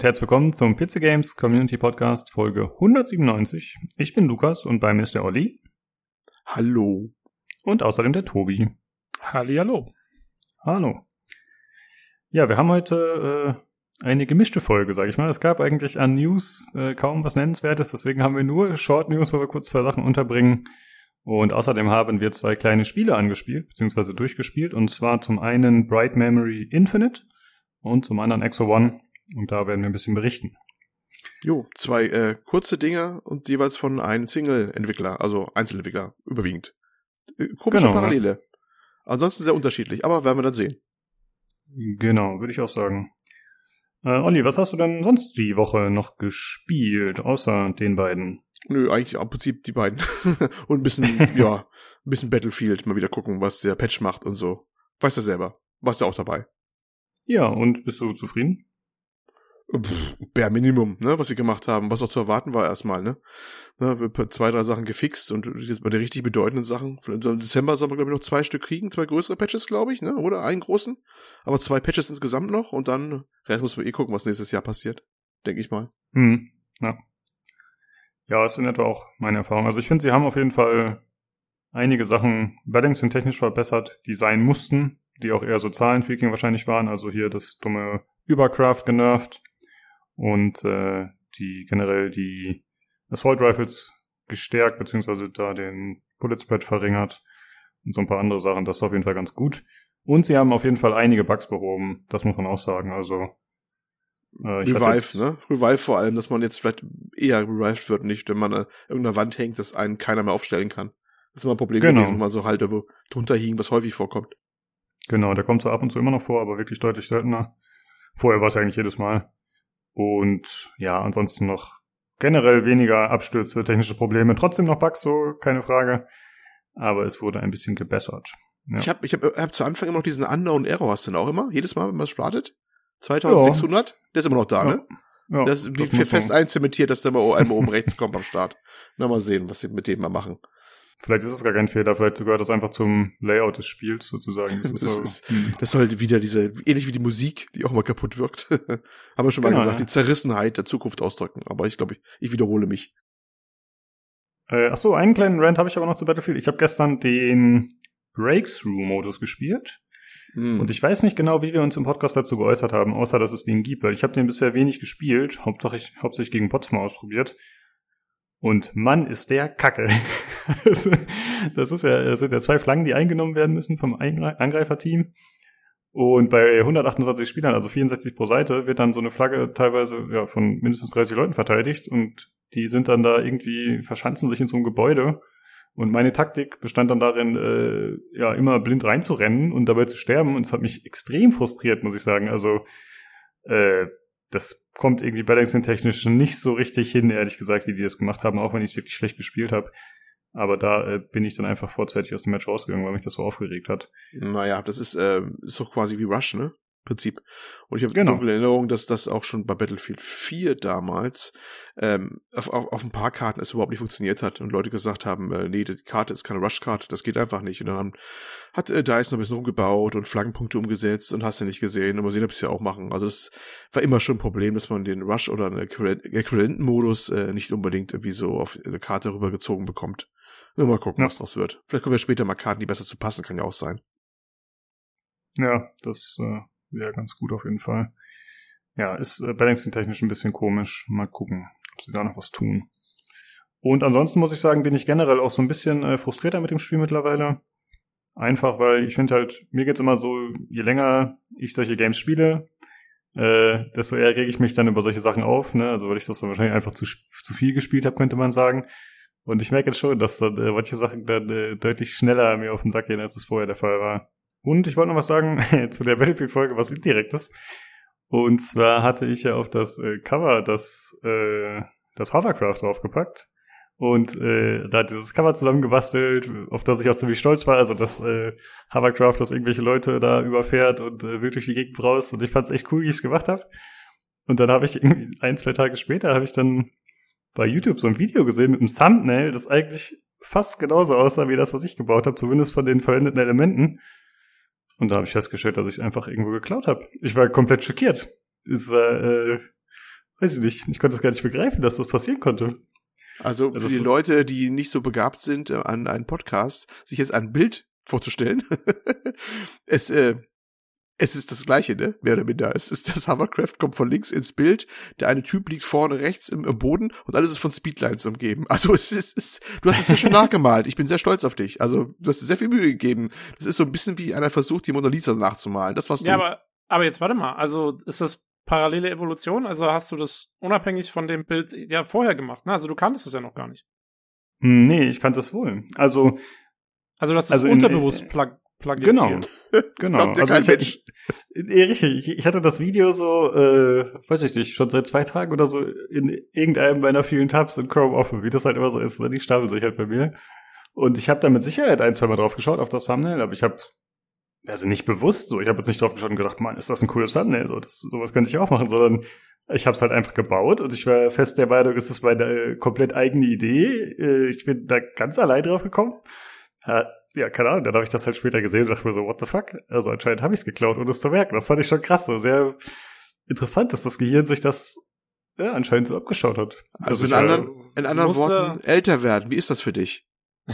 Hallo und herzlich willkommen zum PC Games Community Podcast Folge 197. Ich bin Lukas und bei mir ist der Olli. Hallo. Und außerdem der Tobi. Hallihallo. Hallo. Ja, wir haben heute äh, eine gemischte Folge, sag ich mal. Es gab eigentlich an News äh, kaum was Nennenswertes, deswegen haben wir nur Short News, wo wir kurz zwei Sachen unterbringen. Und außerdem haben wir zwei kleine Spiele angespielt, beziehungsweise durchgespielt. Und zwar zum einen Bright Memory Infinite und zum anderen Exo One. Und da werden wir ein bisschen berichten. Jo, zwei äh, kurze Dinge und jeweils von einem Single-Entwickler, also Einzelentwickler, überwiegend. Äh, komische Genau, Parallele. Ansonsten sehr unterschiedlich, aber werden wir dann sehen. Genau, würde ich auch sagen. Äh, Olli, was hast du denn sonst die Woche noch gespielt, außer den beiden? Nö, eigentlich im Prinzip die beiden. und ein bisschen, ja, ein bisschen Battlefield, mal wieder gucken, was der Patch macht und so. Weißt du selber. Warst du auch dabei. Ja, und bist du zufrieden? Pff, bare Minimum, ne, was sie gemacht haben, was auch zu erwarten war erstmal, ne. ne zwei, drei Sachen gefixt und jetzt bei den richtig bedeutenden Sachen. Im Dezember sollen wir, glaube ich, noch zwei Stück kriegen, zwei größere Patches, glaube ich, ne? Oder einen großen. Aber zwei Patches insgesamt noch und dann, Rest muss man eh gucken, was nächstes Jahr passiert. Denke ich mal. Hm, ja. Ja, ist in etwa auch meine Erfahrung. Also ich finde, sie haben auf jeden Fall einige Sachen balancing technisch verbessert, die sein mussten, die auch eher so Zahlenfeaking wahrscheinlich waren. Also hier das dumme Übercraft genervt und äh, die generell die Assault Rifles gestärkt, beziehungsweise da den Bullet Spread verringert und so ein paar andere Sachen. Das ist auf jeden Fall ganz gut. Und sie haben auf jeden Fall einige Bugs behoben, das muss man auch sagen. Also äh, ich Revive, jetzt- ne? Revive vor allem, dass man jetzt vielleicht eher revived wird, nicht, wenn man an irgendeiner Wand hängt, dass einen keiner mehr aufstellen kann. Das ist immer ein Problem Genau. gewesen, wenn man so Halter, wo drunter hing, was häufig vorkommt. Genau, der kommt so ab und zu immer noch vor, aber wirklich deutlich seltener. Vorher war es eigentlich jedes Mal. Und ja, ansonsten noch generell weniger Abstürze, technische Probleme. Trotzdem noch Bugs, so keine Frage. Aber es wurde ein bisschen gebessert. Ja. Ich habe ich hab, hab zu Anfang immer noch diesen Unknown Error, hast du denn auch immer? Jedes Mal, wenn man startet? 2600? Der ist immer noch da, Ja. ne? Ja, Das ist das fest einzementiert, dass der mal einmal oben rechts kommt am Start. Na, mal sehen, was sie mit dem mal machen. Vielleicht ist es gar kein Fehler, vielleicht gehört das einfach zum Layout des Spiels sozusagen. Das ist Das so, ist- hm. Das soll wieder diese, ähnlich wie die Musik, die auch mal kaputt wirkt. Haben wir schon mal Genau, gesagt, ja. die Zerrissenheit der Zukunft ausdrücken. Aber ich glaube, ich, ich wiederhole mich. Äh, ach so, einen kleinen Rant habe ich aber noch zu Battlefield. Ich habe gestern den Breakthrough-Modus gespielt. Hm. Und ich weiß nicht genau, wie wir uns im Podcast dazu geäußert haben, außer dass es den gibt, weil ich habe den bisher wenig gespielt, hauptsächlich, hauptsächlich gegen Bots mal ausprobiert. Und Mann, ist der Kacke. Das ist ja, das sind ja zwei Flaggen, die eingenommen werden müssen vom Angreiferteam. Und bei 128 Spielern, also 64 pro Seite, wird dann so eine Flagge teilweise ja, von mindestens 30 Leuten verteidigt und die sind dann da irgendwie, verschanzen sich in so einem Gebäude. Und meine Taktik bestand dann darin, äh, ja, immer blind reinzurennen und dabei zu sterben. Und es hat mich extrem frustriert, muss ich sagen. Also, äh, das kommt irgendwie balancing-technisch nicht so richtig hin, ehrlich gesagt, wie die das gemacht haben, auch wenn ich es wirklich schlecht gespielt habe. Aber da äh, bin ich dann einfach vorzeitig aus dem Match rausgegangen, weil mich das so aufgeregt hat. Naja, das ist, äh, ist doch quasi wie Rush, ne? Prinzip. Und ich habe Genau. in Erinnerung, dass das auch schon bei Battlefield 4 damals ähm, auf, auf, auf ein paar Karten es überhaupt nicht funktioniert hat und Leute gesagt haben, äh, nee, die Karte ist keine Rush-Karte, das geht einfach nicht. Und dann haben, hat äh, DICE noch ein bisschen rumgebaut und Flaggenpunkte umgesetzt und hast du nicht gesehen. Und mal sehen, ob sie es ja auch machen. Also es war immer schon ein Problem, dass man den Rush oder einen Äquivalentenmodus äh, nicht unbedingt irgendwie so auf eine Karte rübergezogen bekommt. Nur mal gucken, Ja. was draus wird. Vielleicht kommen ja später mal Karten, die besser zu passen, kann ja auch sein. Ja, das äh, wäre ganz gut auf jeden Fall. Ja, ist äh, balancing-technisch ein bisschen komisch. Mal gucken, ob sie da noch was tun. Und ansonsten muss ich sagen, bin ich generell auch so ein bisschen äh, frustrierter mit dem Spiel mittlerweile. Einfach, weil ich finde halt, mir geht's immer so, je länger ich solche Games spiele, äh, desto eher rege ich mich dann über solche Sachen auf. Ne? Also weil ich das dann wahrscheinlich einfach zu, zu viel gespielt habe, könnte man sagen. Und ich merke jetzt schon, dass dann äh, manche Sachen dann äh, deutlich schneller mir auf den Sack gehen, als es vorher der Fall war. Und ich wollte noch was sagen zu der Battlefield-Folge, was indirektes. Und zwar hatte ich ja auf das äh, Cover das, äh, das Hovercraft draufgepackt. Und äh, da dieses Cover zusammengebastelt, auf das ich auch ziemlich stolz war. Also das äh, Hovercraft, das irgendwelche Leute da überfährt und äh, durch die Gegend braust. Und ich fand es echt cool, wie ich es gemacht habe. Und dann habe ich irgendwie ein, zwei Tage später habe ich dann bei YouTube so ein Video gesehen mit einem Thumbnail, das eigentlich fast genauso aussah wie das, was ich gebaut habe, zumindest von den verwendeten Elementen. Und da habe ich festgestellt, dass ich es einfach irgendwo geklaut habe. Ich war komplett schockiert. Es war, äh, weiß ich nicht, ich konnte es gar nicht begreifen, dass das passieren konnte. Also, also für die Leute, die nicht so begabt sind, äh, an einen Podcast, sich jetzt ein Bild vorzustellen. es, äh, es ist das gleiche, ne? Mehr oder minder. Es ist das Hovercraft kommt von links ins Bild. Der eine Typ liegt vorne rechts im, im Boden und alles ist von Speedlines umgeben. Also es ist, ist du hast es ja schon nachgemalt. Ich bin sehr stolz auf dich. Also du hast dir sehr viel Mühe gegeben. Das ist so ein bisschen wie einer versucht, die Mona Lisa nachzumalen. Das warst ja, du. Ja, aber, aber jetzt warte mal. Also ist das parallele Evolution? Also hast du das unabhängig von dem Bild ja vorher gemacht? Ne? Also du kanntest es ja noch gar nicht. Hm, nee, ich kannte es wohl. Also also das ist also unterbewusst in, plagiert. Genau, genau. also ich, ich, richtig, ich, ich hatte das Video so, äh, weiß ich nicht, schon seit zwei Tagen oder so in irgendeinem meiner vielen Tabs in Chrome offen, wie das halt immer so ist. Ne? Die stapeln sich halt bei mir. Und ich habe da mit Sicherheit ein, zwei Mal drauf geschaut auf das Thumbnail, aber ich habe also nicht bewusst so, ich habe jetzt nicht drauf geschaut und gedacht, man, ist das ein cooles Thumbnail, so, das, sowas könnte ich auch machen, sondern ich habe es halt einfach gebaut und ich war fest der Meinung, es ist meine äh, komplett eigene Idee. Äh, ich bin da ganz allein drauf gekommen ja, keine Ahnung, dann habe ich das halt später gesehen und dachte mir so, what the fuck? Also anscheinend habe ich es geklaut, ohne es zu merken. Das fand ich schon krass, so sehr interessant, dass das Gehirn sich das ja, anscheinend so abgeschaut hat. Also, in, anderen, in anderen Worten, älter werden. Wie ist das für dich?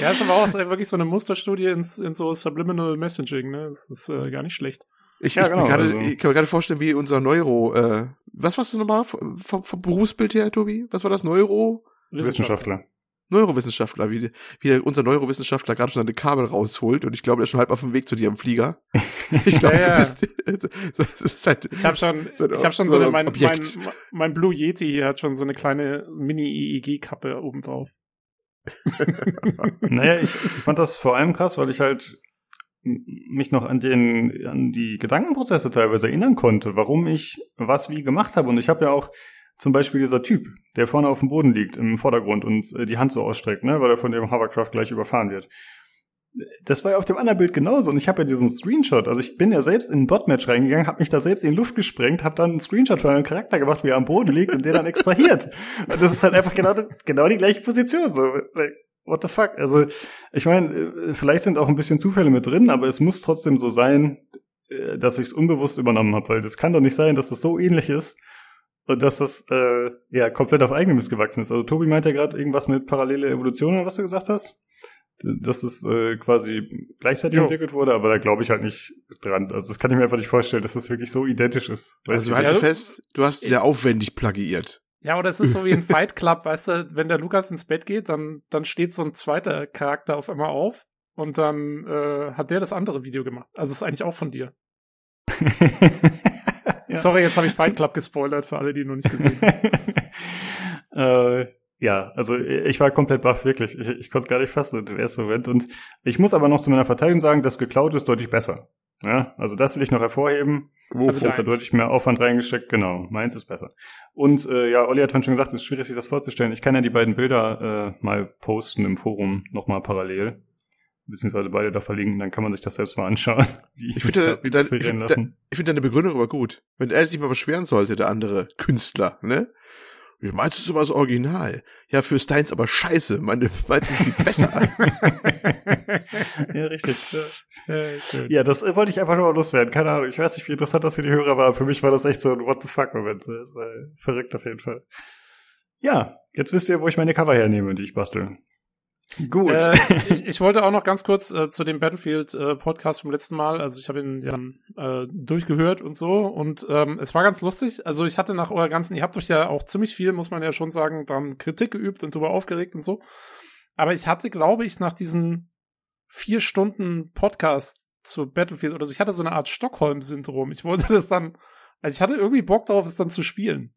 ja, ist aber auch wirklich so eine Musterstudie ins, in so Subliminal Messaging, ne? Das ist äh, gar nicht schlecht. Ich, ja, ich, genau, grade, also. ich kann mir gerade vorstellen, wie unser Neuro, äh, was warst du nochmal vom, vom Berufsbild her, Tobi? Was war das? Neuro? Wissenschaftler. Neurowissenschaftler, wie, wie unser Neurowissenschaftler gerade schon seine Kabel rausholt und ich glaube, er ist schon halb auf dem Weg zu dir am Flieger. Ich glaube, ja, ja. halt ich habe schon, so ich habe schon so, eine, mein, mein, mein Blue Yeti hier hat schon so eine kleine Mini-EEG-Kappe oben drauf. naja, ich, ich fand das vor allem krass, weil ich halt mich noch an den an die Gedankenprozesse teilweise erinnern konnte, warum ich was wie gemacht habe und ich habe ja auch zum Beispiel dieser Typ, der vorne auf dem Boden liegt im Vordergrund und äh, die Hand so ausstreckt, ne, weil er von dem Hovercraft gleich überfahren wird. Das war ja auf dem anderen Bild genauso und ich habe ja diesen Screenshot, also ich bin ja selbst in ein Botmatch reingegangen, habe mich da selbst in die Luft gesprengt, habe dann einen Screenshot von einem Charakter gemacht, wie er am Boden liegt und der dann extrahiert. Und das ist halt einfach genau, genau die gleiche Position. So, what the fuck? Also ich meine, äh, vielleicht sind auch ein bisschen Zufälle mit drin, aber es muss trotzdem so sein, äh, dass ich es unbewusst übernommen habe, weil das kann doch nicht sein, dass das so ähnlich ist und dass das äh, ja komplett auf eigenem Mist gewachsen ist. Also Tobi meint ja gerade irgendwas mit parallele Evolution oder was du gesagt hast. Dass es äh, quasi gleichzeitig jo. entwickelt wurde, aber da glaube ich halt nicht dran. Also das kann ich mir einfach nicht vorstellen, dass das wirklich so identisch ist. Also halte ja, fest, du hast sehr aufwendig plagiiert. Ja, oder es ist so wie ein Fight Club, weißt du, wenn der Lukas ins Bett geht, dann, dann steht so ein zweiter Charakter auf einmal auf und dann äh, hat der das andere Video gemacht. Also es ist eigentlich auch von dir. Ja. Sorry, jetzt habe ich Fight Club gespoilert für alle, die noch nicht gesehen haben. äh, ja, also ich war komplett baff, wirklich. Ich, ich konnte es gar nicht fassen im ersten Moment. Und ich muss aber noch zu meiner Verteidigung sagen, das geklaut ist deutlich besser. Ja, also das will ich noch hervorheben. Wo also da deutlich mehr Aufwand reingesteckt. Genau, meins ist besser. Und äh, ja, Olli hat schon gesagt, es ist schwierig, sich das vorzustellen. Ich kann ja die beiden Bilder äh, mal posten im Forum nochmal parallel beziehungsweise beide da verlinken, dann kann man sich das selbst mal anschauen. ich finde da, ich, ich find deine Begründung aber gut. Wenn er sich mal beschweren sollte, der andere Künstler, ne? Wie meinst du sowas original? Ja, für Steins aber scheiße. Meine meinst du viel besser. ja, richtig. Ja, das äh, wollte ich einfach nur loswerden. Keine Ahnung. Ich weiß nicht, wie interessant das für die Hörer war. Für mich war das echt so ein What the fuck Moment. Das war verrückt auf jeden Fall. Ja, jetzt wisst ihr, wo ich meine Cover hernehme, die ich bastel. Gut. Äh, ich wollte auch noch ganz kurz äh, zu dem Battlefield äh, Podcast vom letzten Mal. Also ich habe ihn ja äh, durchgehört und so und ähm, es war ganz lustig. Also ich hatte nach eurer ganzen, ihr habt euch ja auch ziemlich viel, muss man ja schon sagen, dann Kritik geübt und darüber aufgeregt und so. Aber ich hatte, glaube ich, nach diesen vier Stunden Podcast zu Battlefield oder so, ich hatte so eine Art Stockholm-Syndrom. Ich wollte das dann, also ich hatte irgendwie Bock darauf, es dann zu spielen.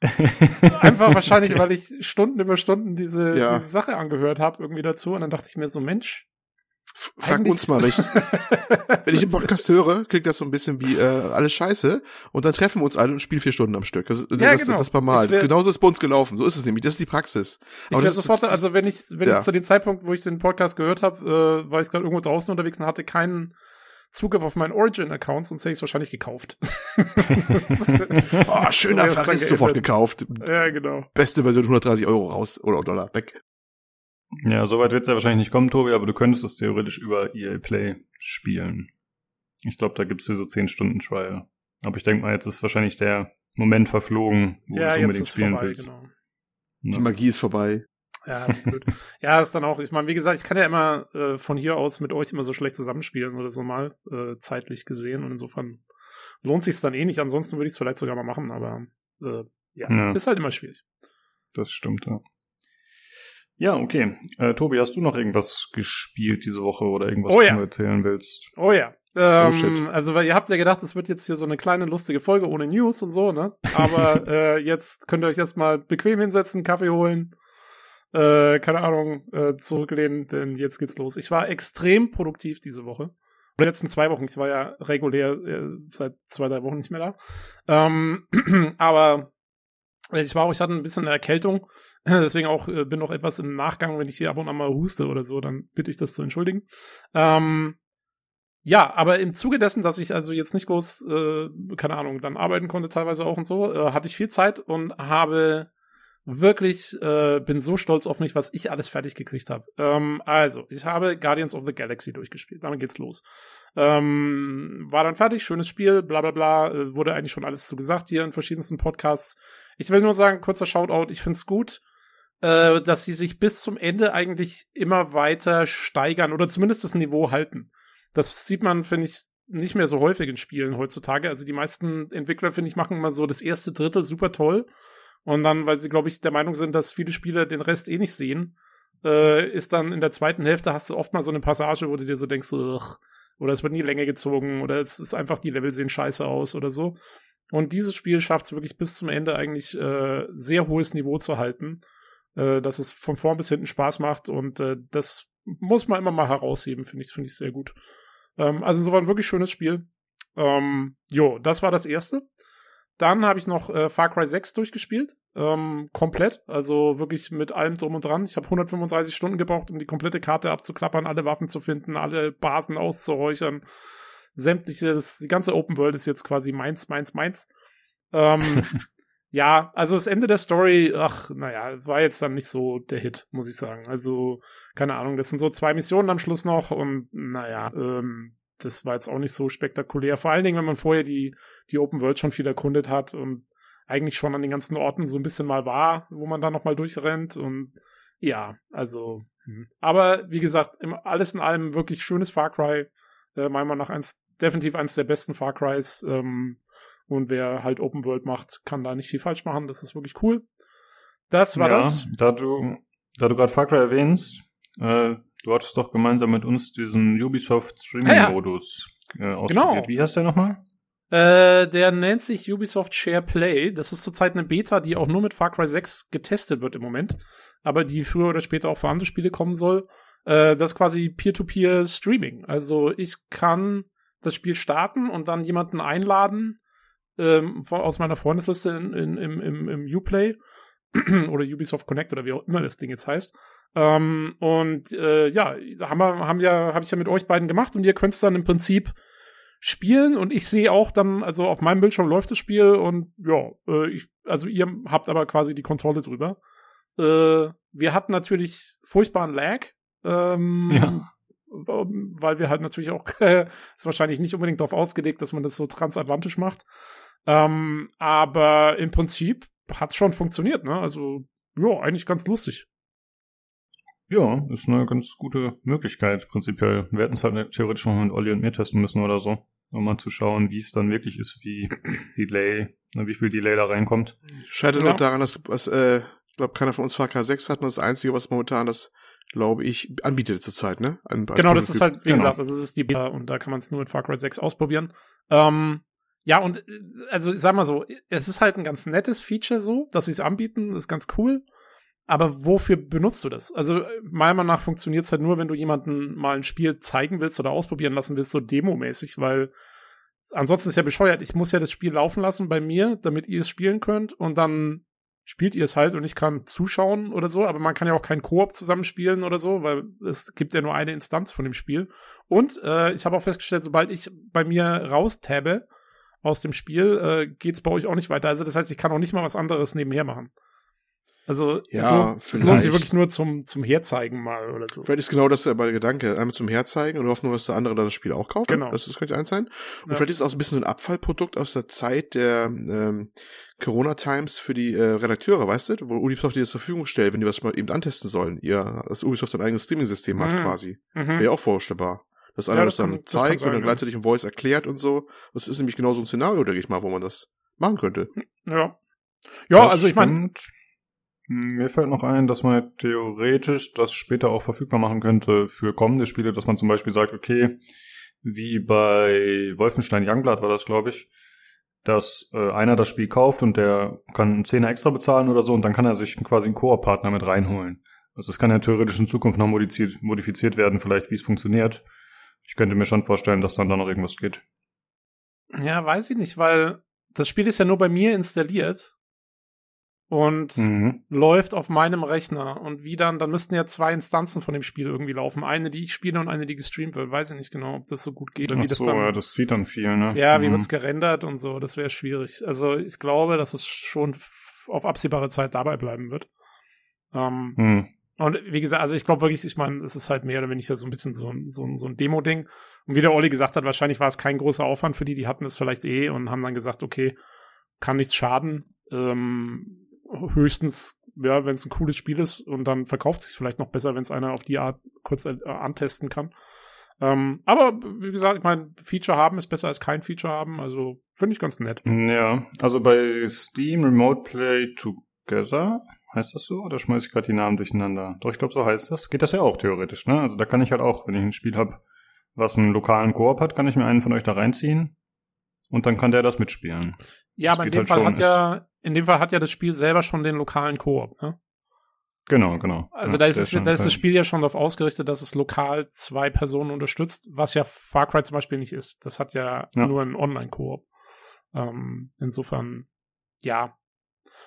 Einfach wahrscheinlich, okay. weil ich Stunden über Stunden diese, ja. diese Sache angehört habe, irgendwie dazu. Und dann dachte ich mir so, Mensch. Frag uns mal nicht. Wenn ich im Podcast höre, klingt das so ein bisschen wie äh, alles scheiße und dann treffen wir uns alle und spielen vier Stunden am Stück. Das, ja, das, genau. das ist normal. Wär, Genauso ist bei uns gelaufen. So ist es nämlich. Das ist die Praxis. Aber ich wäre sofort, also wenn ich, wenn ja. ich zu dem Zeitpunkt, wo ich den Podcast gehört habe, äh, war ich gerade irgendwo draußen unterwegs und hatte keinen Zugriff auf meinen Origin-Account, sonst hätte ich es wahrscheinlich gekauft. oh, schöner Verriss sofort gekauft. Ja, genau. Beste Version 130 Euro raus oder Dollar weg. Ja, soweit wird es ja wahrscheinlich nicht kommen, Tobi, aber du könntest es theoretisch über EA Play spielen. Ich glaube, da gibt es hier so 10 Stunden Trial. Aber ich denke mal, jetzt ist wahrscheinlich der Moment verflogen, wo ja, du es unbedingt spielen vorbei, willst. Genau. Die Magie ist vorbei. Ja, ist blöd. ja, ist dann auch, ich meine, wie gesagt, ich kann ja immer äh, von hier aus mit euch immer so schlecht zusammenspielen oder so mal, äh, zeitlich gesehen. Und insofern lohnt sich dann eh nicht. Ansonsten würde ich es vielleicht sogar mal machen, aber äh, ja, ja, ist halt immer schwierig. Das stimmt, ja. Ja, okay. Äh, Tobi, hast du noch irgendwas gespielt diese Woche oder irgendwas, oh, ja. du erzählen willst? Oh ja. Ähm, oh, also, weil ihr habt ja gedacht, es wird jetzt hier so eine kleine lustige Folge ohne News und so, ne? Aber äh, jetzt könnt ihr euch erstmal bequem hinsetzen, Kaffee holen, äh, keine Ahnung, äh, zurücklehnen, denn jetzt geht's los. Ich war extrem produktiv diese Woche. Die letzten zwei Wochen, ich war ja regulär äh, seit zwei, drei Wochen nicht mehr da. Ähm, aber ich war auch, ich hatte ein bisschen eine Erkältung, deswegen auch äh, bin noch etwas im Nachgang, wenn ich hier ab und an mal huste oder so, dann bitte ich das zu entschuldigen. Ähm, ja, aber im Zuge dessen, dass ich also jetzt nicht groß, äh, keine Ahnung, dann arbeiten konnte teilweise auch und so, äh, hatte ich viel Zeit und habe wirklich, äh, bin so stolz auf mich, was ich alles fertig gekriegt habe. Ähm, also, ich habe Guardians of the Galaxy durchgespielt. Damit geht's los. Ähm, war dann fertig, schönes Spiel, bla bla bla, äh, wurde eigentlich schon alles zu gesagt hier in verschiedensten Podcasts. Ich will nur sagen, kurzer Shoutout, ich find's gut, äh, dass sie sich bis zum Ende eigentlich immer weiter steigern oder zumindest das Niveau halten. Das sieht man, finde ich, nicht mehr so häufig in Spielen heutzutage. Also die meisten Entwickler, finde ich, machen mal so das erste Drittel super toll. Und dann, weil sie, glaube ich, der Meinung sind, dass viele Spieler den Rest eh nicht sehen, äh, ist dann in der zweiten Hälfte hast du oft mal so eine Passage, wo du dir so denkst, ugh, oder es wird nie länger gezogen, oder es ist einfach, die Level sehen scheiße aus oder so. Und dieses Spiel schafft es wirklich bis zum Ende eigentlich äh, sehr hohes Niveau zu halten, äh, dass es von vorn bis hinten Spaß macht und äh, das muss man immer mal herausheben, finde ich, finde ich sehr gut. Ähm, also so war ein wirklich schönes Spiel. Ähm, jo, das war das erste. Dann habe ich noch äh, Far Cry 6 durchgespielt. Ähm, komplett. Also wirklich mit allem drum und dran. Ich habe 135 Stunden gebraucht, um die komplette Karte abzuklappern, alle Waffen zu finden, alle Basen auszuräuchern. Sämtliches, die ganze Open World ist jetzt quasi meins, meins, meins. Ähm, ja, also das Ende der Story, ach, naja, war jetzt dann nicht so der Hit, muss ich sagen. Also, keine Ahnung, das sind so zwei Missionen am Schluss noch und naja, ähm, das war jetzt auch nicht so spektakulär. Vor allen Dingen, wenn man vorher die, die Open World schon viel erkundet hat und eigentlich schon an den ganzen Orten so ein bisschen mal war, wo man da nochmal durchrennt und ja, also, hm. aber wie gesagt, alles in allem wirklich schönes Far Cry, äh, meiner Meinung nach eins, definitiv eins der besten Far Crys, ähm, und wer halt Open World macht, kann da nicht viel falsch machen. Das ist wirklich cool. Das war ja, das. Da du, da du gerade Far Cry erwähnst, äh, du hattest doch gemeinsam mit uns diesen Ubisoft Streaming-Modus ah, ja. äh, ausprobiert. Genau. Wie heißt der nochmal? Äh, der nennt sich Ubisoft Share Play. Das ist zurzeit eine Beta, die auch nur mit Far Cry 6 getestet wird im Moment, aber die früher oder später auch für andere Spiele kommen soll. Äh, das ist quasi Peer-to-Peer -Peer Streaming. Also ich kann das Spiel starten und dann jemanden einladen, ähm, aus meiner Freundesliste in, in, im, im, im Uplay oder Ubisoft Connect oder wie auch immer das Ding jetzt heißt. Ähm, und äh, ja, haben wir, haben ja, habe ich ja mit euch beiden gemacht und ihr könnt es dann im Prinzip spielen und ich sehe auch dann, also auf meinem Bildschirm läuft das Spiel und ja, äh, ich, also ihr habt aber quasi die Kontrolle drüber. Äh, wir hatten natürlich furchtbaren Lag. Ähm, ja. Weil wir halt natürlich auch, ist wahrscheinlich nicht unbedingt darauf ausgelegt, dass man das so transatlantisch macht. Ähm, aber im Prinzip hat es schon funktioniert, ne? Also, ja, eigentlich ganz lustig. Ja, ist eine ganz gute Möglichkeit, prinzipiell. Wir hätten es halt theoretisch noch mit Olli und mir testen müssen oder so, um mal zu schauen, wie es dann wirklich ist, wie Delay, ne, wie viel Delay da reinkommt. Scheitert ja. auch daran, dass, was, äh, ich glaube, keiner von uns VK6 hat und das Einzige, was momentan das, glaube ich, anbietet zurzeit, ne? An, genau, das ist halt, wie genau. gesagt, das ist die Beta und da kann man es nur mit Far Cry 6 ausprobieren. Ähm, ja, und äh, also ich sag mal so, es ist halt ein ganz nettes Feature so, dass sie es anbieten, ist ganz cool. Aber wofür benutzt du das? Also, meiner Meinung nach funktioniert es halt nur, wenn du jemanden mal ein Spiel zeigen willst oder ausprobieren lassen willst, so demomäßig, weil ansonsten ist ja bescheuert. Ich muss ja das Spiel laufen lassen bei mir, damit ihr es spielen könnt und dann spielt ihr es halt und ich kann zuschauen oder so, aber man kann ja auch keinen Koop zusammenspielen oder so, weil es gibt ja nur eine Instanz von dem Spiel. Und äh, ich habe auch festgestellt, sobald ich bei mir raustabe, aus dem Spiel, äh, geht's bei euch auch nicht weiter. Also das heißt, ich kann auch nicht mal was anderes nebenher machen. Also ja, es, lohnt, es lohnt sich wirklich nur zum, zum Herzeigen mal oder so. Vielleicht ist genau das der Gedanke. Einmal zum Herzeigen und hoffen nur, dass der andere dann das Spiel auch kauft. Genau. Das, das könnte eins sein. Und ja. vielleicht ist es auch so ein bisschen ein Abfallprodukt aus der Zeit der ähm, Corona Times für die äh, Redakteure, weißt du, wo Ubisoft dir das zur Verfügung stellt, wenn die was mal eben antesten sollen. Ihr, dass Ubisoft ein eigenes Streaming-System mhm. hat quasi. Mhm. Wäre auch vorstellbar. Dass einer ja, das, das, dann kann, zeigt das sein, und dann gleichzeitig im Voice erklärt und so. Das ist nämlich genau so ein Szenario, denke ich mal, wo man das machen könnte. Ja. Ja, das also ich meine, mir fällt noch ein, dass man theoretisch das später auch verfügbar machen könnte für kommende Spiele, dass man zum Beispiel sagt, okay, wie bei Wolfenstein Youngblood war das, glaube ich, dass äh, einer das Spiel kauft und der kann einen Zehner extra bezahlen oder so und dann kann er sich quasi einen Koop-Partner mit reinholen. Also es kann ja theoretisch in Zukunft noch modifiziert, modifiziert werden, vielleicht wie es funktioniert. Ich könnte mir schon vorstellen, dass dann da noch irgendwas geht. Ja, weiß ich nicht, weil das Spiel ist ja nur bei mir installiert und mhm. läuft auf meinem Rechner. Und wie dann, dann müssten ja zwei Instanzen von dem Spiel irgendwie laufen. Eine, die ich spiele und eine, die gestreamt wird. Weiß ich nicht genau, ob das so gut geht. Ach wie das so, dann, ja, das zieht dann viel, ne? Ja, wie mhm. wird's gerendert und so. Das wäre schwierig. Also ich glaube, dass es schon auf absehbare Zeit dabei bleiben wird. Ähm, mhm. Und wie gesagt, also ich glaube wirklich, ich meine, es ist halt mehr oder weniger so ein bisschen so, so, so ein Demo-Ding. Und wie der Olli gesagt hat, wahrscheinlich war es kein großer Aufwand für die, die hatten es vielleicht eh und haben dann gesagt, okay, kann nichts schaden. Ähm, höchstens, ja, wenn es ein cooles Spiel ist und dann verkauft sich vielleicht noch besser, wenn es einer auf die Art kurz äh, antesten kann. Ähm, aber wie gesagt, ich meine, Feature haben ist besser als kein Feature haben, also finde ich ganz nett. Ja, also bei Steam Remote Play Together heißt das so oder schmeiße ich gerade die Namen durcheinander? Doch, ich glaube, so heißt das. Geht das ja auch theoretisch, ne? Also da kann ich halt auch, wenn ich ein Spiel habe, was einen lokalen Koop hat, kann ich mir einen von euch da reinziehen und dann kann der das mitspielen. Ja, das aber in dem halt Fall hat ja in dem Fall hat ja das Spiel selber schon den lokalen Koop, ne? Genau, genau. Also ja, da ist, es, da ist das Spiel ja schon darauf ausgerichtet, dass es lokal zwei Personen unterstützt, was ja Far Cry zum Beispiel nicht ist. Das hat ja, ja. nur einen Online-Koop. Ähm, insofern, ja.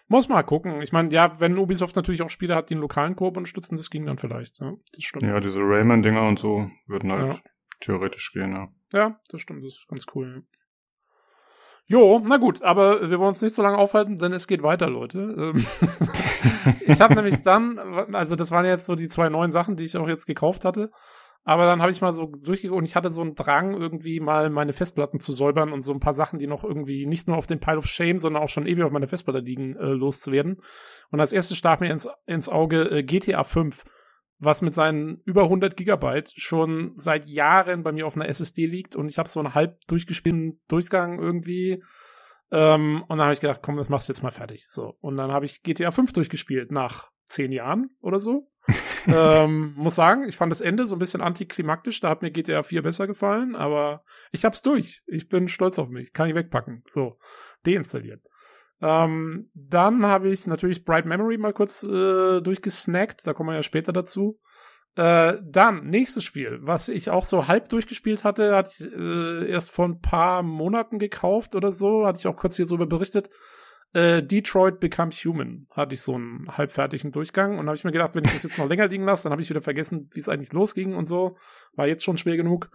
Muss mal gucken. Ich meine, ja, wenn Ubisoft natürlich auch Spiele hat, die einen lokalen Koop unterstützen, das ging dann vielleicht. Ja, das stimmt. Ja, diese Rayman-Dinger und so würden halt theoretisch gehen, ja. Ja, das stimmt. Das ist ganz cool. Ja. Jo, na gut, aber wir wollen uns nicht so lange aufhalten, denn es geht weiter, Leute. Ähm, ich habe nämlich dann, also das waren jetzt so die zwei neuen Sachen, die ich auch jetzt gekauft hatte. Aber dann habe ich mal so durchgeguckt und ich hatte so einen Drang, irgendwie mal meine Festplatten zu säubern und so ein paar Sachen, die noch irgendwie nicht nur auf dem Pile of Shame, sondern auch schon ewig auf meiner Festplatte liegen, äh, loszuwerden. Und als erstes stach mir ins, ins Auge äh, GTA 5 was mit seinen über 100 Gigabyte schon seit Jahren bei mir auf einer SSD liegt und ich habe so einen halb durchgespielten Durchgang irgendwie. Ähm, und dann habe ich gedacht, komm, das machst du jetzt mal fertig. So. Und dann habe ich GTA 5 durchgespielt nach zehn Jahren oder so. ähm, muss sagen, ich fand das Ende so ein bisschen antiklimaktisch. Da hat mir GTA 4 besser gefallen, aber ich hab's durch. Ich bin stolz auf mich. Kann ich wegpacken. So, deinstalliert. Ähm, dann habe ich natürlich Bright Memory mal kurz äh, durchgesnackt, da kommen wir ja später dazu. Äh, dann, nächstes Spiel, was ich auch so halb durchgespielt hatte, hatte ich äh, erst vor ein paar Monaten gekauft oder so, hatte ich auch kurz hier drüber berichtet. Äh, Detroit Become Human hatte ich so einen halbfertigen Durchgang und habe ich mir gedacht, wenn ich das jetzt noch länger liegen lasse, dann habe ich wieder vergessen, wie es eigentlich losging und so. War jetzt schon schwer genug.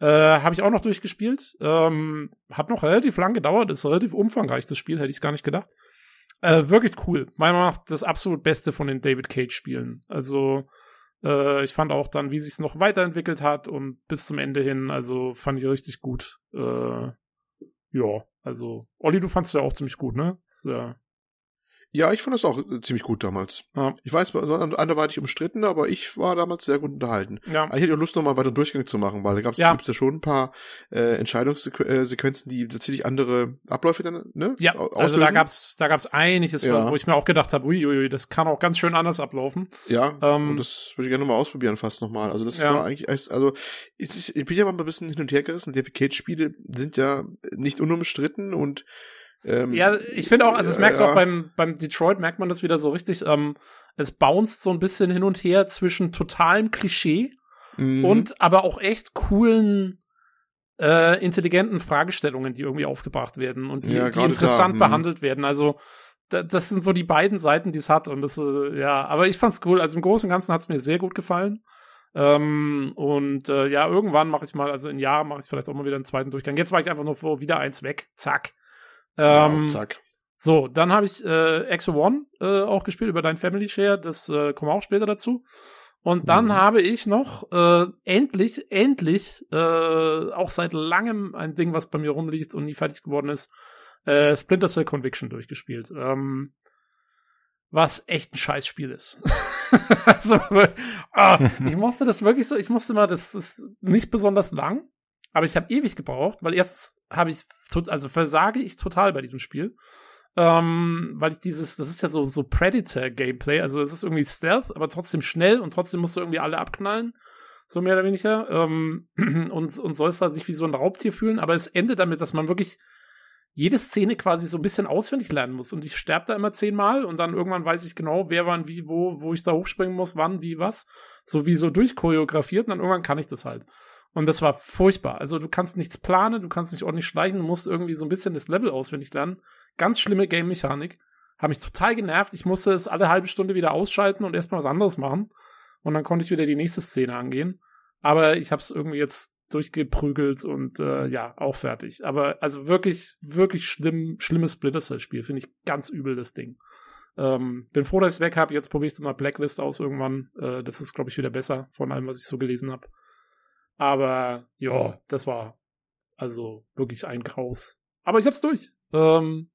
Äh, habe ich auch noch durchgespielt. Ähm, hat noch relativ lang gedauert, ist relativ umfangreich, das Spiel, hätte ich gar nicht gedacht. Äh, wirklich cool. Meiner Meinung nach das absolut Beste von den David Cage-Spielen. Also, äh, ich fand auch dann, wie sich es noch weiterentwickelt hat und bis zum Ende hin, also fand ich richtig gut. Äh, ja, also, Olli, du fandst ja auch ziemlich gut, ne? Das, äh, ja, ich fand das auch äh, ziemlich gut damals. Ja. Ich weiß, anderweitig umstritten, aber ich war damals sehr gut unterhalten. Ja. Ich hätte auch Lust, nochmal weiter Durchgänge zu machen, weil da gab es ja. schon ein paar äh, Entscheidungssequenzen, die tatsächlich andere Abläufe dann, ne? Ja, auslösen. also da gab's, da gab's einiges, ja. wo ich mir auch gedacht habe, uiuiui, das kann auch ganz schön anders ablaufen. Ja, ähm, und das würde ich gerne nochmal ausprobieren, fast nochmal. Also das ja. war eigentlich, also ich bin ja mal ein bisschen hin und her gerissen. Die Cage-Spiele sind ja nicht unumstritten und ähm, ja, ich finde auch, also das merkst du ja. auch beim, beim Detroit, merkt man das wieder so richtig, ähm, es bounced so ein bisschen hin und her zwischen totalem Klischee mhm. und aber auch echt coolen, äh, intelligenten Fragestellungen, die irgendwie aufgebracht werden und die, ja, die interessant da, mhm. behandelt werden. Also da, das sind so die beiden Seiten, die es hat und das, äh, ja, aber ich fand's cool. Also im Großen und Ganzen hat's mir sehr gut gefallen. Ähm, und äh, ja, irgendwann mache ich mal, also in Jahren mache ich vielleicht auch mal wieder einen zweiten Durchgang. Jetzt war ich einfach nur vor, wieder eins weg, zack. Ähm, ja, zack. So, dann habe ich äh, Exo One äh, auch gespielt über dein Family Share. Das äh, kommen wir auch später dazu. Und dann mhm. habe ich noch äh, endlich, endlich, äh, auch seit langem ein Ding, was bei mir rumliegt und nie fertig geworden ist, äh, Splinter Cell Conviction durchgespielt. Ähm, was echt ein Scheißspiel ist. also, ah, ich musste das wirklich so, ich musste mal, das ist nicht besonders lang, aber ich habe ewig gebraucht, weil erst habe ich, also versage ich total bei diesem Spiel. Ähm, weil ich dieses, das ist ja so, so Predator-Gameplay, also es ist irgendwie Stealth, aber trotzdem schnell und trotzdem musst du irgendwie alle abknallen, so mehr oder weniger, ähm, und, und sollst da sich wie so ein Raubtier fühlen, aber es endet damit, dass man wirklich jede Szene quasi so ein bisschen auswendig lernen muss. Und ich sterbe da immer zehnmal und dann irgendwann weiß ich genau, wer wann wie, wo, wo ich da hochspringen muss, wann, wie, was, so wie so durchchoreografiert und dann irgendwann kann ich das halt. Und das war furchtbar. Also du kannst nichts planen, du kannst nicht ordentlich schleichen, du musst irgendwie so ein bisschen das Level auswendig lernen. Ganz schlimme Game-Mechanik. Hat mich total genervt. Ich musste es alle halbe Stunde wieder ausschalten und erstmal was anderes machen. Und dann konnte ich wieder die nächste Szene angehen. Aber ich habe es irgendwie jetzt durchgeprügelt und äh, ja, auch fertig. Aber also wirklich, wirklich schlimm, schlimmes Splinter Cell-Spiel. Finde ich ganz übel, das Ding. Ähm, bin froh, dass ich es weg habe. Jetzt probiere ich dann mal Blacklist aus irgendwann. Äh, das ist, glaube ich, wieder besser von allem, was ich so gelesen habe. Aber ja, das war also wirklich ein Graus. Aber ich hab's durch. Ähm,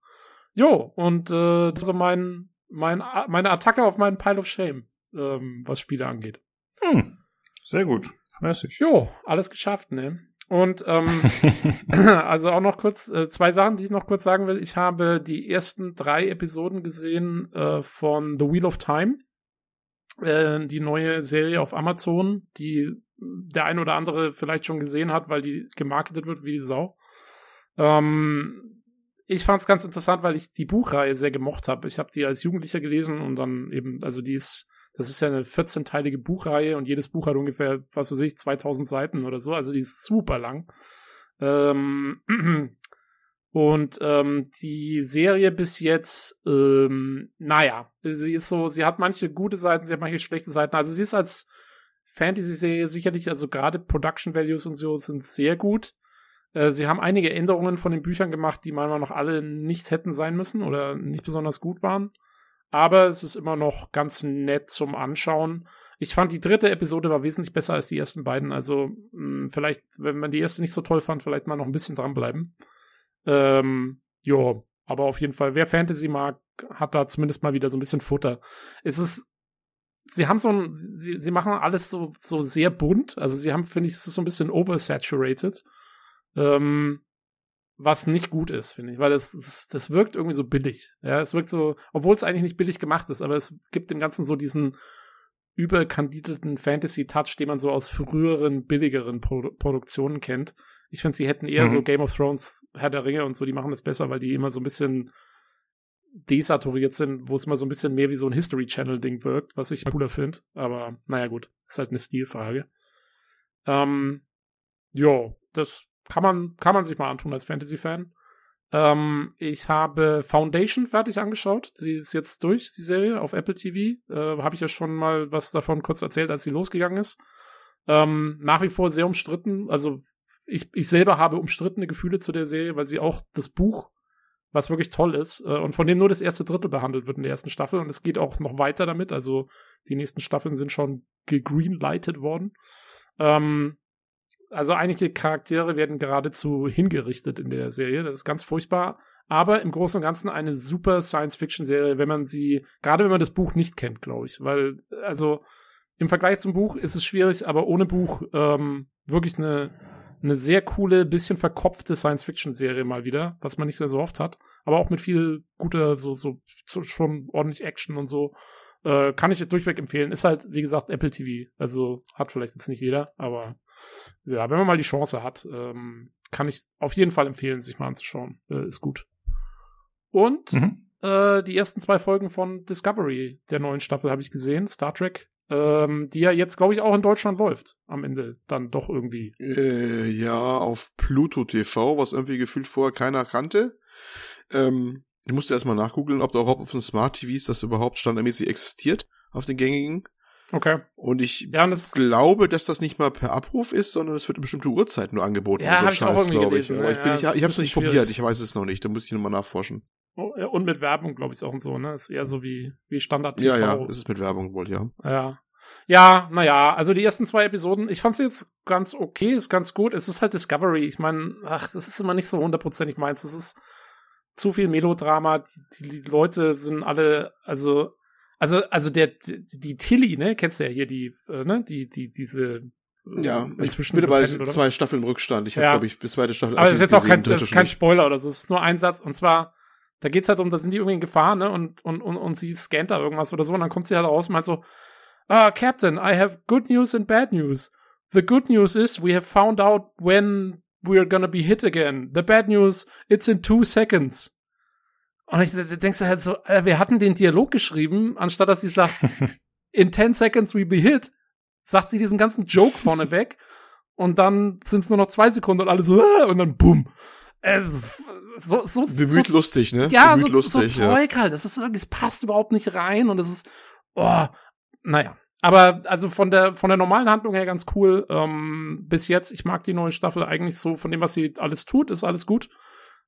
Jo, und äh, das ist so mein, mein, meine Attacke auf meinen Pile of Shame, ähm, was Spiele angeht. Hm, sehr gut, fleißig. Jo, alles geschafft, ne? Und ähm, also auch noch kurz äh, zwei Sachen, die ich noch kurz sagen will. Ich habe die ersten drei Episoden gesehen äh, von The Wheel of Time, äh, die neue Serie auf Amazon, die der ein oder andere vielleicht schon gesehen hat, weil die gemarketet wird wie die Sau. Ähm, ich fand es ganz interessant, weil ich die Buchreihe sehr gemocht habe. Ich habe die als Jugendlicher gelesen und dann eben, also die ist, das ist ja eine 14-teilige Buchreihe und jedes Buch hat ungefähr, was weiß ich, 2000 Seiten oder so. Also die ist super lang. Ähm, und ähm, die Serie bis jetzt, ähm, naja, sie ist so, sie hat manche gute Seiten, sie hat manche schlechte Seiten. Also sie ist als Fantasy-Serie sicherlich, also gerade Production Values und so sind sehr gut. Äh, sie haben einige Änderungen von den Büchern gemacht, die meiner noch alle nicht hätten sein müssen oder nicht besonders gut waren. Aber es ist immer noch ganz nett zum Anschauen. Ich fand die dritte Episode war wesentlich besser als die ersten beiden. Also mh, hm, vielleicht, wenn man die erste nicht so toll fand, vielleicht mal noch ein bisschen dranbleiben. Ähm, jo, aber auf jeden Fall, wer Fantasy mag, hat da zumindest mal wieder so ein bisschen Futter. Es ist, sie haben so ein, sie, sie machen alles so, so sehr bunt. Also sie haben, finde ich, es ist so ein bisschen oversaturated. Ähm, was nicht gut ist, finde ich, weil das, das, das wirkt irgendwie so billig. Ja, es wirkt so, obwohl es eigentlich nicht billig gemacht ist, aber es gibt dem Ganzen so diesen überkandidelten Fantasy-Touch, den man so aus früheren, billigeren Pro Produktionen kennt. Ich finde, sie hätten eher mhm. so Game of Thrones, Herr der Ringe und so, die machen das besser, weil die immer so ein bisschen desaturiert sind, wo es immer so ein bisschen mehr wie so ein History Channel-Ding wirkt, was ich cooler finde. Aber naja, gut, ist halt eine Stilfrage. Ähm, jo, das kann man, kann man sich mal antun als Fantasy-Fan. Ähm, ich habe Foundation fertig angeschaut. Sie ist jetzt durch, die Serie, auf Apple TV. Äh, habe ich ja schon mal was davon kurz erzählt, als sie losgegangen ist. Ähm, nach wie vor sehr umstritten. Also ich, ich selber habe umstrittene Gefühle zu der Serie, weil sie auch das Buch, was wirklich toll ist, äh, und von dem nur das erste Drittel behandelt wird in der ersten Staffel. Und es geht auch noch weiter damit. Also die nächsten Staffeln sind schon gegreenlightet worden. Ähm, also einige Charaktere werden geradezu hingerichtet in der Serie. Das ist ganz furchtbar. Aber im Großen und Ganzen eine super Science-Fiction-Serie, wenn man sie, gerade wenn man das Buch nicht kennt, glaube ich. Weil, also im Vergleich zum Buch ist es schwierig, aber ohne Buch ähm, wirklich eine, eine sehr coole, bisschen verkopfte Science-Fiction-Serie mal wieder, was man nicht sehr so oft hat. Aber auch mit viel guter, so, so, so schon ordentlich Action und so. Äh, kann ich durchweg empfehlen. Ist halt, wie gesagt, Apple TV. Also hat vielleicht jetzt nicht jeder, aber ja, wenn man mal die Chance hat, ähm, kann ich auf jeden Fall empfehlen, sich mal anzuschauen. Äh, ist gut. Und mhm. äh, die ersten zwei Folgen von Discovery der neuen Staffel habe ich gesehen, Star Trek, ähm, die ja jetzt, glaube ich, auch in Deutschland läuft. Am Ende dann doch irgendwie. Äh, ja, auf Pluto TV, was irgendwie gefühlt vorher keiner kannte. Ähm, ich musste erstmal nachgoogeln, ob da überhaupt auf den Smart TVs das überhaupt standardmäßig existiert, auf den gängigen. Okay. Und ich ja, und das glaube, dass das nicht mal per Abruf ist, sondern es wird eine bestimmte Uhrzeit nur angeboten. Ja, habe ich auch irgendwie gelesen. Ich. Aber ich, bin ja, ich, ich habe es nicht schwierig. probiert, ich weiß es noch nicht, da muss ich nochmal nachforschen. Und mit Werbung, glaube ich, auch und so, ne? Ist eher so wie, wie Standard TV. Ja, ja, ist es mit Werbung wohl, ja. Ja. Ja, naja, also die ersten zwei Episoden, ich fand sie jetzt ganz okay, ist ganz gut. Es ist halt Discovery. Ich meine, ach, das ist immer nicht so hundertprozentig meins. Das ist zu viel Melodrama. Die, die, Leute sind alle, also, also, also der, die, die Tilly, ne, kennst du ja hier die, äh, ne, die, die, diese ja, inzwischen bin bei zwei Staffeln Rückstand. Ich habe, ja. glaube ich, bis zweite Staffel. Aber das ist jetzt auch kein, kein Spoiler oder so. Es ist nur ein Satz. Und zwar, da geht's halt um, da sind die irgendwie in Gefahr, ne? Und, und, und, und sie scannt da irgendwas oder so. Und dann kommt sie halt raus und meint so, ah, Captain, I have good news and bad news. The good news is we have found out when we're gonna be hit again. The bad news, it's in two seconds. Und ich denkst du halt so, wir hatten den Dialog geschrieben, anstatt dass sie sagt, in ten seconds we be hit, sagt sie diesen ganzen Joke vorne weg und dann sind es nur noch zwei Sekunden und alle so, ah, und dann bumm. Äh, so, so, Bemüht so, lustig, ne? Ja, Bemüht so, lustig, so Zeug ja. halt. Das ist, es passt überhaupt nicht rein und es ist, oh, naja. Aber also von der von der normalen Handlung her ganz cool. Ähm, bis jetzt, ich mag die neue Staffel eigentlich so von dem, was sie alles tut, ist alles gut.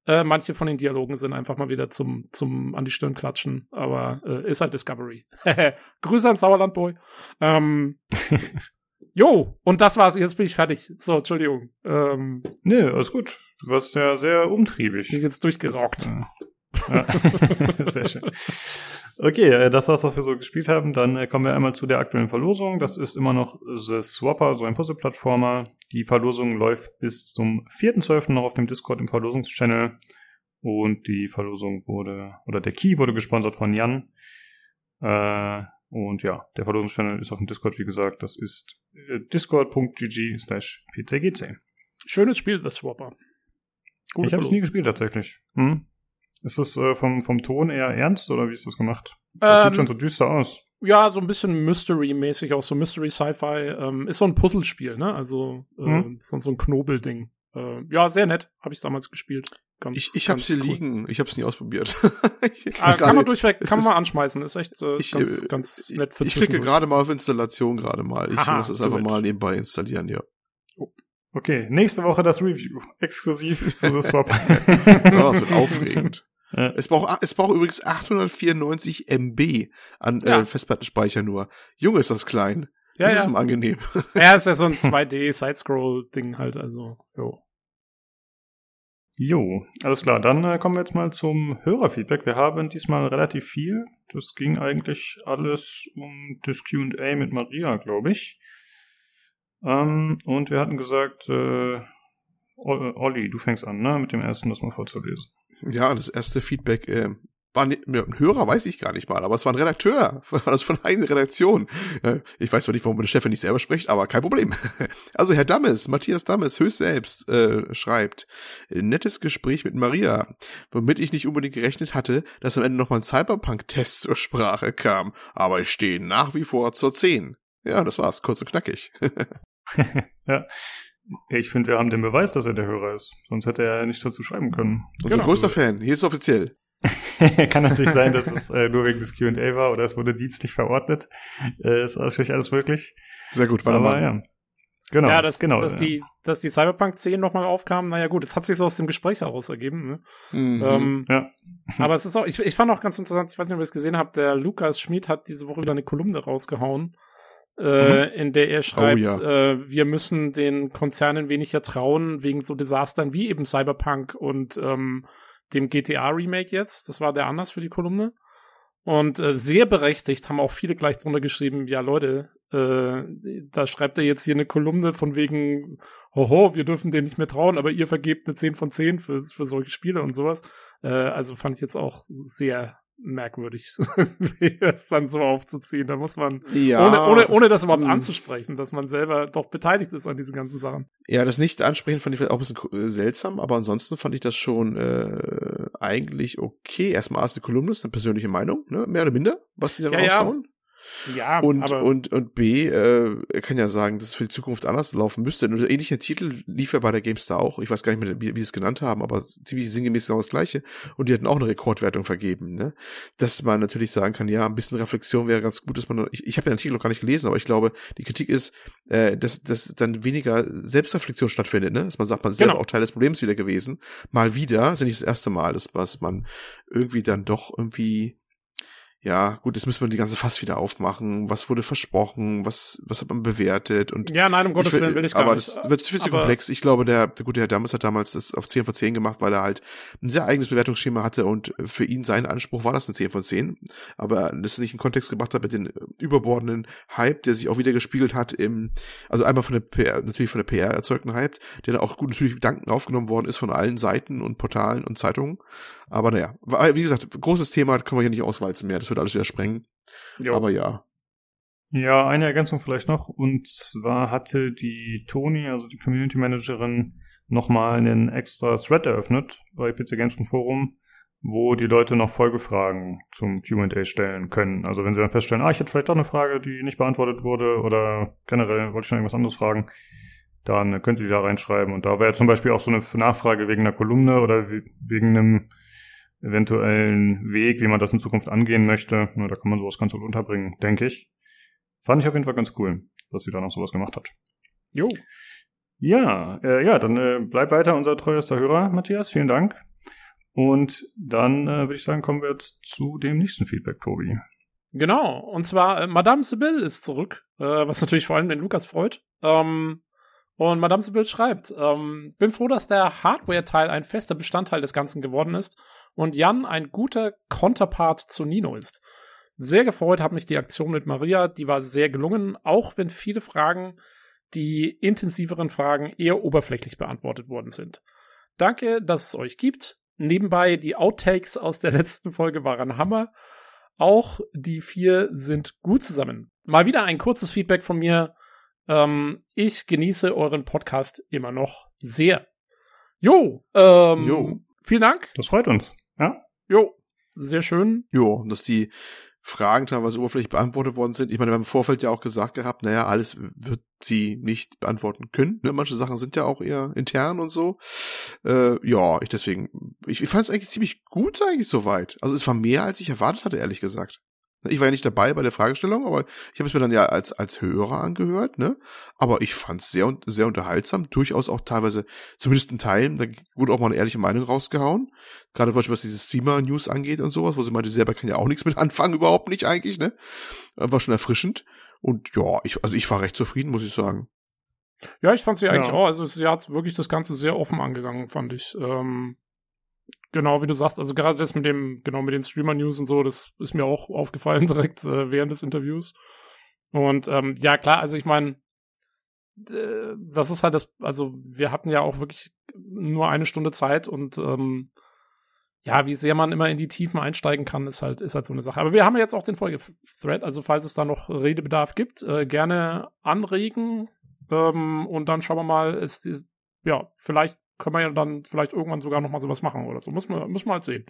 Äh, manche von den Dialogen sind einfach mal wieder zum zum an die Stirn klatschen, aber äh, ist halt Discovery. Grüße an Sauerlandboy. Ähm, jo, und das war's. Jetzt bin ich fertig. So, Entschuldigung. Ähm, nee, alles gut. Du warst ja sehr umtriebig. Ich jetzt durchgerockt. Das, äh, ja. sehr schön. Okay, äh, das war's, was wir so gespielt haben. Dann äh, kommen wir einmal zu der aktuellen Verlosung. Das ist immer noch The Swapper, so ein Puzzle-Plattformer. Die Verlosung läuft bis zum 4.12. noch auf dem Discord im Verlosungschannel. Und die Verlosung wurde, oder der Key wurde gesponsert von Jan. Äh, und ja, der Verlosungschannel ist auf dem Discord, wie gesagt. Das ist discord.gg slash pcgc. Schönes Spiel, The Swapper. Gute ich habe es nie gespielt tatsächlich. Hm? Ist das äh, vom, vom Ton eher ernst oder wie ist das gemacht? Das ähm, sieht schon so düster aus. Ja, so ein bisschen Mystery-mäßig, auch so Mystery-Sci-Fi. Ähm, ist so ein Puzzlespiel, ne? Also äh, hm? so, so ein Knobelding. Äh, ja, sehr nett. Habe ich damals gespielt. Ganz, ich ich habe sie cool. liegen. Ich habe es nie ausprobiert. ah, kann man durchweg, kann man mal anschmeißen. Ist echt äh, ich, ganz, äh, ganz nett für Ich klicke gerade mal auf Installation gerade mal. Ich Aha, muss das einfach mal nebenbei installieren, ja. Oh. Okay, nächste Woche das Review. Exklusiv zu The Swap. oh, das wird aufregend. Es braucht, es braucht übrigens 894 MB an äh, ja. äh, Festplattenspeicher nur. Junge, ist das klein. Ja, das ja. ist angenehm. Ja, ist ja so ein 2D-Sidescroll-Ding halt, also, jo. Jo, alles klar. Dann äh, kommen wir jetzt mal zum Hörerfeedback. Wir haben diesmal relativ viel. Das ging eigentlich alles um das Q&A mit Maria, glaube ich. Ähm, und wir hatten gesagt, äh, Olli, du fängst an, ne, mit dem ersten, das mal vorzulesen. Ja, das erste Feedback äh, war ein Hörer, weiß ich gar nicht mal, aber es war ein Redakteur, also von einer Redaktion. Ich weiß zwar nicht, warum meine Chefin nicht selber spricht, aber kein Problem. Also Herr Dammes, Matthias Dammes, höchst selbst, äh, schreibt, nettes Gespräch mit Maria, womit ich nicht unbedingt gerechnet hatte, dass am Ende nochmal ein Cyberpunk-Test zur Sprache kam, aber ich stehe nach wie vor zur 10. Ja, das war's, kurz und knackig. ja, ich finde, wir haben den Beweis, dass er der Hörer ist. Sonst hätte er nichts dazu schreiben können. Unser genau. größter Fan. Hier ist es offiziell. Kann natürlich sein, dass es äh, nur wegen des Q&A war oder es wurde dienstlich verordnet. Äh, ist natürlich alles möglich. Sehr gut, warte mal. Ja. Genau, ja, dass, genau, dass, ja. die, dass die Cyberpunk 10 nochmal aufkam, naja gut, es hat sich so aus dem Gespräch heraus ergeben. Ne? Mhm, ähm, ja. aber es ist auch, ich, ich fand auch ganz interessant, ich weiß nicht, ob ihr es gesehen habt, der Lukas Schmid hat diese Woche wieder eine Kolumne rausgehauen, äh, mhm. in der er schreibt, oh, ja. äh, wir müssen den Konzernen weniger trauen wegen so Desastern wie eben Cyberpunk und ähm, dem GTA-Remake jetzt. Das war der Anlass für die Kolumne. Und äh, sehr berechtigt haben auch viele gleich drunter geschrieben, ja Leute, äh, da schreibt er jetzt hier eine Kolumne von wegen, hoho, wir dürfen denen nicht mehr trauen, aber ihr vergebt eine 10 von 10 für, für solche Spiele und sowas. Äh, also fand ich jetzt auch sehr merkwürdig, das dann so aufzuziehen. Da muss man, ja, ohne, ohne, ohne das überhaupt hm. anzusprechen, dass man selber doch beteiligt ist an diesen ganzen Sachen. Ja, das nicht ansprechen fand ich vielleicht auch ein bisschen äh, seltsam, aber ansonsten fand ich das schon äh, eigentlich okay. Erstmal ist eine Kolumnist, eine persönliche Meinung, ne? mehr oder minder, was sie dann ja, raushauen. Ja. Ja, und, aber und, und B, äh, er kann ja sagen, dass es für die Zukunft anders laufen müsste. Und ähnlicher Titel lief ja bei der GameStar auch. Ich weiß gar nicht mehr, wie, wie sie es genannt haben, aber ziemlich sinngemäß genau das Gleiche. Und die hatten auch eine Rekordwertung vergeben, ne? Dass man natürlich sagen kann, ja, ein bisschen Reflexion wäre ganz gut, dass man, ich, ich habe den Artikel noch gar nicht gelesen, aber ich glaube, die Kritik ist, äh, dass, dass dann weniger Selbstreflexion stattfindet, ne? Dass man sagt, man ist genau. selber auch Teil des Problems wieder gewesen. Mal wieder, ist ja nicht das erste Mal, dass was man irgendwie dann doch irgendwie ja, gut, jetzt müssen wir die ganze Fass wieder aufmachen. Was wurde versprochen? Was, was hat man bewertet? Und ja, nein, um Gottes Willen will ich gar aber nicht. Aber das wird viel zu komplex. Ich glaube, der, der gute Herr Dammes hat damals das auf 10 von 10 gemacht, weil er halt ein sehr eigenes Bewertungsschema hatte und für ihn sein Anspruch war das eine 10 von 10. Aber das nicht in Kontext gebracht hat mit den überbordenden Hype, der sich auch wieder gespiegelt hat im, also einmal von der PR, natürlich von der PR erzeugten Hype, der da auch gut natürlich Gedanken aufgenommen worden ist von allen Seiten und Portalen und Zeitungen. Aber naja, wie gesagt, großes Thema, können wir hier nicht auswalzen mehr, das wird alles wieder sprengen. Jo. Aber ja. Ja, eine Ergänzung vielleicht noch. Und zwar hatte die Toni, also die Community Managerin, nochmal einen extra Thread eröffnet bei PC Games Forum, wo die Leute noch Folgefragen zum Q&A stellen können. Also wenn sie dann feststellen, ah, ich hätte vielleicht doch eine Frage, die nicht beantwortet wurde oder generell wollte ich noch irgendwas anderes fragen, dann könnt ihr die da reinschreiben. Und da wäre zum Beispiel auch so eine Nachfrage wegen einer Kolumne oder wegen einem eventuellen Weg, wie man das in Zukunft angehen möchte. Na, da kann man sowas ganz gut unterbringen, denke ich. Fand ich auf jeden Fall ganz cool, dass sie da noch sowas gemacht hat. Jo. Ja, äh, ja, dann äh, bleib weiter unser treuester Hörer, Matthias. Vielen Dank. Und dann äh, würde ich sagen, kommen wir jetzt zu dem nächsten Feedback, Tobi. Genau, und zwar äh, Madame Sibyl ist zurück, äh, was natürlich vor allem den Lukas freut. Ähm, und Madame Sibyl schreibt, ähm, bin froh, dass der Hardware-Teil ein fester Bestandteil des Ganzen geworden ist und Jan ein guter Konterpart zu Nino ist. Sehr gefreut hat mich die Aktion mit Maria, die war sehr gelungen, auch wenn viele Fragen, die intensiveren Fragen, eher oberflächlich beantwortet worden sind. Danke, dass es euch gibt. Nebenbei, die Outtakes aus der letzten Folge waren Hammer. Auch die vier sind gut zusammen. Mal wieder ein kurzes Feedback von mir. Ähm, ich genieße euren Podcast immer noch sehr. Jo, ähm, jo. vielen Dank. Das freut uns. Ja? Jo, sehr schön. Jo, dass die Fragen teilweise oberflächlich beantwortet worden sind. Ich meine, wir haben im Vorfeld ja auch gesagt gehabt, naja, alles wird sie nicht beantworten können. Ne? Manche Sachen sind ja auch eher intern und so. Äh, ja, ich deswegen, ich, ich fand es eigentlich ziemlich gut eigentlich soweit. Also es war mehr, als ich erwartet hatte, ehrlich gesagt. Ich war ja nicht dabei bei der Fragestellung, aber ich habe es mir dann ja als als Hörer angehört, ne? Aber ich fand es sehr sehr unterhaltsam, durchaus auch teilweise, zumindest in Teilen, da wurde auch mal eine ehrliche Meinung rausgehauen. Gerade was diese Streamer-News angeht und sowas, wo sie meinte, selber kann ja auch nichts mit anfangen, überhaupt nicht eigentlich, ne? War schon erfrischend. Und ja, ich, also ich war recht zufrieden, muss ich sagen. Ja, ich fand sie eigentlich ja. auch. Also sie hat wirklich das Ganze sehr offen angegangen, fand ich. Ähm, Genau, wie du sagst, also gerade das mit dem, genau mit den Streamer-News und so, das ist mir auch aufgefallen direkt äh, während des Interviews. Und ähm, ja, klar, also ich meine, das ist halt das, also wir hatten ja auch wirklich nur eine Stunde Zeit und ähm, ja, wie sehr man immer in die Tiefen einsteigen kann, ist halt, ist halt so eine Sache. Aber wir haben ja jetzt auch den Folge-Thread, also falls es da noch Redebedarf gibt, äh, gerne anregen ähm, und dann schauen wir mal, ist, ja, vielleicht können wir ja dann vielleicht irgendwann sogar noch mal sowas machen oder so. Muss man, muss man halt sehen.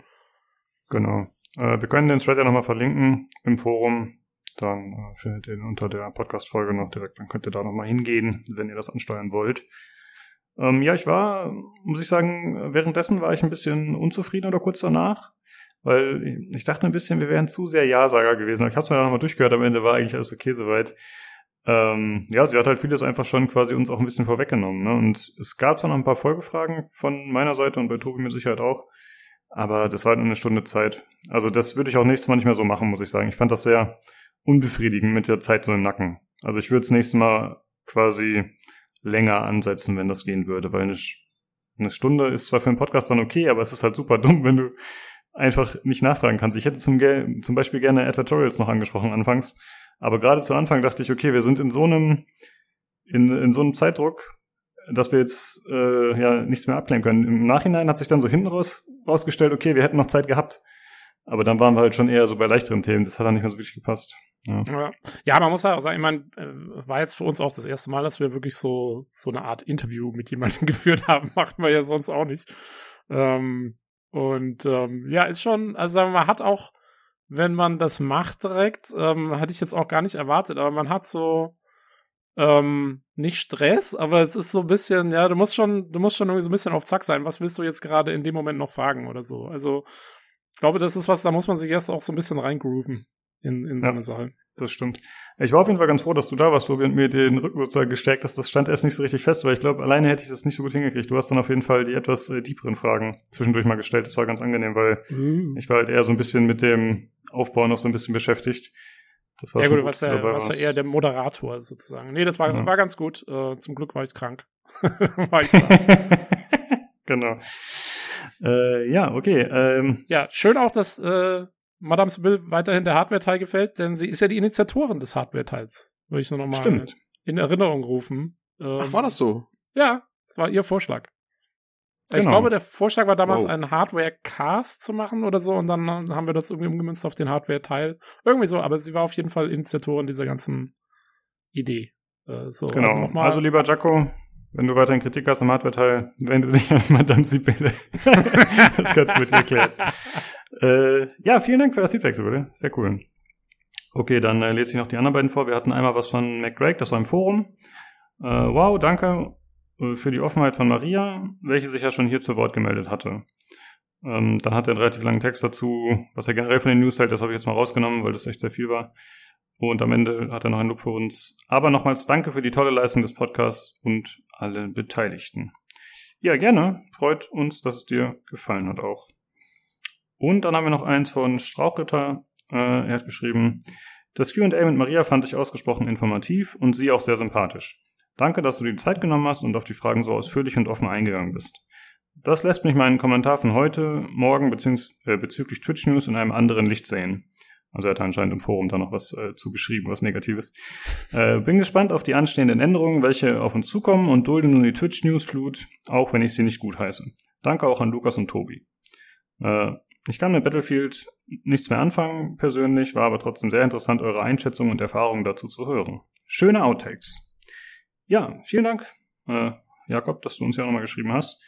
Genau. Äh, wir können den Thread ja nochmal verlinken im Forum. Dann äh, findet ihr ihn unter der Podcast-Folge noch direkt. Dann könnt ihr da nochmal hingehen, wenn ihr das ansteuern wollt. Ähm, ja, ich war, muss ich sagen, währenddessen war ich ein bisschen unzufrieden oder kurz danach. Weil ich dachte ein bisschen, wir wären zu sehr Ja-Sager gewesen. Ich habe es mir dann nochmal durchgehört, am Ende war eigentlich alles okay soweit. Ähm, ja, sie hat halt vieles einfach schon quasi uns auch ein bisschen vorweggenommen. Ne? Und es gab zwar noch ein paar Folgefragen von meiner Seite und bei Tobi mit Sicherheit auch, aber das war halt nur eine Stunde Zeit. Also das würde ich auch nächstes Mal nicht mehr so machen, muss ich sagen. Ich fand das sehr unbefriedigend mit der Zeit so im Nacken. Also ich würde es nächstes Mal quasi länger ansetzen, wenn das gehen würde, weil eine, eine Stunde ist zwar für einen Podcast dann okay, aber es ist halt super dumm, wenn du einfach nicht nachfragen kannst. Ich hätte zum, zum Beispiel gerne Advertorials noch angesprochen anfangs, aber gerade zu Anfang dachte ich, okay, wir sind in so einem, in, in so einem Zeitdruck, dass wir jetzt äh, ja nichts mehr abklären können. Im Nachhinein hat sich dann so hinten raus rausgestellt, okay, wir hätten noch Zeit gehabt. Aber dann waren wir halt schon eher so bei leichteren Themen. Das hat dann nicht mehr so wirklich gepasst. Ja, ja man muss ja auch sagen, ich meine, äh, war jetzt für uns auch das erste Mal, dass wir wirklich so, so eine Art Interview mit jemandem geführt haben. Macht man ja sonst auch nicht. Ähm, und ähm, ja, ist schon, also man hat auch wenn man das macht direkt. Ähm, hatte ich jetzt auch gar nicht erwartet, aber man hat so ähm, nicht Stress, aber es ist so ein bisschen, ja, du musst schon, du musst schon irgendwie so ein bisschen auf Zack sein. Was willst du jetzt gerade in dem Moment noch fragen oder so? Also, ich glaube, das ist was, da muss man sich erst auch so ein bisschen reingrooven in, in so ja, eine Sache. Das stimmt. Ich war auf jeden Fall ganz froh, dass du da warst, Tobi, und mir den Rücken sozusagen gestärkt hast. Das stand erst nicht so richtig fest, weil ich glaube, alleine hätte ich das nicht so gut hingekriegt. Du hast dann auf jeden Fall die etwas äh, tieferen Fragen zwischendurch mal gestellt. Das war ganz angenehm, weil uh. ich war halt eher so ein bisschen mit dem Aufbau noch so ein bisschen beschäftigt. Das war ja gut, du warst, ja, warst ja eher der Moderator sozusagen. Nee, das war, ja. war ganz gut. Äh, zum Glück war ich krank. war ich genau. Äh, ja, okay. Ähm. Ja, schön auch, dass äh, Madame Sibyl weiterhin der Hardware-Teil gefällt, denn sie ist ja die Initiatorin des Hardware-Teils. Würde ich so nochmal in Erinnerung rufen. Ähm, Ach, war das so? Ja, das war ihr Vorschlag. Genau. Ich glaube, der Vorschlag war damals, wow. einen Hardware-Cast zu machen oder so, und dann haben wir das irgendwie umgemünzt auf den Hardware-Teil. Irgendwie so, aber sie war auf jeden Fall Initiatorin dieser ganzen Idee. Äh, so, genau. Also, also, lieber Jaco, wenn du weiterhin Kritik hast am Hardware-Teil, wende dich an Madame Sibylle. das kannst du mit ihr klären. Äh, ja, vielen Dank für das Feedback, Sibylle. Sehr cool. Okay, dann äh, lese ich noch die anderen beiden vor. Wir hatten einmal was von McDrake, das war im Forum. Äh, wow, danke äh, für die Offenheit von Maria, welche sich ja schon hier zu Wort gemeldet hatte. Ähm, dann hat er einen relativ langen Text dazu, was er generell von den News hält, das habe ich jetzt mal rausgenommen, weil das echt sehr viel war. Und am Ende hat er noch ein Lob für uns. Aber nochmals danke für die tolle Leistung des Podcasts und alle Beteiligten. Ja, gerne. Freut uns, dass es dir gefallen hat auch. Und dann haben wir noch eins von Strauchritter. Äh, er hat geschrieben, das Q&A mit Maria fand ich ausgesprochen informativ und sie auch sehr sympathisch. Danke, dass du dir die Zeit genommen hast und auf die Fragen so ausführlich und offen eingegangen bist. Das lässt mich meinen Kommentar von heute, morgen bezü äh, bezüglich Twitch News in einem anderen Licht sehen. Also er hat anscheinend im Forum da noch was äh, zugeschrieben, was Negatives. Äh, bin gespannt auf die anstehenden Änderungen, welche auf uns zukommen und dulde nun die Twitch News Flut, auch wenn ich sie nicht gut heiße. Danke auch an Lukas und Tobi. Äh, ich kann mit Battlefield nichts mehr anfangen, persönlich, war aber trotzdem sehr interessant, eure Einschätzungen und Erfahrungen dazu zu hören. Schöne Outtakes. Ja, vielen Dank, äh, Jakob, dass du uns ja nochmal geschrieben hast.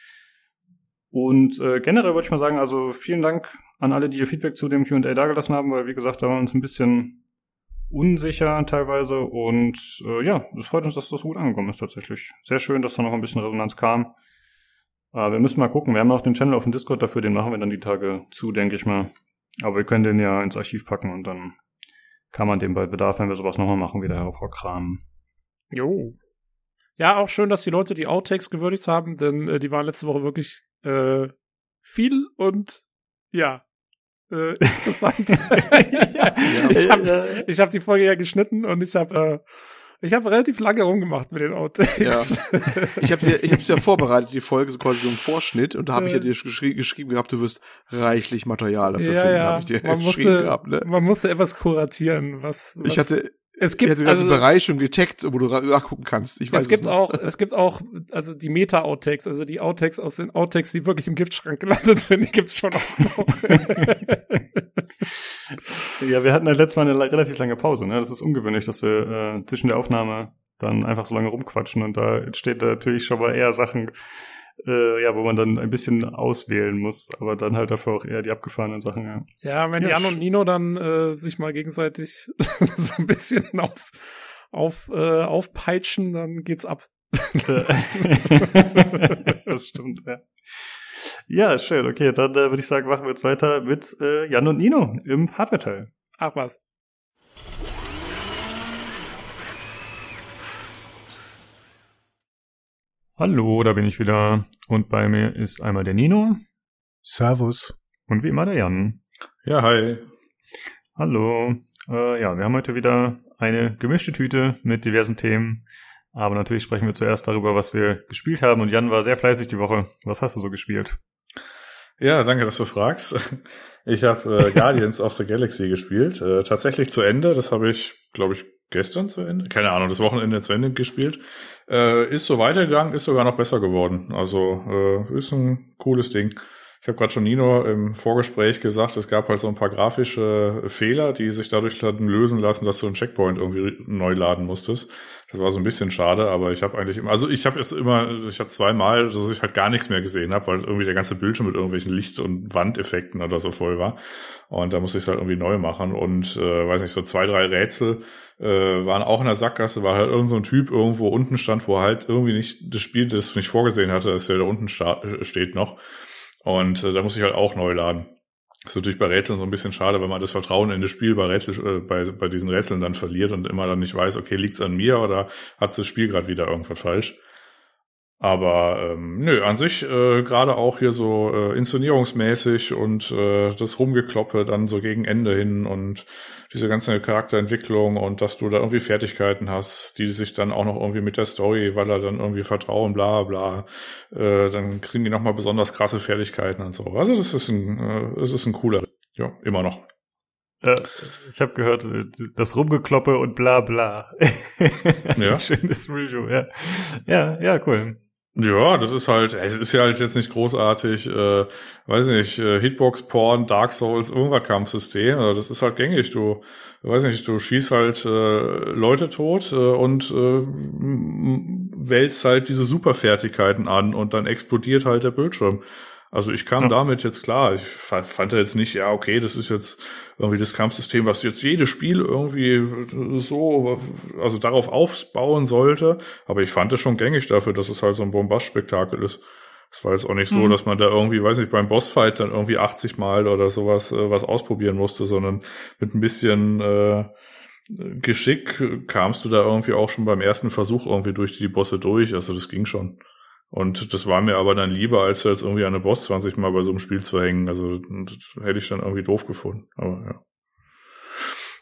Und äh, generell würde ich mal sagen, also vielen Dank an alle, die ihr Feedback zu dem Q&A dagelassen haben, weil wie gesagt, da waren wir uns ein bisschen unsicher teilweise und äh, ja, es freut uns, dass das gut angekommen ist tatsächlich. Sehr schön, dass da noch ein bisschen Resonanz kam. Äh, wir müssen mal gucken, wir haben noch den Channel auf dem Discord dafür, den machen wir dann die Tage zu, denke ich mal. Aber wir können den ja ins Archiv packen und dann kann man den bei Bedarf, wenn wir sowas nochmal machen, wieder hervorkramen. Jo. Ja, auch schön, dass die Leute die Outtakes gewürdigt haben, denn äh, die waren letzte Woche wirklich äh, viel und ja, äh, interessant. ja. Ich habe ich hab die Folge ja geschnitten und ich habe äh, ich habe relativ lange rumgemacht mit den Outtakes. Ja. Ich habe ja, ich habe ja vorbereitet, die Folge, so quasi so im Vorschnitt, und da habe ich ja dir geschri geschrieben gehabt, du wirst reichlich Material dafür ja, finden, ja. habe ich dir man geschrieben musste, gehabt. Ne? Man musste etwas kuratieren, was, was ich hatte es gibt also ganze Bereich schon getaggt, wo du nachgucken kannst. Ich weiß es gibt es auch, es gibt auch, also die Meta-Outtakes, also die Outtakes aus den Outtakes, die wirklich im Giftschrank gelandet sind, die gibt's schon auch noch. ja, wir hatten halt letztes Mal eine relativ lange Pause. Ne? Das ist ungewöhnlich, dass wir äh, zwischen der Aufnahme dann einfach so lange rumquatschen und da entsteht natürlich schon mal eher Sachen, äh, ja, wo man dann ein bisschen auswählen muss, aber dann halt dafür auch eher die abgefahrenen Sachen, ja. Ja, wenn ja, Jan und Nino dann äh, sich mal gegenseitig so ein bisschen auf, auf, äh, aufpeitschen, dann geht's ab. das stimmt, ja. Ja, schön. Okay, dann äh, würde ich sagen, machen wir jetzt weiter mit äh, Jan und Nino im Hardware-Teil. Ach was. Hallo, da bin ich wieder. Und bei mir ist einmal der Nino. Servus. Und wie immer der Jan. Ja, hi. Hallo. Äh, ja, wir haben heute wieder eine gemischte Tüte mit diversen Themen. Aber natürlich sprechen wir zuerst darüber, was wir gespielt haben. Und Jan war sehr fleißig die Woche. Was hast du so gespielt? Ja, danke, dass du fragst. Ich habe äh, Guardians of the Galaxy gespielt. Äh, tatsächlich zu Ende. Das habe ich, glaube ich, gestern zu Ende, keine Ahnung, das Wochenende zu Ende gespielt. Äh, ist so weitergegangen, ist sogar noch besser geworden. Also äh, ist ein cooles Ding. Ich habe gerade schon Nino im Vorgespräch gesagt, es gab halt so ein paar grafische Fehler, die sich dadurch lösen lassen, dass du einen Checkpoint irgendwie neu laden musstest. Das war so ein bisschen schade, aber ich habe eigentlich immer, also ich habe es immer, ich hatte zweimal, dass ich halt gar nichts mehr gesehen habe, weil irgendwie der ganze Bildschirm mit irgendwelchen Licht- und Wandeffekten oder so voll war. Und da musste ich es halt irgendwie neu machen. Und äh, weiß nicht, so zwei, drei Rätsel äh, waren auch in der Sackgasse, weil halt irgend so ein Typ irgendwo unten stand, wo halt irgendwie nicht das Spiel das nicht vorgesehen hatte, dass der da unten steht noch. Und äh, da muss ich halt auch neu laden. Das ist natürlich bei Rätseln so ein bisschen schade, wenn man das Vertrauen in das Spiel bei, Rätsel, äh, bei, bei diesen Rätseln dann verliert und immer dann nicht weiß, okay, liegt's an mir oder hat das Spiel gerade wieder irgendwas falsch. Aber ähm, nö, an sich äh, gerade auch hier so äh, inszenierungsmäßig und äh, das Rumgekloppe dann so gegen Ende hin und diese ganze Charakterentwicklung und dass du da irgendwie Fertigkeiten hast, die sich dann auch noch irgendwie mit der Story, weil er dann irgendwie Vertrauen, bla bla, äh, dann kriegen die nochmal besonders krasse Fertigkeiten und so. Also das ist ein, äh, das ist ein cooler, ja, immer noch. Äh, ich habe gehört, das Rumgekloppe und bla bla. ja. Schönes Review, ja. Ja, ja, cool. Ja, das ist halt, es ist ja halt jetzt nicht großartig, äh, weiß nicht, äh, Hitbox, Porn, Dark Souls, irgendwas Kampfsystem. Also das ist halt gängig. Du, weiß nicht, du schießt halt äh, Leute tot äh, und äh, wälzt halt diese Superfertigkeiten an und dann explodiert halt der Bildschirm. Also ich kam ja. damit jetzt klar. Ich fand jetzt nicht, ja, okay, das ist jetzt irgendwie das Kampfsystem, was jetzt jedes Spiel irgendwie so, also darauf aufbauen sollte. Aber ich fand es schon gängig dafür, dass es halt so ein Bombastspektakel ist. Es war jetzt auch nicht so, mhm. dass man da irgendwie, weiß nicht, beim Bossfight dann irgendwie 80 Mal oder sowas äh, was ausprobieren musste, sondern mit ein bisschen äh, Geschick kamst du da irgendwie auch schon beim ersten Versuch irgendwie durch die Bosse durch. Also das ging schon. Und das war mir aber dann lieber, als jetzt irgendwie eine Boss 20 Mal bei so einem Spiel zu hängen. Also das hätte ich dann irgendwie doof gefunden. Aber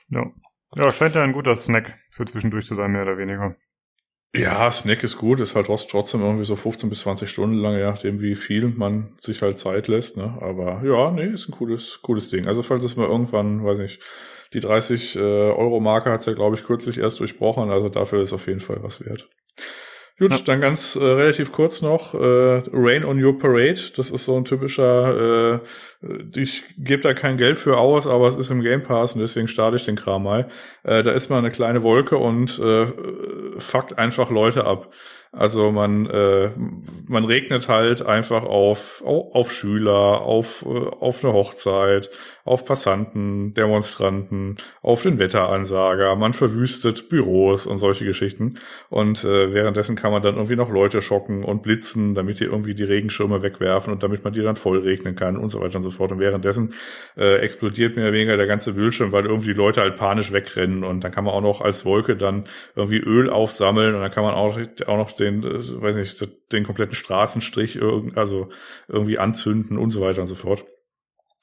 ja. Ja. Ja, scheint ja ein guter Snack für zwischendurch zu sein, mehr oder weniger. Ja, Snack ist gut, ist halt trotzdem irgendwie so 15 bis 20 Stunden lang, je nachdem wie viel man sich halt Zeit lässt, ne? Aber ja, nee, ist ein cooles, cooles Ding. Also falls es mal irgendwann, weiß nicht, die 30 äh, Euro Marke hat's ja, glaube ich, kürzlich erst durchbrochen, also dafür ist auf jeden Fall was wert. Gut, ja. dann ganz äh, relativ kurz noch, äh, Rain on Your Parade, das ist so ein typischer, äh, ich gebe da kein Geld für aus, aber es ist im Game Pass und deswegen starte ich den Kram mal. Äh, da ist mal eine kleine Wolke und äh, fuckt einfach Leute ab. Also man, äh, man regnet halt einfach auf, auf Schüler, auf, äh, auf eine Hochzeit, auf Passanten, Demonstranten, auf den Wetteransager, man verwüstet Büros und solche Geschichten. Und äh, währenddessen kann man dann irgendwie noch Leute schocken und blitzen, damit die irgendwie die Regenschirme wegwerfen und damit man die dann voll regnen kann und so weiter und so fort. Und währenddessen äh, explodiert mehr oder weniger der ganze Bildschirm, weil irgendwie die Leute halt panisch wegrennen und dann kann man auch noch als Wolke dann irgendwie Öl aufsammeln und dann kann man auch, auch noch den, äh, weiß nicht, den kompletten Straßenstrich also irgendwie anzünden und so weiter und so fort.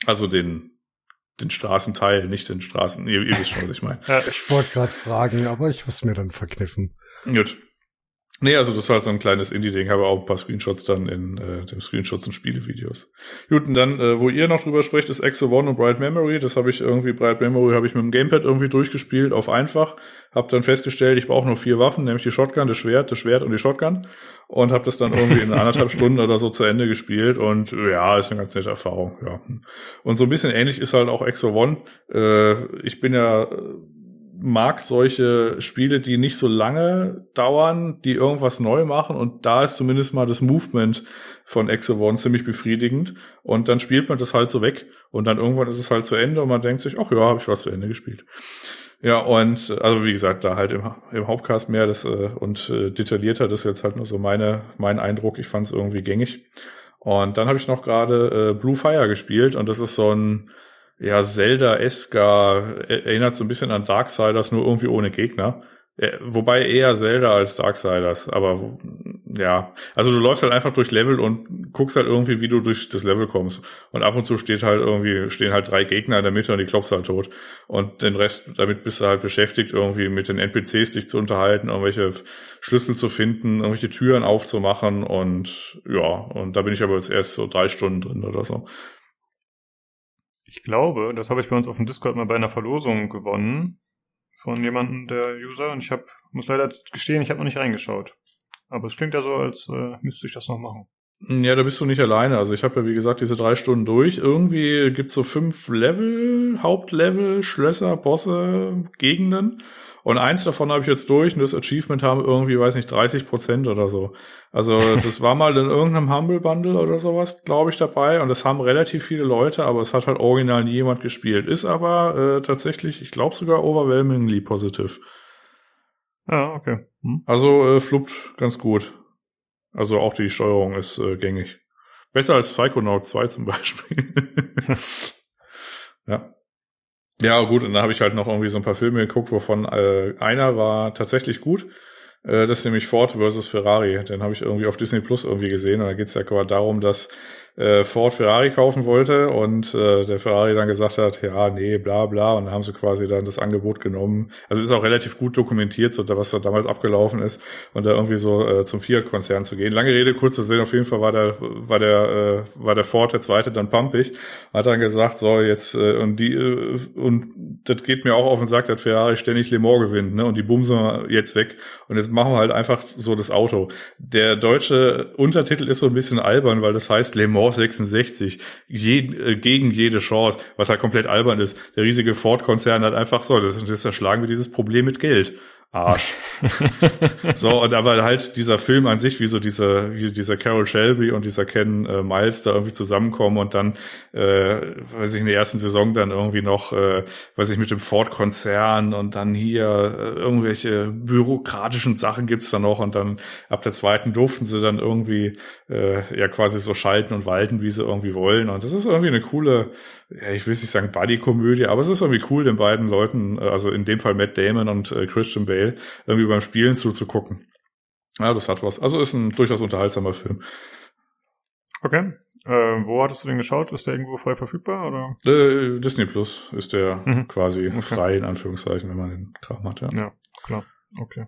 Also den, den Straßenteil, nicht den Straßen. Ihr, ihr wisst schon, was ich meine. ja, ich wollte gerade fragen, aber ich muss mir dann verkniffen. Gut. Nee, also das war so ein kleines Indie-Ding, habe auch ein paar Screenshots dann in äh, dem Screenshots und Spielevideos. Gut, und dann, äh, wo ihr noch drüber sprecht, ist Exo One und Bright Memory. Das habe ich irgendwie, Bright Memory habe ich mit dem Gamepad irgendwie durchgespielt auf einfach. Hab dann festgestellt, ich brauche nur vier Waffen, nämlich die Shotgun, das Schwert, das Schwert und die Shotgun. Und habe das dann irgendwie in anderthalb Stunden oder so zu Ende gespielt. Und ja, ist eine ganz nette Erfahrung, ja. Und so ein bisschen ähnlich ist halt auch Exo One. Äh, ich bin ja mag solche Spiele, die nicht so lange dauern, die irgendwas neu machen und da ist zumindest mal das Movement von Exo One ziemlich befriedigend und dann spielt man das halt so weg und dann irgendwann ist es halt zu Ende und man denkt sich, ach ja, habe ich was zu Ende gespielt. Ja, und also wie gesagt, da halt im, im Hauptcast mehr das äh, und äh, detaillierter, das ist jetzt halt nur so meine, mein Eindruck, ich fand es irgendwie gängig. Und dann habe ich noch gerade äh, Blue Fire gespielt und das ist so ein ja, Zelda-esker, erinnert so ein bisschen an Darksiders, nur irgendwie ohne Gegner. Wobei eher Zelda als Darksiders, aber ja, also du läufst halt einfach durch Level und guckst halt irgendwie, wie du durch das Level kommst. Und ab und zu steht halt irgendwie, stehen halt drei Gegner in der Mitte und die klopfst halt tot. Und den Rest, damit bist du halt beschäftigt, irgendwie mit den NPCs dich zu unterhalten, irgendwelche Schlüssel zu finden, irgendwelche Türen aufzumachen und ja, und da bin ich aber jetzt erst so drei Stunden drin oder so. Ich glaube, das habe ich bei uns auf dem Discord mal bei einer Verlosung gewonnen von jemandem der User und ich habe muss leider gestehen, ich habe noch nicht reingeschaut. Aber es klingt ja so, als äh, müsste ich das noch machen. Ja, da bist du nicht alleine. Also ich habe ja, wie gesagt, diese drei Stunden durch. Irgendwie gibt's so fünf Level, Hauptlevel, Schlösser, Bosse, Gegenden. Und eins davon habe ich jetzt durch und das Achievement haben irgendwie, weiß nicht, 30 Prozent oder so. Also das war mal in irgendeinem Humble Bundle oder sowas, glaube ich, dabei. Und das haben relativ viele Leute, aber es hat halt original nie jemand gespielt. Ist aber äh, tatsächlich, ich glaube sogar overwhelmingly positiv. Ah, okay. Hm. Also äh, fluppt ganz gut. Also auch die Steuerung ist äh, gängig. Besser als Psychonaut 2 zum Beispiel. ja. Ja, gut, und dann habe ich halt noch irgendwie so ein paar Filme geguckt, wovon äh, einer war tatsächlich gut. Äh, das ist nämlich Ford versus Ferrari. Den habe ich irgendwie auf Disney Plus irgendwie gesehen. Und da geht es ja quasi darum, dass äh, Ford Ferrari kaufen wollte und äh, der Ferrari dann gesagt hat, ja, nee, bla bla. Und dann haben sie quasi dann das Angebot genommen. Also ist auch relativ gut dokumentiert, so was da damals abgelaufen ist und da irgendwie so äh, zum Fiat-Konzern zu gehen. Lange Rede, kurz zu sehen, auf jeden Fall war der, war der, äh, war der Ford der zweite dann pumpig. Hat dann gesagt, so jetzt, äh, und die, äh, und das geht mir auch auf den Sack, dass Ferrari ständig Le Mans gewinnt, ne? Und die bumsen jetzt weg. Und jetzt machen wir halt einfach so das Auto. Der deutsche Untertitel ist so ein bisschen albern, weil das heißt Le Mans Force 66 je, äh, gegen jede Chance, was halt komplett albern ist. Der riesige Ford-Konzern hat einfach so, das, das erschlagen wir dieses Problem mit Geld. Arsch. so, und aber halt dieser Film an sich, wie so diese, wie dieser Carol Shelby und dieser Ken äh, Miles da irgendwie zusammenkommen und dann, äh, weiß ich, in der ersten Saison dann irgendwie noch, äh, weiß ich, mit dem Ford-Konzern und dann hier äh, irgendwelche bürokratischen Sachen gibt's da noch und dann ab der zweiten durften sie dann irgendwie äh, ja quasi so schalten und walten, wie sie irgendwie wollen. Und das ist irgendwie eine coole, ja, ich will nicht sagen Buddy-Komödie, aber es ist irgendwie cool, den beiden Leuten, äh, also in dem Fall Matt Damon und äh, Christian Bale, irgendwie beim Spielen zuzugucken. Ja, das hat was. Also ist ein durchaus unterhaltsamer Film. Okay. Äh, wo hattest du den geschaut? Ist der irgendwo frei verfügbar oder? Äh, Disney Plus ist der mhm. quasi okay. frei in Anführungszeichen, wenn man den Kram hat. Ja, ja klar. Okay.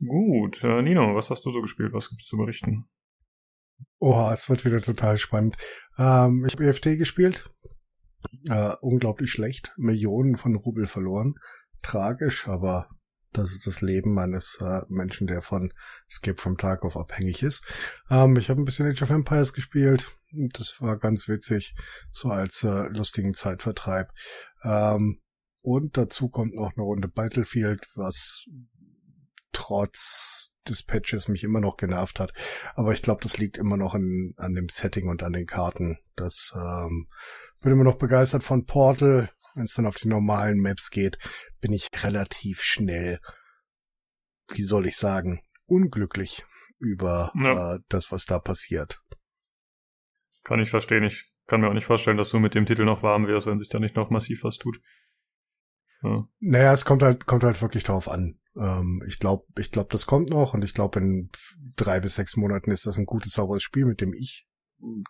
Gut, äh, Nino, was hast du so gespielt? Was gibt's zu berichten? Oha, es wird wieder total spannend. Ähm, ich habe EFT gespielt. Äh, unglaublich schlecht. Millionen von Rubel verloren tragisch, aber das ist das Leben eines äh, Menschen, der von Escape from Tarkov abhängig ist. Ähm, ich habe ein bisschen Age of Empires gespielt. Das war ganz witzig, so als äh, lustigen Zeitvertreib. Ähm, und dazu kommt noch eine Runde Battlefield, was trotz des Patches mich immer noch genervt hat. Aber ich glaube, das liegt immer noch in, an dem Setting und an den Karten. Das ähm, bin immer noch begeistert von Portal wenn es dann auf die normalen Maps geht, bin ich relativ schnell, wie soll ich sagen, unglücklich über ja. äh, das, was da passiert. Kann ich verstehen. Ich kann mir auch nicht vorstellen, dass du mit dem Titel noch warm wärst, wenn sich da nicht noch massiv was tut. Ja. Naja, es kommt halt, kommt halt wirklich darauf an. Ähm, ich glaube, ich glaube, das kommt noch und ich glaube, in drei bis sechs Monaten ist das ein gutes, sauberes Spiel, mit dem ich,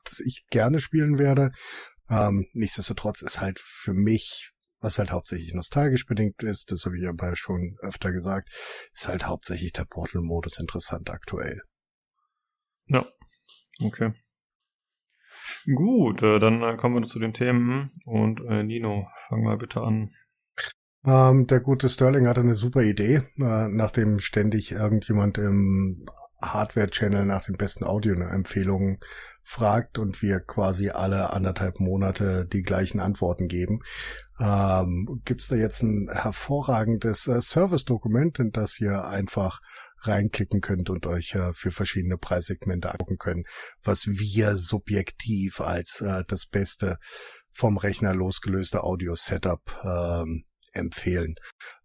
das ich gerne spielen werde. Ähm, nichtsdestotrotz ist halt für mich, was halt hauptsächlich nostalgisch bedingt ist, das habe ich aber schon öfter gesagt, ist halt hauptsächlich der Portal-Modus interessant aktuell. Ja, okay. Gut, äh, dann äh, kommen wir zu den Themen und äh, Nino, fang mal bitte an. Ähm, der gute Sterling hatte eine super Idee, äh, nachdem ständig irgendjemand im Hardware-Channel nach den besten Audio-Empfehlungen fragt und wir quasi alle anderthalb Monate die gleichen Antworten geben, ähm, gibt es da jetzt ein hervorragendes äh, Service-Dokument, in das ihr einfach reinklicken könnt und euch äh, für verschiedene Preissegmente angucken können, was wir subjektiv als äh, das beste vom Rechner losgelöste Audio-Setup ähm, empfehlen.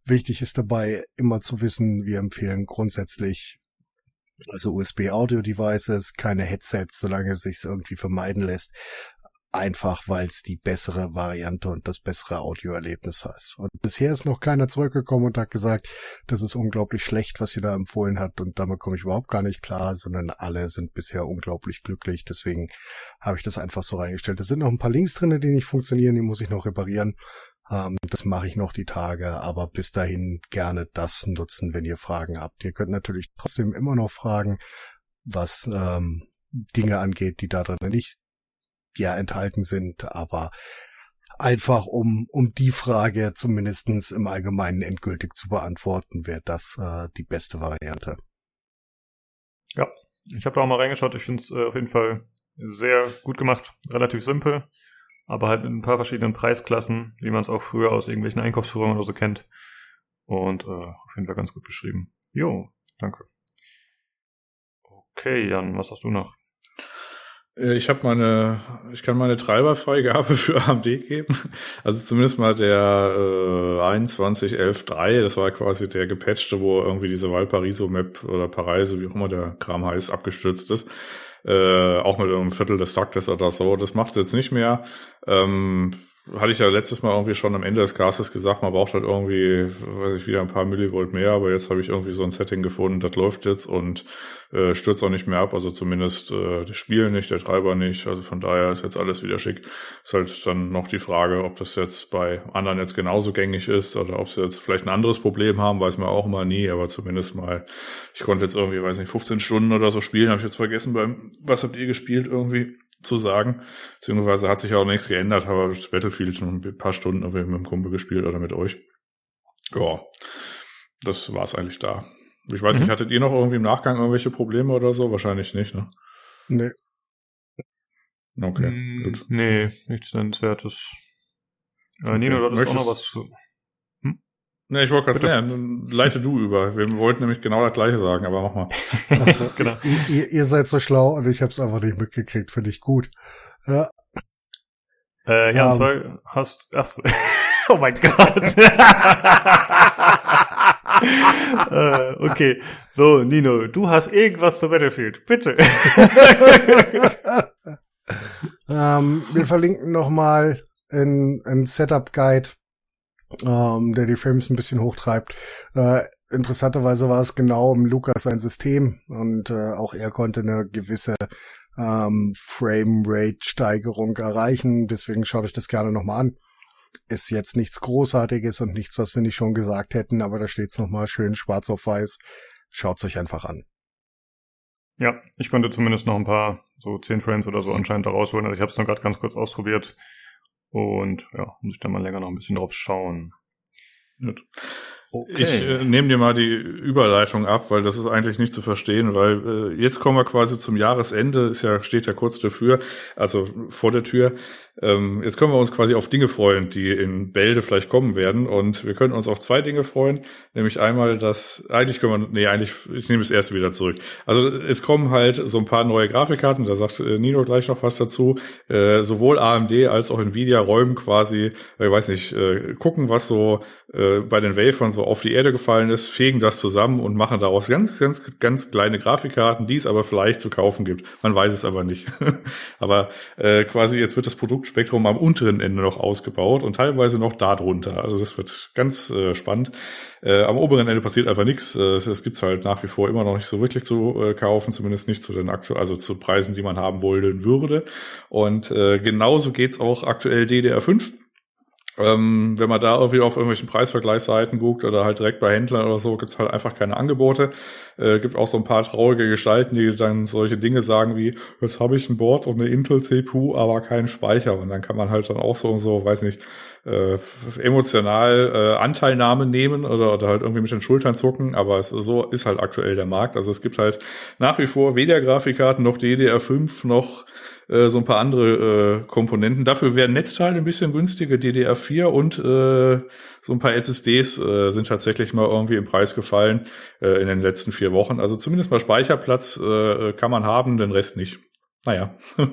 Wichtig ist dabei immer zu wissen, wir empfehlen grundsätzlich also USB-Audio-Devices, keine Headsets, solange es sich irgendwie vermeiden lässt. Einfach, weil es die bessere Variante und das bessere Audioerlebnis heißt. Und bisher ist noch keiner zurückgekommen und hat gesagt, das ist unglaublich schlecht, was sie da empfohlen hat und damit komme ich überhaupt gar nicht klar, sondern alle sind bisher unglaublich glücklich. Deswegen habe ich das einfach so reingestellt. Da sind noch ein paar Links drin, die nicht funktionieren, die muss ich noch reparieren. Ähm, das mache ich noch die Tage, aber bis dahin gerne das nutzen, wenn ihr Fragen habt. Ihr könnt natürlich trotzdem immer noch fragen, was ähm, Dinge angeht, die da drin nicht ja enthalten sind, aber einfach um um die Frage zumindestens im Allgemeinen endgültig zu beantworten, wäre das äh, die beste Variante. Ja, Ich habe da auch mal reingeschaut. Ich finde es äh, auf jeden Fall sehr gut gemacht, relativ simpel, aber halt mit ein paar verschiedenen Preisklassen, wie man es auch früher aus irgendwelchen Einkaufsführungen oder so kennt. Und äh, auf jeden Fall ganz gut beschrieben. Jo, danke. Okay, Jan, was hast du noch? Äh, ich habe meine, ich kann meine Treiberfreigabe für AMD geben. Also zumindest mal der äh, 21.11.3, das war quasi der gepatchte, wo irgendwie diese Valparaiso-Map oder Paraiso, wie auch immer der Kram heißt, abgestürzt ist. Äh, auch mit einem Viertel des Taktes oder so. Das macht's jetzt nicht mehr. Ähm, hatte ich ja letztes Mal irgendwie schon am Ende des Classes gesagt, man braucht halt irgendwie, weiß ich, wieder ein paar Millivolt mehr, aber jetzt habe ich irgendwie so ein Setting gefunden, das läuft jetzt und äh, stürzt auch nicht mehr ab, also zumindest äh, das Spiel nicht, der Treiber nicht, also von daher ist jetzt alles wieder schick. Ist halt dann noch die Frage, ob das jetzt bei anderen jetzt genauso gängig ist oder ob sie jetzt vielleicht ein anderes Problem haben, weiß man auch immer nie, aber zumindest mal, ich konnte jetzt irgendwie, weiß nicht, 15 Stunden oder so spielen, habe ich jetzt vergessen beim, was habt ihr gespielt irgendwie? Zu sagen. Beziehungsweise hat sich auch nichts geändert, aber das Battlefield schon ein paar Stunden mit dem Kumpel gespielt oder mit euch. Ja, das war's eigentlich da. Ich weiß mhm. nicht, hattet ihr noch irgendwie im Nachgang irgendwelche Probleme oder so? Wahrscheinlich nicht, ne? Nee. Okay, mm, gut. Nee, nichts nennenswertes. Äh, okay. Nino, du hattest auch noch was zu. Ne, ich wollte gerade klären, leite du über. Wir wollten nämlich genau das gleiche sagen, aber mach mal. Also, genau. ihr, ihr, seid so schlau und ich habe es einfach nicht mitgekriegt, finde ich gut. Ja. Äh, ja, um, und ähm. zwar hast ach so. oh mein Gott. äh, okay, so Nino, du hast irgendwas zu Battlefield, bitte. ähm, wir verlinken noch mal ein, ein Setup Guide ähm, der die Frames ein bisschen hochtreibt. Äh, interessanterweise war es genau im Lukas sein System und äh, auch er konnte eine gewisse ähm, Frame-Rate-Steigerung erreichen. Deswegen schaut euch das gerne nochmal an. Ist jetzt nichts Großartiges und nichts, was wir nicht schon gesagt hätten, aber da steht's nochmal schön schwarz auf weiß. Schaut's euch einfach an. Ja, ich konnte zumindest noch ein paar, so 10 Frames oder so anscheinend da rausholen. Also ich habe es nur gerade ganz kurz ausprobiert. Und ja, muss ich da mal länger noch ein bisschen drauf schauen. Okay. Ich äh, nehme dir mal die Überleitung ab, weil das ist eigentlich nicht zu verstehen, weil äh, jetzt kommen wir quasi zum Jahresende, ist ja, steht ja kurz dafür, also vor der Tür. Ähm, jetzt können wir uns quasi auf Dinge freuen, die in Bälde vielleicht kommen werden. Und wir können uns auf zwei Dinge freuen. Nämlich einmal, dass, eigentlich können wir, nee, eigentlich, ich nehme das erste wieder zurück. Also es kommen halt so ein paar neue Grafikkarten, da sagt äh, Nino gleich noch was dazu. Äh, sowohl AMD als auch Nvidia räumen quasi, ich weiß nicht, äh, gucken, was so äh, bei den Wafern so auf die Erde gefallen ist, fegen das zusammen und machen daraus ganz, ganz, ganz kleine Grafikkarten, die es aber vielleicht zu kaufen gibt. Man weiß es aber nicht. aber äh, quasi jetzt wird das Produkt Spektrum am unteren Ende noch ausgebaut und teilweise noch darunter. Also das wird ganz äh, spannend. Äh, am oberen Ende passiert einfach nichts. Äh, es gibt's halt nach wie vor immer noch nicht so wirklich zu äh, kaufen, zumindest nicht zu den aktuellen, also zu Preisen, die man haben wollen würde. Und äh, genauso geht's auch aktuell DDR5. Ähm, wenn man da irgendwie auf irgendwelchen Preisvergleichsseiten guckt oder halt direkt bei Händlern oder so, gibt's halt einfach keine Angebote. Äh, gibt auch so ein paar traurige Gestalten, die dann solche Dinge sagen wie, jetzt habe ich ein Board und eine Intel CPU, aber keinen Speicher. Und dann kann man halt dann auch so und so, weiß nicht, äh, emotional äh, Anteilnahme nehmen oder, oder halt irgendwie mit den Schultern zucken, aber es, so ist halt aktuell der Markt. Also es gibt halt nach wie vor weder Grafikkarten noch DDR5 noch äh, so ein paar andere äh, Komponenten. Dafür werden Netzteile ein bisschen günstiger, DDR4 und äh, so ein paar SSDs äh, sind tatsächlich mal irgendwie im Preis gefallen äh, in den letzten vier Wochen. Also zumindest mal Speicherplatz äh, kann man haben, den Rest nicht. Naja.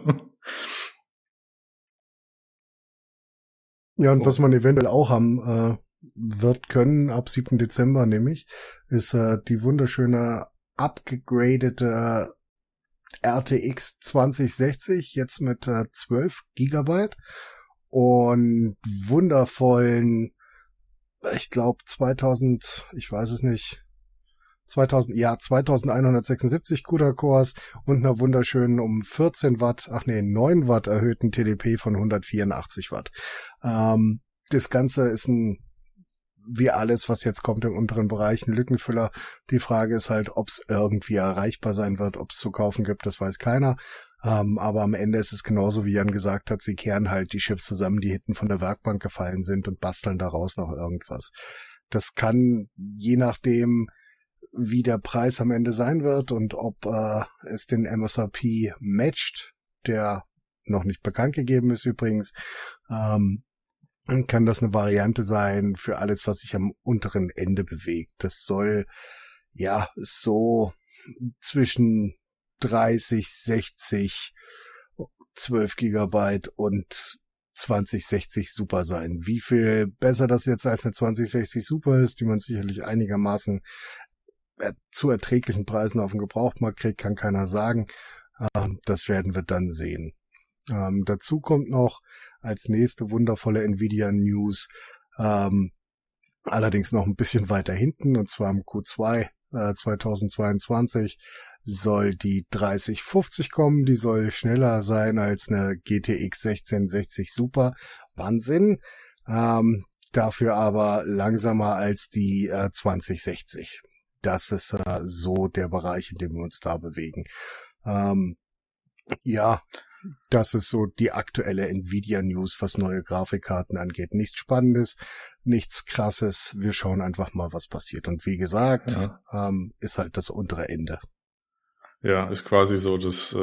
ja, und was man eventuell auch haben äh, wird können, ab 7. Dezember nämlich, ist äh, die wunderschöne abgegradete RTX 2060, jetzt mit äh, 12 Gigabyte und wundervollen, ich glaube 2000, ich weiß es nicht, 2000, ja, 2176 CUDA-Cores und einer wunderschönen um 14 Watt, ach nee, 9 Watt erhöhten TDP von 184 Watt. Ähm, das Ganze ist ein wie alles, was jetzt kommt im unteren Bereich, ein Lückenfüller. Die Frage ist halt, ob es irgendwie erreichbar sein wird, ob es zu kaufen gibt, das weiß keiner. Ähm, aber am Ende ist es genauso, wie Jan gesagt hat, sie kehren halt die Chips zusammen, die hinten von der Werkbank gefallen sind und basteln daraus noch irgendwas. Das kann je nachdem, wie der Preis am Ende sein wird und ob äh, es den MSRP matcht, der noch nicht bekannt gegeben ist übrigens. Ähm, kann das eine Variante sein für alles, was sich am unteren Ende bewegt. Das soll ja so zwischen 30, 60, 12 Gigabyte und 2060 Super sein. Wie viel besser das jetzt als eine 2060 Super ist, die man sicherlich einigermaßen zu erträglichen Preisen auf dem Gebrauchmarkt kriegt, kann keiner sagen. Ähm, das werden wir dann sehen. Ähm, dazu kommt noch als nächste wundervolle Nvidia News, ähm, allerdings noch ein bisschen weiter hinten, und zwar im Q2 äh, 2022 soll die 3050 kommen, die soll schneller sein als eine GTX 1660 Super. Wahnsinn. Ähm, dafür aber langsamer als die äh, 2060. Das ist äh, so der Bereich, in dem wir uns da bewegen. Ähm, ja, das ist so die aktuelle Nvidia News, was neue Grafikkarten angeht. Nichts Spannendes, nichts Krasses. Wir schauen einfach mal, was passiert. Und wie gesagt, ja. ähm, ist halt das untere Ende. Ja, ist quasi so das, äh,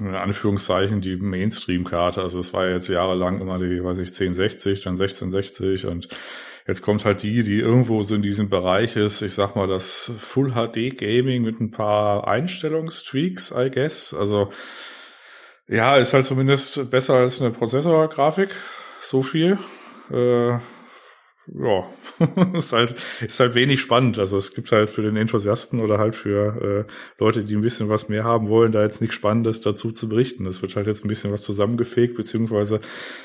in Anführungszeichen, die Mainstream-Karte. Also es war ja jetzt jahrelang immer die, weiß ich, 1060, dann 1660 und jetzt kommt halt die, die irgendwo so in diesem Bereich ist. Ich sag mal, das Full HD Gaming mit ein paar Einstellungstweaks, I guess. Also ja, ist halt zumindest besser als eine Prozessorgrafik. So viel. Äh, ja, ist halt, ist halt wenig spannend. Also es gibt halt für den Enthusiasten oder halt für äh, Leute, die ein bisschen was mehr haben wollen, da jetzt nichts Spannendes dazu zu berichten. Es wird halt jetzt ein bisschen was zusammengefegt, beziehungsweise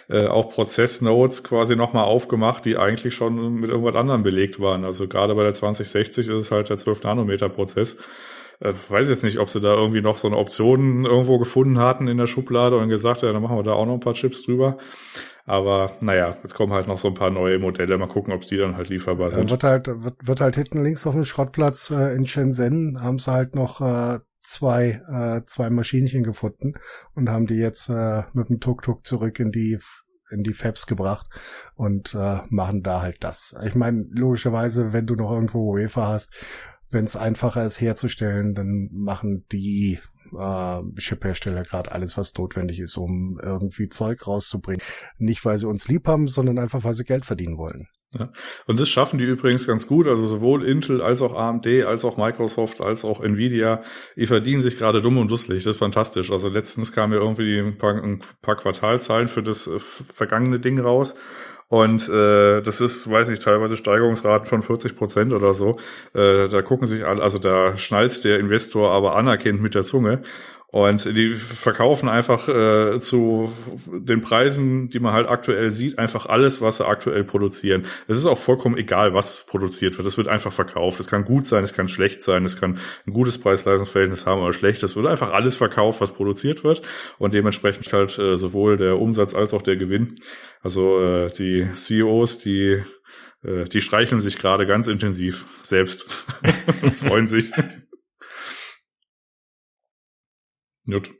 äh, auch Prozessnotes quasi nochmal aufgemacht, die eigentlich schon mit irgendwas anderem belegt waren. Also gerade bei der 2060 ist es halt der 12 Nanometer Prozess. Äh, weiß jetzt nicht, ob sie da irgendwie noch so eine Option irgendwo gefunden hatten in der Schublade und gesagt, ja, dann machen wir da auch noch ein paar Chips drüber. Aber naja, jetzt kommen halt noch so ein paar neue Modelle. Mal gucken, ob die dann halt lieferbar sind. Ja, wird halt, wird, wird halt hinten links auf dem Schrottplatz äh, in Shenzhen haben sie halt noch äh, zwei, äh, zwei Maschinchen gefunden und haben die jetzt äh, mit dem Tuk-Tuk zurück in die in die Fabs gebracht und äh, machen da halt das. Ich meine, logischerweise, wenn du noch irgendwo UEFA hast, wenn es einfacher ist herzustellen, dann machen die äh, Chip-Hersteller gerade alles, was notwendig ist, um irgendwie Zeug rauszubringen. Nicht, weil sie uns lieb haben, sondern einfach, weil sie Geld verdienen wollen. Ja. Und das schaffen die übrigens ganz gut. Also sowohl Intel als auch AMD, als auch Microsoft, als auch Nvidia, die verdienen sich gerade dumm und dusselig. Das ist fantastisch. Also letztens kamen ja irgendwie ein paar, ein paar Quartalzahlen für das äh, vergangene Ding raus. Und äh, das ist, weiß ich, teilweise Steigerungsraten von 40 Prozent oder so. Äh, da gucken sich alle, also da schnalzt der Investor aber anerkennt mit der Zunge. Und die verkaufen einfach äh, zu den Preisen, die man halt aktuell sieht, einfach alles, was sie aktuell produzieren. Es ist auch vollkommen egal, was produziert wird. Es wird einfach verkauft. Es kann gut sein, es kann schlecht sein, es kann ein gutes Preis-Leistungsverhältnis haben oder schlecht. Es wird einfach alles verkauft, was produziert wird. Und dementsprechend halt äh, sowohl der Umsatz als auch der Gewinn. Also äh, die CEOs, die äh, die streicheln sich gerade ganz intensiv selbst. Freuen sich. Gut.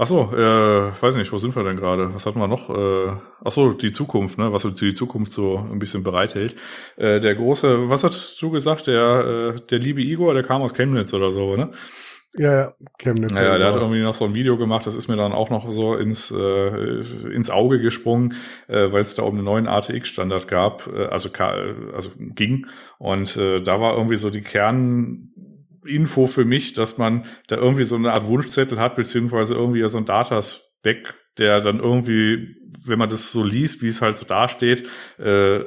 Ach so, äh, weiß nicht, wo sind wir denn gerade? Was hatten wir noch? Äh, ach so, die Zukunft, ne? Was uns die Zukunft so ein bisschen bereithält. Äh, der große, was hattest du gesagt? Der, äh, der liebe Igor, der kam aus Chemnitz oder so, ne? Ja, ja, Chemnitz. Ja, ja, der hat irgendwie noch so ein Video gemacht, das ist mir dann auch noch so ins, äh, ins Auge gesprungen, äh, weil es da um einen neuen ATX-Standard gab, äh, also, also ging. Und äh, da war irgendwie so die Kern, Info für mich, dass man da irgendwie so eine Art Wunschzettel hat, beziehungsweise irgendwie so ein Dataspec, der dann irgendwie, wenn man das so liest, wie es halt so dasteht, äh,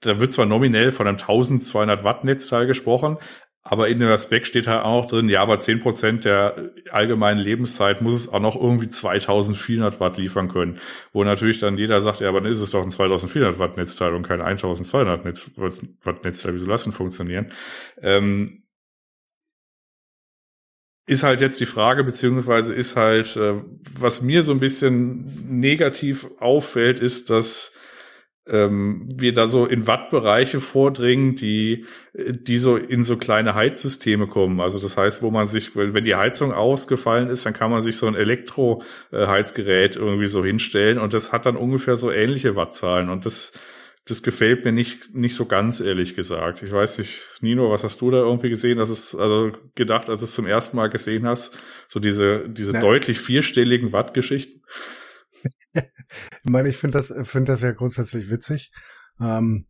da wird zwar nominell von einem 1200 Watt Netzteil gesprochen, aber in der Spec steht halt auch drin, ja, aber 10% der allgemeinen Lebenszeit muss es auch noch irgendwie 2400 Watt liefern können. Wo natürlich dann jeder sagt, ja, aber dann ist es doch ein 2400 Watt Netzteil und kein 1200 Watt Netzteil. Wieso lassen funktionieren? Ähm, ist halt jetzt die Frage, beziehungsweise ist halt, äh, was mir so ein bisschen negativ auffällt, ist, dass ähm, wir da so in Wattbereiche vordringen, die, die so in so kleine Heizsysteme kommen. Also das heißt, wo man sich, wenn die Heizung ausgefallen ist, dann kann man sich so ein Elektroheizgerät irgendwie so hinstellen und das hat dann ungefähr so ähnliche Wattzahlen und das das gefällt mir nicht, nicht so ganz, ehrlich gesagt. Ich weiß nicht, Nino, was hast du da irgendwie gesehen, dass es, also gedacht, als du es zum ersten Mal gesehen hast, so diese, diese Na, deutlich vierstelligen Watt-Geschichten? ich meine, ich finde das, finde das ja grundsätzlich witzig. Ähm,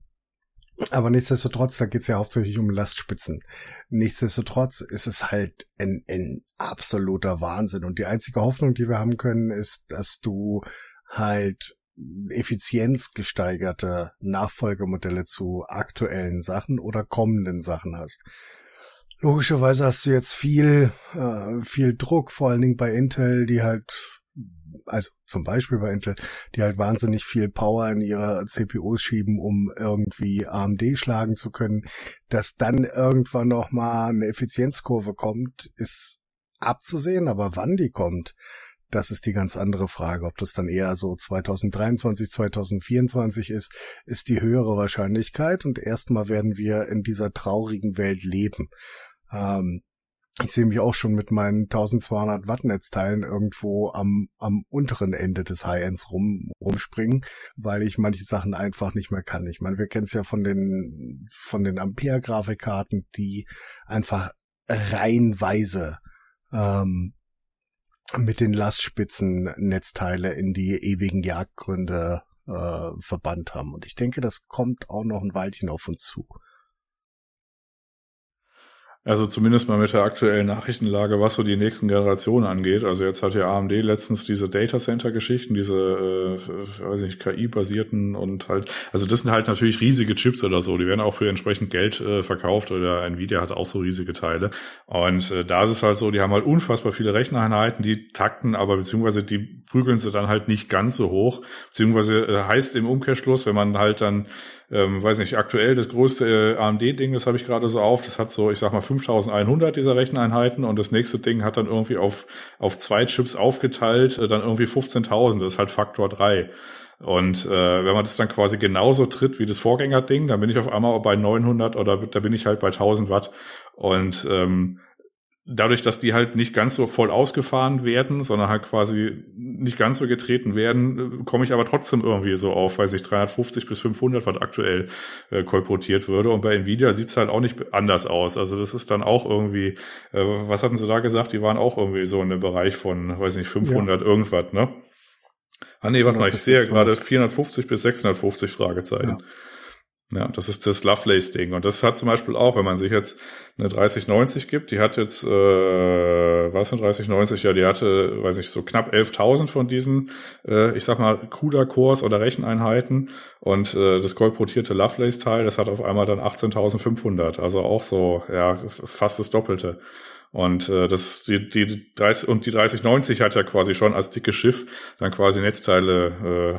aber nichtsdestotrotz, da geht's ja hauptsächlich um Lastspitzen. Nichtsdestotrotz ist es halt ein, ein absoluter Wahnsinn. Und die einzige Hoffnung, die wir haben können, ist, dass du halt effizienzgesteigerte Nachfolgemodelle zu aktuellen Sachen oder kommenden Sachen hast. Logischerweise hast du jetzt viel, äh, viel Druck, vor allen Dingen bei Intel, die halt, also zum Beispiel bei Intel, die halt wahnsinnig viel Power in ihre CPUs schieben, um irgendwie AMD schlagen zu können. Dass dann irgendwann nochmal eine Effizienzkurve kommt, ist abzusehen, aber wann die kommt, das ist die ganz andere Frage. Ob das dann eher so 2023, 2024 ist, ist die höhere Wahrscheinlichkeit. Und erstmal werden wir in dieser traurigen Welt leben. Ähm, ich sehe mich auch schon mit meinen 1200 Watt Netzteilen irgendwo am, am unteren Ende des High-Ends rum, rumspringen, weil ich manche Sachen einfach nicht mehr kann. Ich meine, wir kennen es ja von den, von den Ampere-Grafikkarten, die einfach reihenweise ähm, mit den Lastspitzen Netzteile in die ewigen Jagdgründe äh, verbannt haben. Und ich denke, das kommt auch noch ein Weilchen auf uns zu. Also zumindest mal mit der aktuellen Nachrichtenlage, was so die nächsten Generationen angeht. Also jetzt hat ja AMD letztens diese Data Center Geschichten, diese, äh, weiß nicht, KI-basierten und halt, also das sind halt natürlich riesige Chips oder so. Die werden auch für entsprechend Geld äh, verkauft oder Nvidia hat auch so riesige Teile. Und äh, da ist es halt so, die haben halt unfassbar viele Recheneinheiten, die takten, aber beziehungsweise die prügeln sie dann halt nicht ganz so hoch. Beziehungsweise äh, heißt im Umkehrschluss, wenn man halt dann ähm, weiß nicht, aktuell das größte äh, AMD-Ding, das habe ich gerade so auf, das hat so, ich sag mal, 5100 dieser Recheneinheiten und das nächste Ding hat dann irgendwie auf, auf zwei Chips aufgeteilt, äh, dann irgendwie 15.000, das ist halt Faktor 3. Und äh, wenn man das dann quasi genauso tritt wie das Vorgängerding, dann bin ich auf einmal bei 900 oder da bin ich halt bei 1000 Watt. Und ähm, dadurch, dass die halt nicht ganz so voll ausgefahren werden, sondern halt quasi nicht ganz so getreten werden, komme ich aber trotzdem irgendwie so auf, weil sich 350 bis 500 Watt aktuell äh, kolportiert würde. Und bei Nvidia sieht's halt auch nicht anders aus. Also das ist dann auch irgendwie, äh, was hatten sie da gesagt? Die waren auch irgendwie so in dem Bereich von, weiß nicht, 500 ja. irgendwas, ne? Ah nee, warte mal, ich sehe gerade 450 bis 650 Fragezeichen. Ja. Ja, das ist das Lovelace-Ding. Und das hat zum Beispiel auch, wenn man sich jetzt eine 3090 gibt, die hat jetzt, äh, was eine 3090? Ja, die hatte, weiß ich, so knapp 11.000 von diesen, äh, ich sag mal, CUDA-Cores oder Recheneinheiten. Und äh, das kolportierte Lovelace-Teil, das hat auf einmal dann 18.500. Also auch so, ja, fast das Doppelte. Und äh, das die die 30 und die 3090 hat ja quasi schon als dickes Schiff dann quasi Netzteile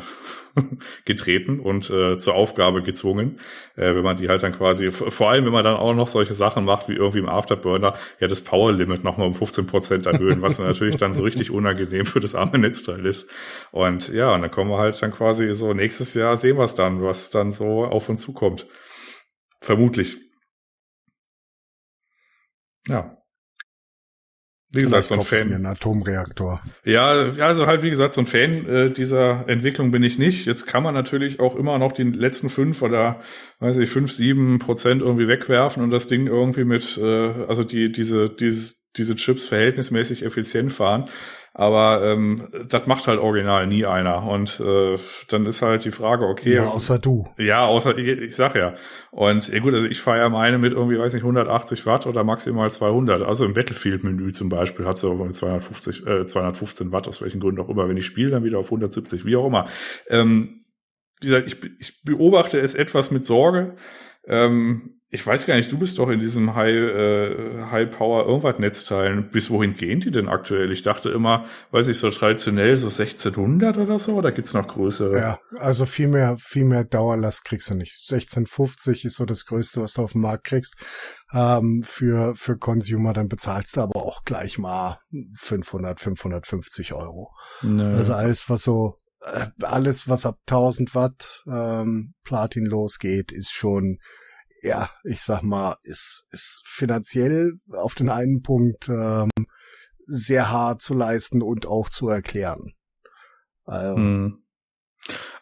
äh, getreten und äh, zur Aufgabe gezwungen, äh, wenn man die halt dann quasi vor allem wenn man dann auch noch solche Sachen macht wie irgendwie im Afterburner ja das Power Limit nochmal um 15 Prozent erhöhen, was natürlich dann so richtig unangenehm für das arme Netzteil ist. Und ja, und dann kommen wir halt dann quasi so nächstes Jahr sehen wir es dann, was dann so auf uns zukommt. Vermutlich. Ja. Wie gesagt, so ein Fan. Ein Atomreaktor. Ja, also halt wie gesagt, so ein Fan äh, dieser Entwicklung bin ich nicht. Jetzt kann man natürlich auch immer noch die letzten fünf oder weiß ich fünf, sieben Prozent irgendwie wegwerfen und das Ding irgendwie mit, äh, also die diese diese diese Chips verhältnismäßig effizient fahren. Aber ähm, das macht halt original nie einer. Und äh, dann ist halt die Frage, okay. Ja, außer du. Ja, außer, ich, ich sag ja. Und ja gut, also ich ja meine mit irgendwie, weiß nicht, 180 Watt oder maximal 200. Also im Battlefield-Menü zum Beispiel hat sie irgendwie 250, äh, 215 Watt, aus welchen Gründen auch immer. Wenn ich spiele, dann wieder auf 170, wie auch immer. Ähm, wie gesagt, ich, ich beobachte es etwas mit Sorge. Ähm, ich weiß gar nicht, du bist doch in diesem High, äh, High Power irgendwas Netzteilen. Bis wohin gehen die denn aktuell? Ich dachte immer, weiß ich, so traditionell so 1600 oder so, oder gibt's noch größere? Ja, also viel mehr, viel mehr Dauerlast kriegst du nicht. 1650 ist so das Größte, was du auf dem Markt kriegst. Ähm, für, für Consumer, dann bezahlst du aber auch gleich mal 500, 550 Euro. Nö. Also alles, was so, äh, alles, was ab 1000 Watt, ähm, Platin losgeht, ist schon, ja, ich sag mal, ist, ist finanziell auf den einen Punkt ähm, sehr hart zu leisten und auch zu erklären. Also, hm.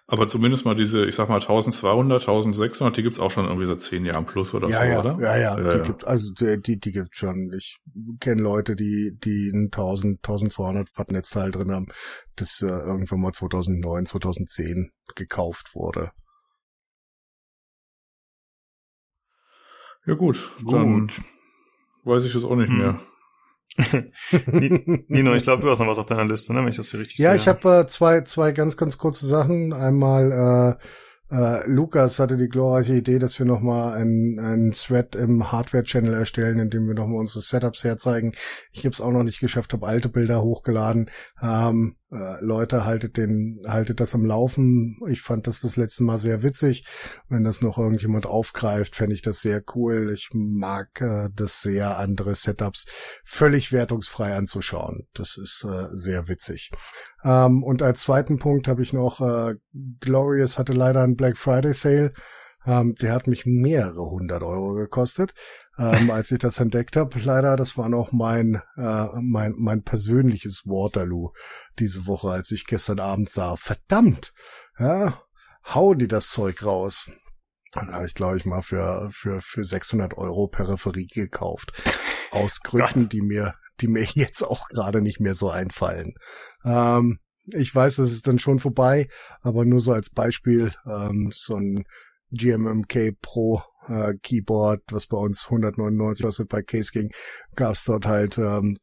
Aber zumindest mal diese, ich sag mal 1200, 1600, die gibt's auch schon irgendwie seit zehn Jahren plus oder ja, so, ja, oder? Ja, ja, Ja, die ja. gibt, also die, die, gibt's schon. Ich kenne Leute, die, die ein 1000, 1200 Watt Netzteil drin haben, das äh, irgendwann mal 2009, 2010 gekauft wurde. Ja gut, dann weiß ich es auch nicht Hm. mehr. Nino, ich glaube, du hast noch was auf deiner Liste, ne? wenn ich das hier richtig Ja, sehe. ich habe äh, zwei, zwei ganz, ganz kurze Sachen. Einmal äh, äh, Lukas hatte die glorreiche Idee, dass wir nochmal einen, einen Thread im Hardware-Channel erstellen, in dem wir nochmal unsere Setups herzeigen. Ich habe es auch noch nicht geschafft, habe alte Bilder hochgeladen. Ähm, äh, Leute, haltet den, haltet das am Laufen. Ich fand das das letzte Mal sehr witzig. Wenn das noch irgendjemand aufgreift, fände ich das sehr cool. Ich mag äh, das sehr, andere Setups völlig wertungsfrei anzuschauen. Das ist äh, sehr witzig. Ähm, und als zweiten Punkt habe ich noch, äh, Glorious hatte leider einen Black Friday Sale. Ähm, der hat mich mehrere hundert Euro gekostet, ähm, als ich das entdeckt habe. Leider, das war noch mein, äh, mein, mein persönliches Waterloo diese Woche, als ich gestern Abend sah. Verdammt! Ja, hauen die das Zeug raus. Dann habe ich, glaube ich, mal für, für, für 600 Euro Peripherie gekauft. Aus Gründen, die mir, die mir jetzt auch gerade nicht mehr so einfallen. Ähm, ich weiß, das ist dann schon vorbei, aber nur so als Beispiel, ähm, so ein GMMK Pro äh, Keyboard, was bei uns 199 kostet bei Case King, gab's dort halt ähm,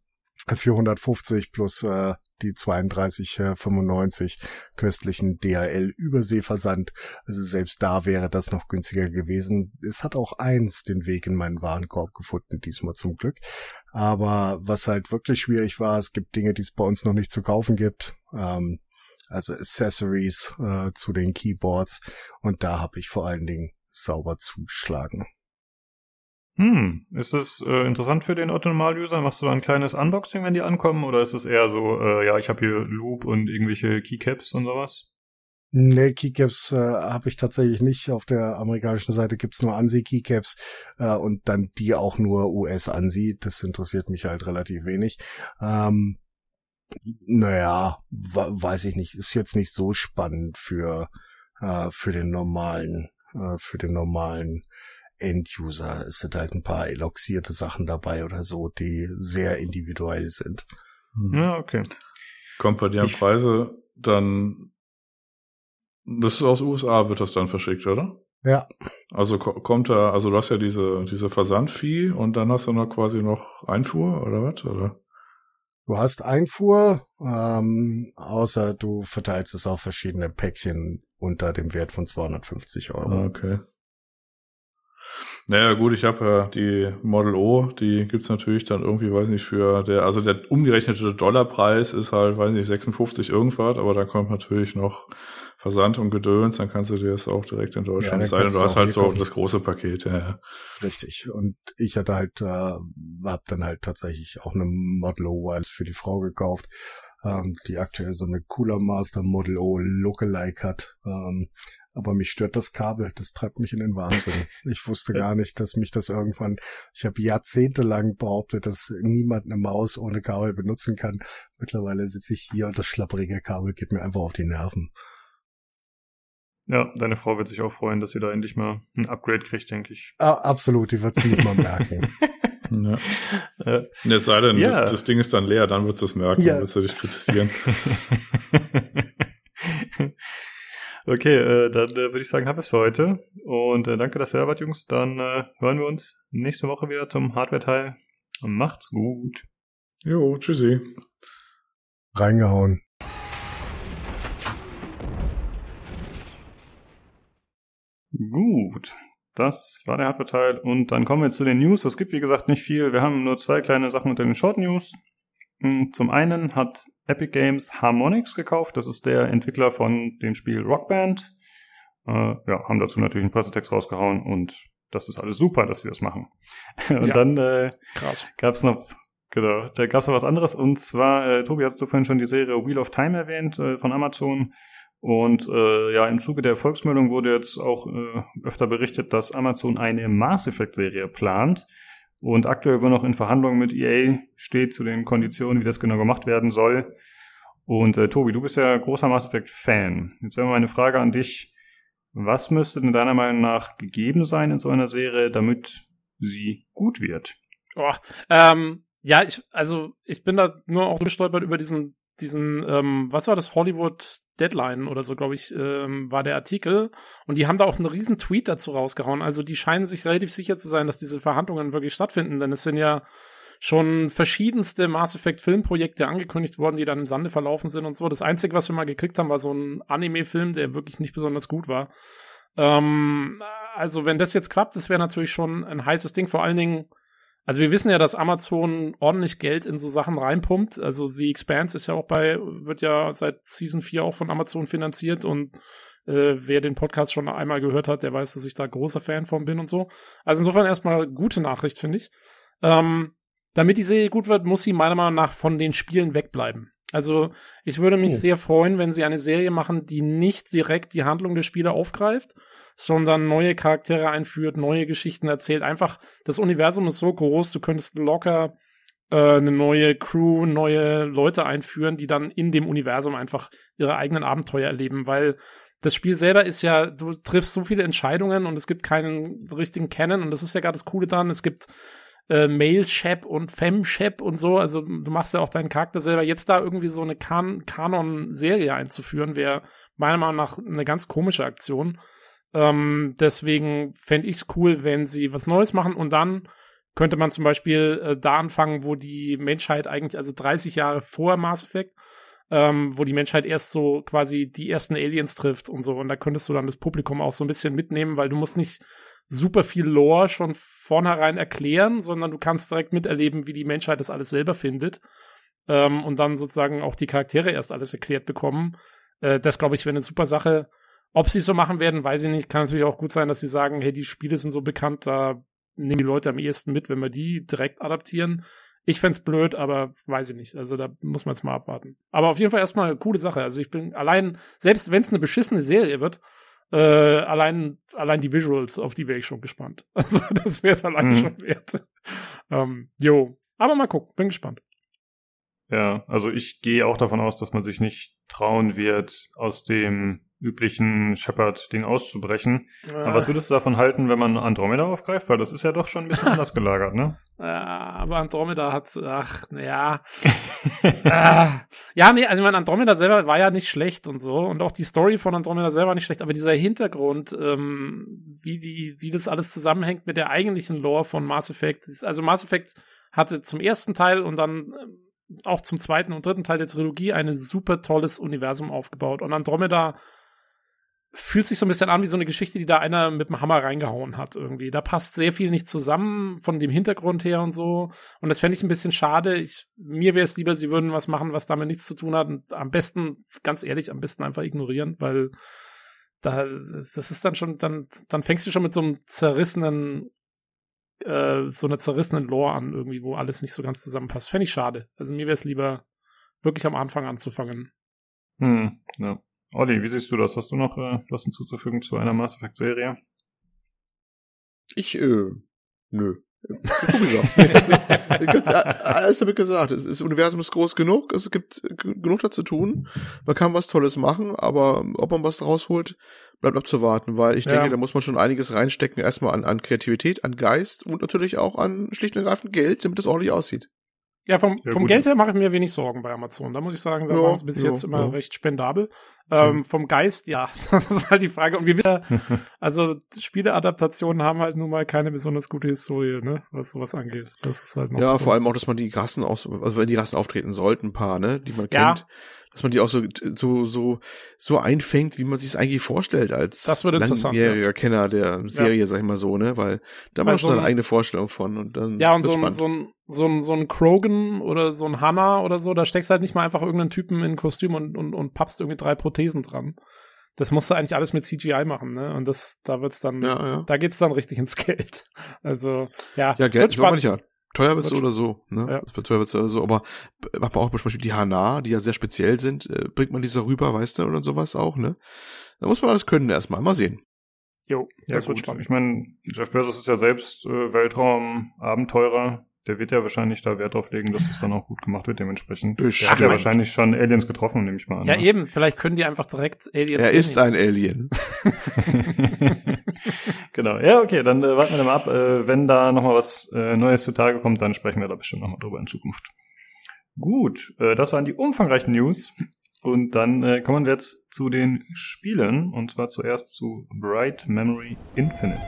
für 150 plus äh, die 32,95 köstlichen DHL Überseeversand. Also selbst da wäre das noch günstiger gewesen. Es hat auch eins den Weg in meinen Warenkorb gefunden, diesmal zum Glück. Aber was halt wirklich schwierig war, es gibt Dinge, die es bei uns noch nicht zu kaufen gibt. Ähm, also Accessories äh, zu den Keyboards. Und da habe ich vor allen Dingen sauber zugeschlagen. Hm, ist es äh, interessant für den Otto-Normal-User? Machst du da ein kleines Unboxing, wenn die ankommen? Oder ist es eher so, äh, ja, ich habe hier Loop und irgendwelche Keycaps und sowas? Nee, Keycaps äh, habe ich tatsächlich nicht. Auf der amerikanischen Seite gibt's nur ANSI-Keycaps äh, und dann die auch nur US-ANSI. Das interessiert mich halt relativ wenig. Ähm, naja, weiß ich nicht. Ist jetzt nicht so spannend für, äh, für den normalen, äh, für den normalen End-User. Es sind halt ein paar eloxierte Sachen dabei oder so, die sehr individuell sind. Hm. Ja, okay. Kommt bei dir an Ich- Preise dann, das ist aus USA, wird das dann verschickt, oder? Ja, Also ko- kommt da, also du hast ja diese, diese Versandfee und dann hast du noch quasi noch Einfuhr oder was? Oder? Du hast Einfuhr, ähm, außer du verteilst es auf verschiedene Päckchen unter dem Wert von 250 Euro. Ah, okay. Naja, gut, ich habe ja die Model O, die gibt's natürlich dann irgendwie, weiß nicht, für der, also der umgerechnete Dollarpreis ist halt, weiß nicht, 56 irgendwas, aber da kommt natürlich noch Versand und Gedöns, dann kannst du dir das auch direkt in Deutschland ja, sein. Du hast halt so kaufen. das große Paket, ja, ja. Richtig. Und ich hatte halt, äh, hab dann halt tatsächlich auch eine Model O als für die Frau gekauft, ähm, die aktuell so eine Cooler Master Model O Lookalike hat. Ähm, aber mich stört das Kabel, das treibt mich in den Wahnsinn. Ich wusste gar nicht, dass mich das irgendwann, ich habe jahrzehntelang behauptet, dass niemand eine Maus ohne Kabel benutzen kann. Mittlerweile sitze ich hier und das schlapperige Kabel geht mir einfach auf die Nerven. Ja, deine Frau wird sich auch freuen, dass sie da endlich mal ein Upgrade kriegt, denke ich. Ah, absolut, die wird's nicht mal merken. ja. Äh, Und Es sei denn, Ja. das Ding ist dann leer, dann wird's es merken, Ja. dann wird's du dich kritisieren. okay, äh, dann äh, würde ich sagen, haben wir es für heute. Und äh, danke, dass ihr da wart, Jungs. Dann äh, hören wir uns nächste Woche wieder zum Hardware-Teil. Macht's gut. jo, tschüssi. Reingehauen. Gut. Das war der Hardware-Teil. Und dann kommen wir zu den News. Es gibt, wie gesagt, nicht viel. Wir haben nur zwei kleine Sachen unter den Short News. Hm, Zum einen hat Epic Games Harmonix gekauft. Das ist der Entwickler von dem Spiel Rockband. Äh, ja, haben dazu natürlich einen Pressetext rausgehauen und das ist alles super, dass sie das machen. Und Ja. dann äh, Krass. gab es noch, genau, da gab es noch was anderes und zwar, äh, Tobi hast du vorhin schon die Serie Wheel of Time erwähnt äh, von Amazon und äh, ja, im Zuge der Volksmeldung wurde jetzt auch äh, öfter berichtet, dass Amazon eine Mass Effect Serie plant und aktuell wohl noch in Verhandlungen mit EA steht zu den Konditionen, wie das genau gemacht werden soll. Und äh, Tobi, du bist ja großer Mass Effect-Fan. Jetzt wäre meine Frage an dich. Was müsste denn deiner Meinung nach gegeben sein in so einer Serie, damit sie gut wird? Oh, ähm, ja, ich, also ich bin da nur auch gestolpert über diesen, diesen, ähm, was war das, Hollywood Deadline oder so, glaube ich, ähm, war der Artikel. Und die haben da auch einen riesen Tweet dazu rausgehauen. Also die scheinen sich relativ sicher zu sein, dass diese Verhandlungen wirklich stattfinden, denn es sind ja schon verschiedenste Mass Effect Filmprojekte angekündigt worden, die dann im Sande verlaufen sind und so. Das Einzige, was wir mal gekriegt haben, war so ein Anime-Film, der wirklich nicht besonders gut war. Ähm, also wenn das jetzt klappt, das wäre natürlich schon ein heißes Ding. Vor allen Dingen, also wir wissen ja, dass Amazon ordentlich Geld in so Sachen reinpumpt. Also The Expanse ist ja auch bei, wird ja seit Season 4 auch von Amazon finanziert und äh, wer den Podcast schon einmal gehört hat, der weiß, dass ich da großer Fan von bin und so. Also insofern erstmal gute Nachricht, finde ich. Ähm, damit die Serie gut wird, muss sie meiner Meinung nach von den Spielen wegbleiben. Also ich würde mich oh. sehr freuen, wenn sie eine Serie machen, die nicht direkt die Handlung der Spiele aufgreift, sondern neue Charaktere einführt, neue Geschichten erzählt. Einfach, das Universum ist so groß, du könntest locker äh, eine neue Crew, neue Leute einführen, die dann in dem Universum einfach ihre eigenen Abenteuer erleben, weil das Spiel selber ist ja, du triffst so viele Entscheidungen und es gibt keinen richtigen Canon und das ist ja gerade das Coole dran. Es gibt äh, Male-Shap und Fem-Shap und so. Also du machst ja auch deinen Charakter selber. Jetzt da irgendwie so eine kan Kanon-Serie einzuführen, wäre meiner Meinung nach eine ganz komische Aktion. Ähm, deswegen fände ich es cool, wenn sie was Neues machen und dann könnte man zum Beispiel äh, da anfangen, wo die Menschheit eigentlich, also 30 Jahre vor Mass Effect, ähm, wo die Menschheit erst so quasi die ersten Aliens trifft und so. Und da könntest du dann das Publikum auch so ein bisschen mitnehmen, weil du musst nicht super viel Lore schon vornherein erklären, sondern du kannst direkt miterleben, wie die Menschheit das alles selber findet. Ähm, und dann sozusagen auch die Charaktere erst alles erklärt bekommen. Äh, das, glaube ich, wäre eine super Sache. Ob sie es so machen werden, weiß ich nicht. Kann natürlich auch gut sein, dass sie sagen, hey, die Spiele sind so bekannt, da nehmen die Leute am ehesten mit, wenn wir die direkt adaptieren. Ich fände blöd, aber weiß ich nicht. Also da muss man jetzt mal abwarten. Aber auf jeden Fall erstmal eine coole Sache. Also ich bin allein, selbst wenn es eine beschissene Serie wird, äh, allein, allein die Visuals, auf die wäre ich schon gespannt. Also das wäre es allein mhm. schon wert. ähm, jo. Aber mal gucken, bin gespannt. Ja, also ich gehe auch davon aus, dass man sich nicht trauen wird, aus dem üblichen Shepard-Ding auszubrechen. Ja. Aber was würdest du davon halten, wenn man Andromeda aufgreift? Weil das ist ja doch schon ein bisschen anders gelagert, ne? Ja, aber Andromeda hat, ach, naja. äh, ja, nee, also ich meine, Andromeda selber war ja nicht schlecht und so. Und auch die Story von Andromeda selber war nicht schlecht. Aber dieser Hintergrund, ähm, wie, die, wie das alles zusammenhängt mit der eigentlichen Lore von Mass Effect. Also Mass Effect hatte zum ersten Teil und dann ähm, auch zum zweiten und dritten Teil der Trilogie ein super tolles Universum aufgebaut. Und Andromeda fühlt sich so ein bisschen an wie so eine Geschichte, die da einer mit dem Hammer reingehauen hat irgendwie. Da passt sehr viel nicht zusammen von dem Hintergrund her und so. Und das fände ich ein bisschen schade. Ich, mir wäre es lieber, sie würden was machen, was damit nichts zu tun hat. Und am besten, ganz ehrlich, am besten einfach ignorieren, weil da, das ist dann schon, dann, dann fängst du schon mit so einem zerrissenen, äh, so einer zerrissenen Lore an, irgendwie, wo alles nicht so ganz zusammenpasst. Fände ich schade. Also mir wäre es lieber, wirklich am Anfang anzufangen. Hm, ja. Olli, wie siehst du das? Hast du noch äh, was hinzuzufügen zu einer Mass Effect Serie? Ich, äh, nö. Alles damit gesagt. Das Universum ist groß genug, es gibt genug da zu tun. Man kann was Tolles machen, aber ob man was rausholt, bleibt abzuwarten, weil ich ja. denke, da muss man schon einiges reinstecken, erstmal an, an Kreativität, an Geist und natürlich auch an schlicht und ergreifend Geld, damit das ordentlich aussieht. Ja, vom, ja, vom Geld her mache ich mir wenig Sorgen bei Amazon. Da muss ich sagen, da ja, waren sie bis ja, jetzt immer ja. recht spendabel. Ähm, vom Geist, ja, das ist halt die Frage. Und wir wissen ja, also Spieleadaptationen haben halt nun mal keine besonders gute Historie, ne, was sowas angeht. Das ist halt noch Ja, so. vor allem auch, dass man die Rassen aus, also wenn die Rassen auftreten sollten, ein paar, ne, die man kennt, dass man die auch so, so, so, so einfängt, wie man sich es eigentlich vorstellt als das wird langjähriger ja. Kenner der Serie, ja. sag ich mal so, ne, weil da man also schon eine eigene Vorstellung von und dann. Ja, und so ein, so ein, so ein, so ein Krogan oder so ein Hanna oder so, da steckst halt nicht mal einfach irgendeinen Typen in ein Kostüm und, und, und pappst irgendwie drei Prothesen dran. Das musst du eigentlich alles mit CGI machen, ne? Und das, da wird's dann, ja, ja. da geht's dann richtig ins Geld. Also, ja. Ja, Geld, ich ja. Teuer wird's oder so, ne? Ja. Wird teuer wird's oder so, aber macht man auch zum Beispiel die Hana, die ja sehr speziell sind, äh, bringt man diese rüber, weißt du, oder sowas auch, ne? Da muss man alles können erstmal, mal sehen. Jo, ja, das wird spannend. Ich meine, Jeff Bezos ist ja selbst äh, Weltraum-Abenteurer der wird ja wahrscheinlich da Wert drauf legen, dass es dann auch gut gemacht wird dementsprechend. Bestimmt. Er hat ja wahrscheinlich schon Aliens getroffen, nehme ich mal an. Ja, ne? eben, vielleicht können die einfach direkt Aliens Er ist nehmen. ein Alien. genau. Ja, okay, dann äh, warten wir dann mal ab. Äh, wenn da nochmal was äh, Neues zutage kommt, dann sprechen wir da bestimmt nochmal drüber in Zukunft. Gut, äh, das waren die umfangreichen News. Und dann äh, kommen wir jetzt zu den Spielen. Und zwar zuerst zu Bright Memory Infinite.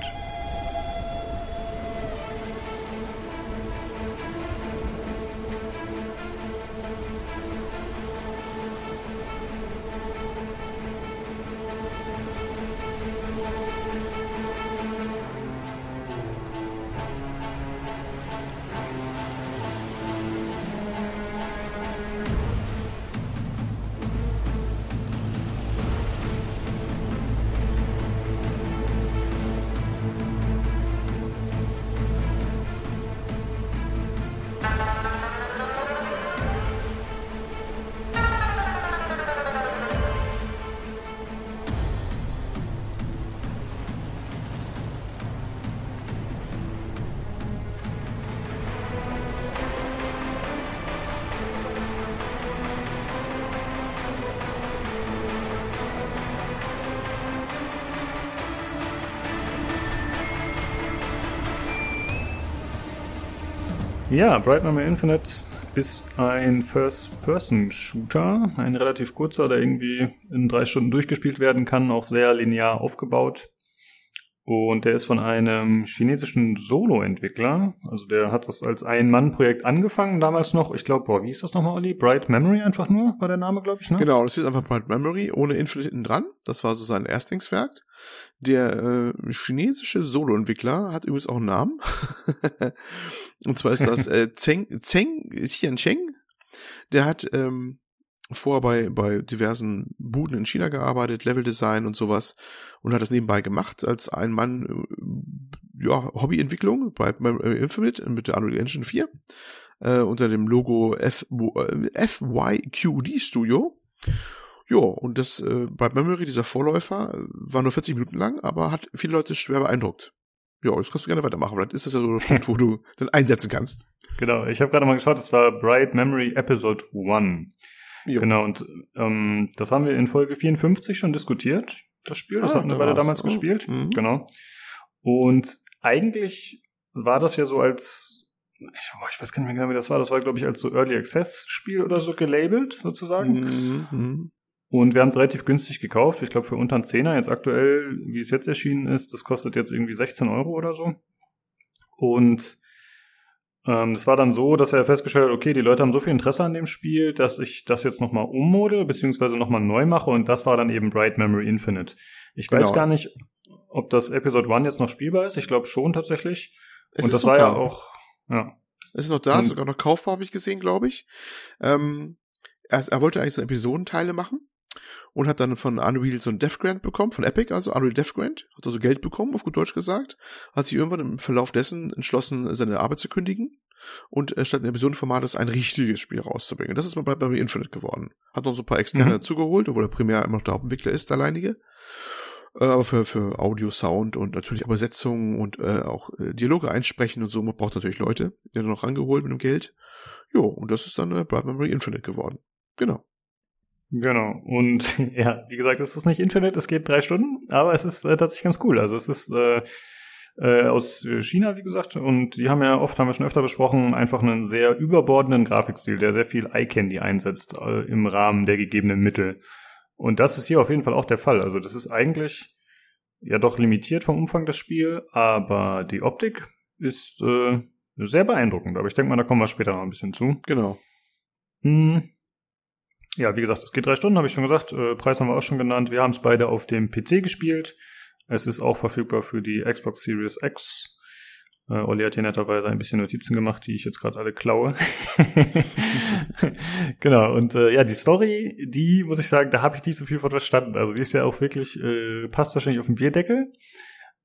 Ja, Bright Memory Infinite ist ein First-Person-Shooter, ein relativ kurzer, der irgendwie in drei Stunden durchgespielt werden kann, auch sehr linear aufgebaut. Und der ist von einem chinesischen Solo-Entwickler. Also der hat das als Ein-Mann-Projekt angefangen, damals noch. Ich glaube, boah, wie hieß das nochmal, Olli? Bright Memory einfach nur, war der Name, glaube ich, ne? Genau, das ist einfach Bright Memory ohne Infinite dran. Das war so sein Erstlingswerk. Der äh, chinesische Solo-Entwickler hat übrigens auch einen Namen. Und zwar ist das äh, Zeng, Zeng Xiancheng. Der hat ähm, vorher bei, bei diversen Buden in China gearbeitet, Leveldesign und sowas und hat das nebenbei gemacht als ein Mann äh, ja, Hobbyentwicklung bei, bei Infinite mit der Unreal Engine 4 äh, unter dem Logo F, äh, FYQD Studio. Ja, und das äh, bei Memory, dieser Vorläufer, äh, war nur 40 Minuten lang, aber hat viele Leute schwer beeindruckt. Ja, jetzt kannst du gerne weitermachen, vielleicht ist das ja so der Punkt, wo du dann einsetzen kannst. Genau, ich habe gerade mal geschaut, das war Bright Memory Episode 1. Jo. Genau, und ähm, das haben wir in Folge 54 schon diskutiert, das Spiel. Das Ah, hatten wir beide damals Oh, gespielt. mhm. Genau. Und eigentlich war das ja so als, ich, boah, ich weiß gar nicht mehr genau, wie das war. Das war, glaube ich, als so Early Access Spiel oder so gelabelt, sozusagen. Mhm, mhm. Und wir haben es relativ günstig gekauft. Ich glaube, für unter einen Zehner. Jetzt aktuell, wie es jetzt erschienen ist, das kostet jetzt irgendwie 16 Euro oder so. Und ähm, das war dann so, dass er festgestellt hat, okay, die Leute haben so viel Interesse an dem Spiel, dass ich das jetzt nochmal ummode, beziehungsweise nochmal neu mache. Und das war dann eben Bright Memory Infinite. Ich weiß Genau. gar nicht, ob das Episode 1 jetzt noch spielbar ist. Ich glaube schon tatsächlich. Es Und ist das war ja da. auch, ja. Es ist noch da, Und- sogar noch kaufbar, habe ich gesehen, glaube ich. Ähm, er, er wollte eigentlich so Episodenteile machen und hat dann von Unreal so ein Death Grant bekommen, von Epic, also Unreal Death Grant, hat also Geld bekommen, auf gut Deutsch gesagt, hat sich irgendwann im Verlauf dessen entschlossen, seine Arbeit zu kündigen und äh, statt ein Episodenformates ein richtiges Spiel rauszubringen. Das ist mal bei bei Infinite geworden. Hat noch so ein paar externe Mhm. dazugeholt, obwohl er primär immer noch der Hauptentwickler ist, der alleinige. Äh, Aber für, für Audio, Sound und natürlich Übersetzungen und äh, auch äh, Dialoge einsprechen und so, man braucht natürlich Leute, die hat er noch rangeholt mit dem Geld. Jo, und das ist dann äh, Bright Memory Infinite geworden. Genau. Genau. Und ja, wie gesagt, es ist nicht Infinite, es geht drei Stunden, aber es ist äh, tatsächlich ganz cool. Also es ist äh, äh, aus China, wie gesagt, und die haben ja oft, haben wir schon öfter besprochen, einfach einen sehr überbordenden Grafikstil, der sehr viel Eye Candy einsetzt äh, im Rahmen der gegebenen Mittel. Und das ist hier auf jeden Fall auch der Fall. Also das ist eigentlich ja doch limitiert vom Umfang des Spiels, aber die Optik ist äh, sehr beeindruckend. Aber ich denke mal, da kommen wir später noch ein bisschen zu. Genau. Hm. Ja, wie gesagt, es geht drei Stunden, habe ich schon gesagt. Äh, Preis haben wir auch schon genannt. Wir haben es beide auf dem PC gespielt. Es ist auch verfügbar für die Xbox Series X. Äh, Olli hat hier netterweise ein bisschen Notizen gemacht, die ich jetzt gerade alle klaue. genau, und äh, ja, die Story, die muss ich sagen, da habe ich nicht so viel von verstanden. Also die ist ja auch wirklich, äh, passt wahrscheinlich auf den Bierdeckel.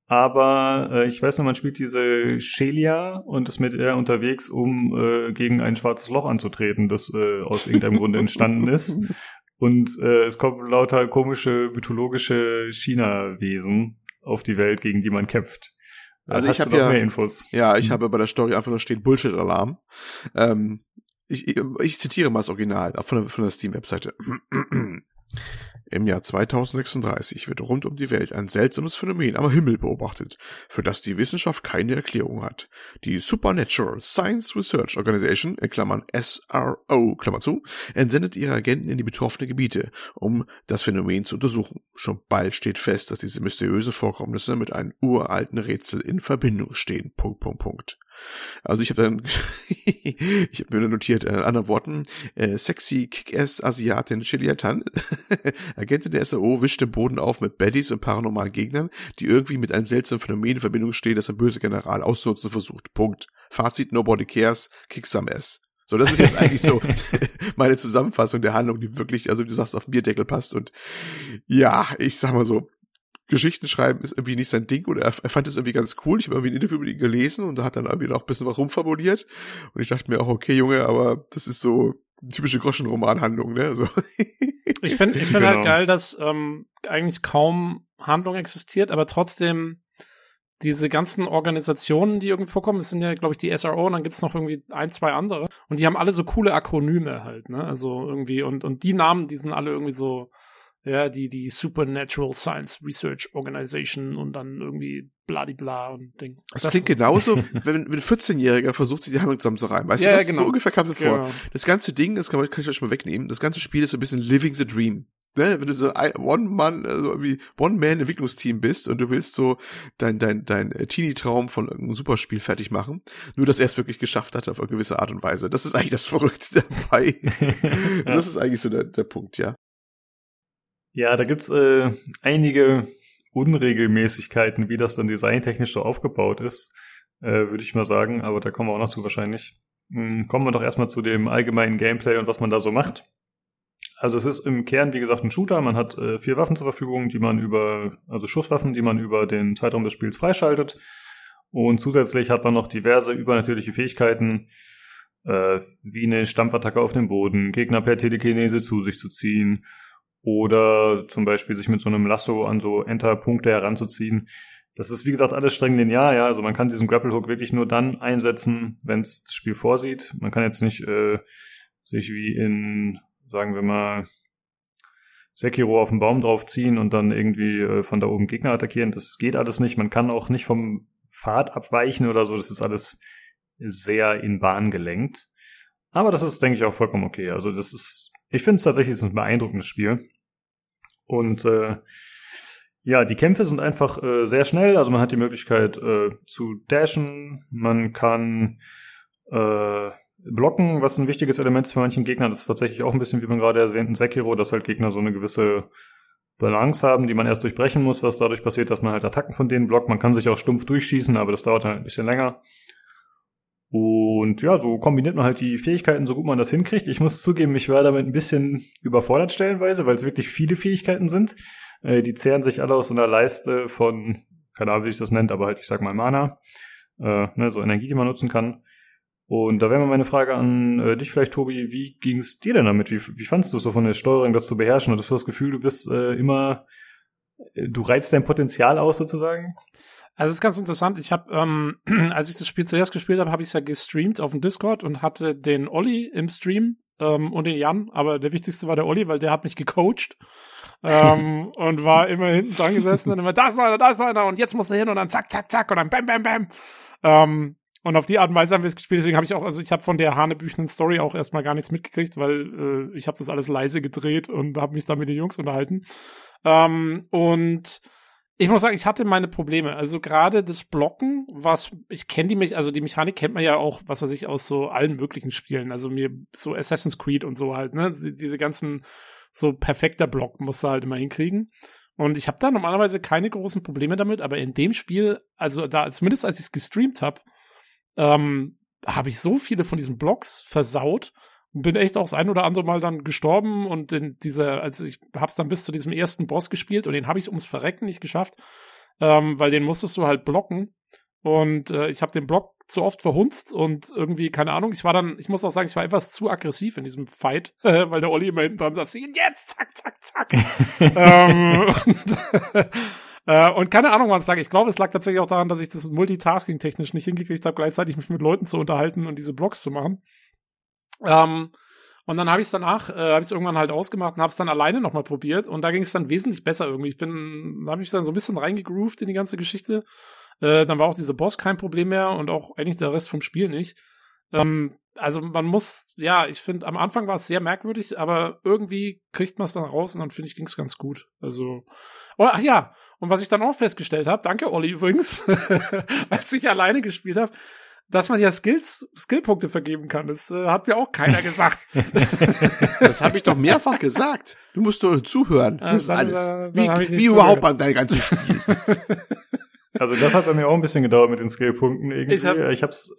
Aber äh, ich weiß noch, man spielt diese Shelia und ist mit ihr unterwegs, um äh, gegen ein schwarzes Loch anzutreten, das äh, aus irgendeinem Grunde entstanden ist. Und äh, es kommen lauter komische mythologische China-Wesen auf die Welt, gegen die man kämpft. Also ich habe ja mehr Infos. Ja, ich hm. habe bei der Story einfach nur stehen Bullshit-Alarm. Ähm, ich, ich, ich zitiere mal das Original von der, von der Steam-Webseite. Im Jahr 2036 wird rund um die Welt ein seltsames Phänomen am Himmel beobachtet, für das die Wissenschaft keine Erklärung hat. Die Supernatural Science Research Organization, in Klammern SRO, Klammer zu, entsendet ihre Agenten in die betroffenen Gebiete, um das Phänomen zu untersuchen. Schon bald steht fest, dass diese mysteriösen Vorkommnisse mit einem uralten Rätsel in Verbindung stehen. Punkt, Punkt, Punkt. Also ich habe dann, ich habe mir notiert, äh, in anderen Worten, äh, sexy Kick-Ass-Asiatin Chili Tan, Agentin der SAO, wischt den Boden auf mit Baddies und paranormalen Gegnern, die irgendwie mit einem seltsamen Phänomen in Verbindung stehen, das ein böser General auszunutzen versucht. Punkt. Fazit, nobody cares, kick some ass. So, das ist jetzt eigentlich so meine Zusammenfassung der Handlung, die wirklich, also du sagst, auf den Bierdeckel passt und ja, ich sag mal so, Geschichten schreiben ist irgendwie nicht sein Ding oder er, er fand es irgendwie ganz cool. Ich habe irgendwie ein Interview mit ihm gelesen und da hat dann irgendwie noch ein bisschen was rumfabuliert und ich dachte mir auch, okay, Junge, aber das ist so typische Groschenromanhandlung, ne? So. ich finde ich find halt genau. halt geil, dass ähm, eigentlich kaum Handlung existiert, aber trotzdem diese ganzen Organisationen, die irgendwie vorkommen, das sind ja, glaube ich, die SRO und dann gibt's noch irgendwie ein, zwei andere. Und die haben alle so coole Akronyme halt, ne? Also irgendwie, und, und die Namen, die sind alle irgendwie so, ja, die, die Supernatural Science Research Organization und dann irgendwie bladibla und Ding. Das, das klingt genauso, wenn, wenn ein 14-Jähriger versucht, sich die Handlung zusammenzureimen. Weißt ja, du, das genau. so ungefähr kam es genau. vor. Das ganze Ding, das kann, kann ich euch mal wegnehmen, das ganze Spiel ist so ein bisschen Living the Dream. Ne, wenn du so ein One-Man, also wie One-Man-Entwicklungsteam bist und du willst so dein, dein, dein Teenie-Traum von irgendeinem Superspiel fertig machen, nur dass er es wirklich geschafft hat auf eine gewisse Art und Weise. Das ist eigentlich das Verrückte dabei. das ist eigentlich so der, der Punkt, ja. Ja, da gibt's äh, einige Unregelmäßigkeiten, wie das dann designtechnisch so aufgebaut ist, äh, würde ich mal sagen, aber da kommen wir auch noch zu wahrscheinlich. Hm, kommen wir doch erstmal zu dem allgemeinen Gameplay und was man da so macht. Also es ist im Kern, wie gesagt, ein Shooter. Man hat äh, vier Waffen zur Verfügung, die man über, also Schusswaffen, die man über den Zeitraum des Spiels freischaltet. Und zusätzlich hat man noch diverse übernatürliche Fähigkeiten, äh, wie eine Stampfattacke auf dem Boden, Gegner per Telekinese zu sich zu ziehen, oder zum Beispiel sich mit so einem Lasso an so Enter-Punkte heranzuziehen. Das ist, wie gesagt, alles streng linear, ja. Also man kann diesen Grapple Hook wirklich nur dann einsetzen, wenn es das Spiel vorsieht. Man kann jetzt nicht äh, sich wie in, sagen wir mal, Sekiro auf den Baum draufziehen und dann irgendwie äh, von da oben Gegner attackieren. Das geht alles nicht. Man kann auch nicht vom Pfad abweichen oder so. Das ist alles sehr in Bahn gelenkt. Aber das ist, denke ich, auch vollkommen okay. Also das ist ich finde es tatsächlich ein beeindruckendes Spiel. Und äh, ja, die Kämpfe sind einfach äh, sehr schnell. Also man hat die Möglichkeit äh, zu dashen, man kann äh, blocken, was ein wichtiges Element ist für manchen Gegnern. Das ist tatsächlich auch ein bisschen, wie man gerade erwähnt, in Sekiro, dass halt Gegner so eine gewisse Balance haben, die man erst durchbrechen muss, was dadurch passiert, dass man halt Attacken von denen blockt. Man kann sich auch stumpf durchschießen, aber das dauert halt ein bisschen länger. Und ja, so kombiniert man halt die Fähigkeiten, so gut man das hinkriegt. Ich muss zugeben, ich war damit ein bisschen überfordert stellenweise, weil es wirklich viele Fähigkeiten sind. Äh, die zehren sich alle aus so einer Leiste von, keine Ahnung, wie ich das nennt, aber halt, ich sag mal Mana. Äh, ne, so Energie, die man nutzen kann. Und da wäre mal meine Frage an äh, dich vielleicht, Tobi, wie ging es dir denn damit? Wie, wie fandst du es so von der Steuerung, das zu beherrschen? Hast du das Gefühl, du bist äh, immer, äh, du reizt dein Potenzial aus sozusagen? Also es ist ganz interessant. Ich habe, ähm, als ich das Spiel zuerst gespielt habe, habe ich es ja gestreamt auf dem Discord und hatte den Olli im Stream ähm, und den Jan. Aber der wichtigste war der Olli, weil der hat mich gecoacht ähm, und war immer hinten dran gesessen und immer da ist einer, da ist einer und jetzt muss er hin und dann zack, zack, zack und dann bam, bam, bam. Ähm, und auf die Art und Weise haben wir es gespielt. Deswegen habe ich auch, also ich habe von der hanebüchenen Story auch erstmal gar nichts mitgekriegt, weil äh, ich habe das alles leise gedreht und habe mich da mit den Jungs unterhalten. Ähm, und ich muss sagen, ich hatte meine Probleme. Also gerade das Blocken, was ich kenne die mich, also die Mechanik kennt man ja auch, was weiß ich, aus so allen möglichen Spielen. Also mir so Assassin's Creed und so halt, ne? Diese ganzen so perfekter Block musst du halt immer hinkriegen. Und ich habe da normalerweise keine großen Probleme damit, aber in dem Spiel, also da, zumindest als ich es gestreamt habe, ähm, habe ich so viele von diesen Blocks versaut bin echt auch das ein oder andere Mal dann gestorben und in dieser, also ich hab's dann bis zu diesem ersten Boss gespielt und den habe ich ums Verrecken nicht geschafft, ähm, weil den musstest du halt blocken und äh, ich habe den Block zu oft verhunzt und irgendwie, keine Ahnung, ich war dann, ich muss auch sagen, ich war etwas zu aggressiv in diesem Fight, äh, weil der Olli immer hinten dran saß, jetzt, zack, zack, zack. ähm, und, Äh, und keine Ahnung, wann es lag. Ich glaube, es lag tatsächlich auch daran, dass ich das Multitasking technisch nicht hingekriegt habe, gleichzeitig mich mit Leuten zu unterhalten und diese Blogs zu machen. Ähm, und dann habe ich es danach, äh, habe ich irgendwann halt ausgemacht und habe es dann alleine nochmal probiert und da ging es dann wesentlich besser irgendwie. Ich bin, da habe ich dann so ein bisschen reingegroovt in die ganze Geschichte. Äh, dann war auch dieser Boss kein Problem mehr und auch eigentlich der Rest vom Spiel nicht. Ähm, also man muss, ja, ich finde, am Anfang war es sehr merkwürdig, aber irgendwie kriegt man es dann raus und dann finde ich, ging es ganz gut. Also, oh, ach ja, und was ich dann auch festgestellt habe, danke Olli übrigens, als ich alleine gespielt habe, dass man ja Skills, Skillpunkte vergeben kann. Das äh, hat mir auch keiner gesagt. das habe ich doch mehrfach gesagt. Du musst nur zuhören. Das ist alles. Äh, wie, wie überhaupt an dein ganzes Spiel. Also das hat bei mir auch ein bisschen gedauert mit den Skillpunkten irgendwie. Ich, hab, ich hab's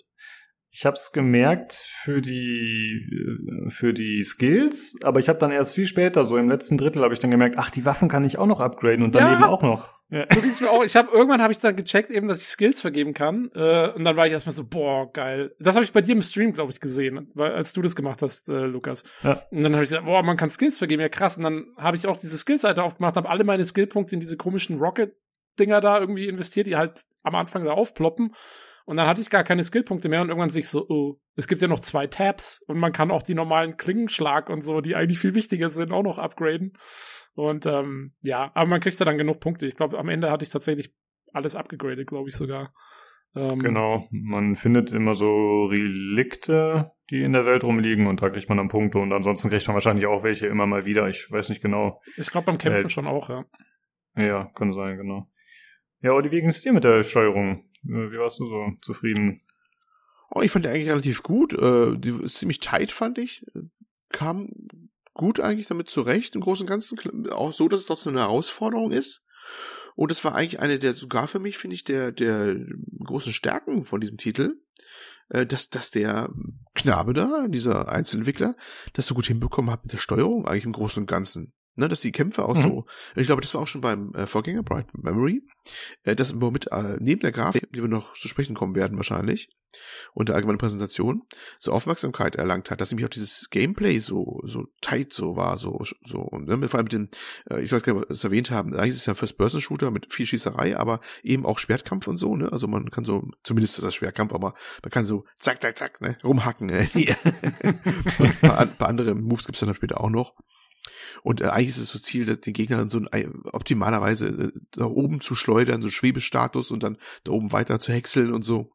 ich habe es gemerkt für die äh, für die Skills, aber ich habe dann erst viel später, so im letzten Drittel, habe ich dann gemerkt, ach, die Waffen kann ich auch noch upgraden und daneben ja, auch noch. Ja. So ging's mir auch. Ich habe irgendwann habe ich dann gecheckt, eben, dass ich Skills vergeben kann, äh, und dann war ich erstmal so, boah, geil. Das habe ich bei dir im Stream, glaube ich, gesehen, weil, als du das gemacht hast, äh, Lukas. Ja. Und dann habe ich gesagt, boah, man kann Skills vergeben, ja krass. Und dann habe ich auch diese Skillseite aufgemacht, habe alle meine Skillpunkte in diese komischen Rocket-Dinger da irgendwie investiert, die halt am Anfang da aufploppen. Und dann hatte ich gar keine Skillpunkte mehr und irgendwann sich so, oh, es gibt ja noch zwei Tabs und man kann auch die normalen Klingenschlag und so, die eigentlich viel wichtiger sind, auch noch upgraden. Und ähm, ja, aber man kriegt ja dann genug Punkte. Ich glaube, am Ende hatte ich tatsächlich alles abgegradet, glaube ich sogar. Ähm, genau, man findet immer so Relikte, die in der Welt rumliegen und da kriegt man dann Punkte und ansonsten kriegt man wahrscheinlich auch welche immer mal wieder. Ich weiß nicht genau. Ich glaube beim Kämpfen äh, schon auch, ja. Ja, kann sein, genau. Ja, Olli, wie ging es dir mit der Steuerung? Wie warst du so zufrieden? Oh, ich fand die eigentlich relativ gut. Äh, die ist ziemlich tight, fand ich. Kam gut eigentlich damit zurecht im Großen und Ganzen. Auch so, dass es trotzdem eine Herausforderung ist. Und das war eigentlich eine der, sogar für mich, finde ich, der, der großen Stärken von diesem Titel, äh, dass, dass der Knabe da, dieser Einzelentwickler, das so gut hinbekommen hat mit der Steuerung eigentlich im Großen und Ganzen. Ne, dass die Kämpfe auch mhm. so, ich glaube, das war auch schon beim äh, Vorgänger Bright Memory, äh, das womit äh, neben der Grafik, die wir noch zu sprechen kommen werden wahrscheinlich, und der allgemeinen Präsentation, so Aufmerksamkeit erlangt hat, dass nämlich auch dieses Gameplay so so tight so war, so so und ne, vor allem mit dem, äh, ich weiß gar nicht, ob wir es erwähnt haben, eigentlich ist es ja ein First-Person-Shooter mit viel Schießerei, aber eben auch Schwertkampf und so, ne, also man kann so, zumindest ist das Schwertkampf, aber man kann so zack, zack, zack, ne, rumhacken, ne, ein paar, ein paar andere Moves gibt's dann später auch noch. Und äh, eigentlich ist es so Ziel, den Gegner dann so ein, äh, optimalerweise äh, da oben zu schleudern, so Schwebestatus und dann da oben weiter zu häckseln und so.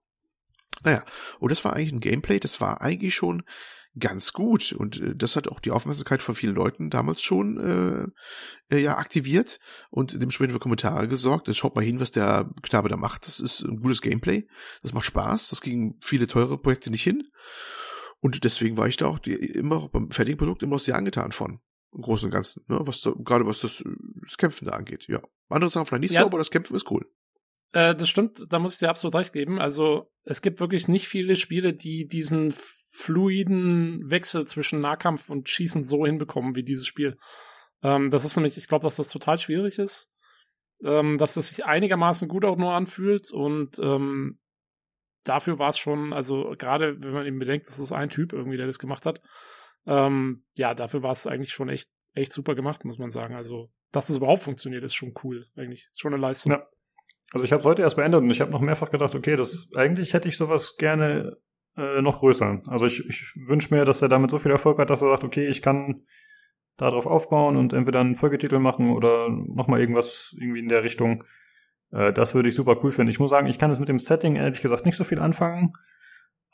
Naja, und das war eigentlich ein Gameplay, das war eigentlich schon ganz gut und äh, das hat auch die Aufmerksamkeit von vielen Leuten damals schon äh, äh, ja aktiviert und dementsprechend für Kommentare gesorgt. Das schaut mal hin, was der Knabe da macht. Das ist ein gutes Gameplay, das macht Spaß. Das ging viele teure Projekte nicht hin und deswegen war ich da auch die, immer beim fertigen Produkt immer sehr angetan von im Großen und Ganzen, ne? Was da, gerade was das, das Kämpfen da angeht, ja. Andere sagen vielleicht nicht ja. so, aber das Kämpfen ist cool. Äh, das stimmt, da muss ich dir absolut recht geben. Also es gibt wirklich nicht viele Spiele, die diesen fluiden Wechsel zwischen Nahkampf und Schießen so hinbekommen wie dieses Spiel. Ähm, das ist nämlich, ich glaube, dass das total schwierig ist, ähm, dass es sich einigermaßen gut auch nur anfühlt und ähm, dafür war es schon, also gerade wenn man eben bedenkt, das ist ein Typ irgendwie, der das gemacht hat, ähm, ja, dafür war es eigentlich schon echt, echt super gemacht, muss man sagen. Also, dass es überhaupt funktioniert, ist schon cool, eigentlich. Ist schon eine Leistung. Ja. Also ich habe es heute erst beendet und ich habe noch mehrfach gedacht, okay, das eigentlich hätte ich sowas gerne äh, noch größer. Also ich, ich wünsche mir, dass er damit so viel Erfolg hat, dass er sagt, okay, ich kann darauf aufbauen und entweder einen Folgetitel machen oder nochmal irgendwas irgendwie in der Richtung. Äh, das würde ich super cool finden. Ich muss sagen, ich kann es mit dem Setting ehrlich gesagt nicht so viel anfangen.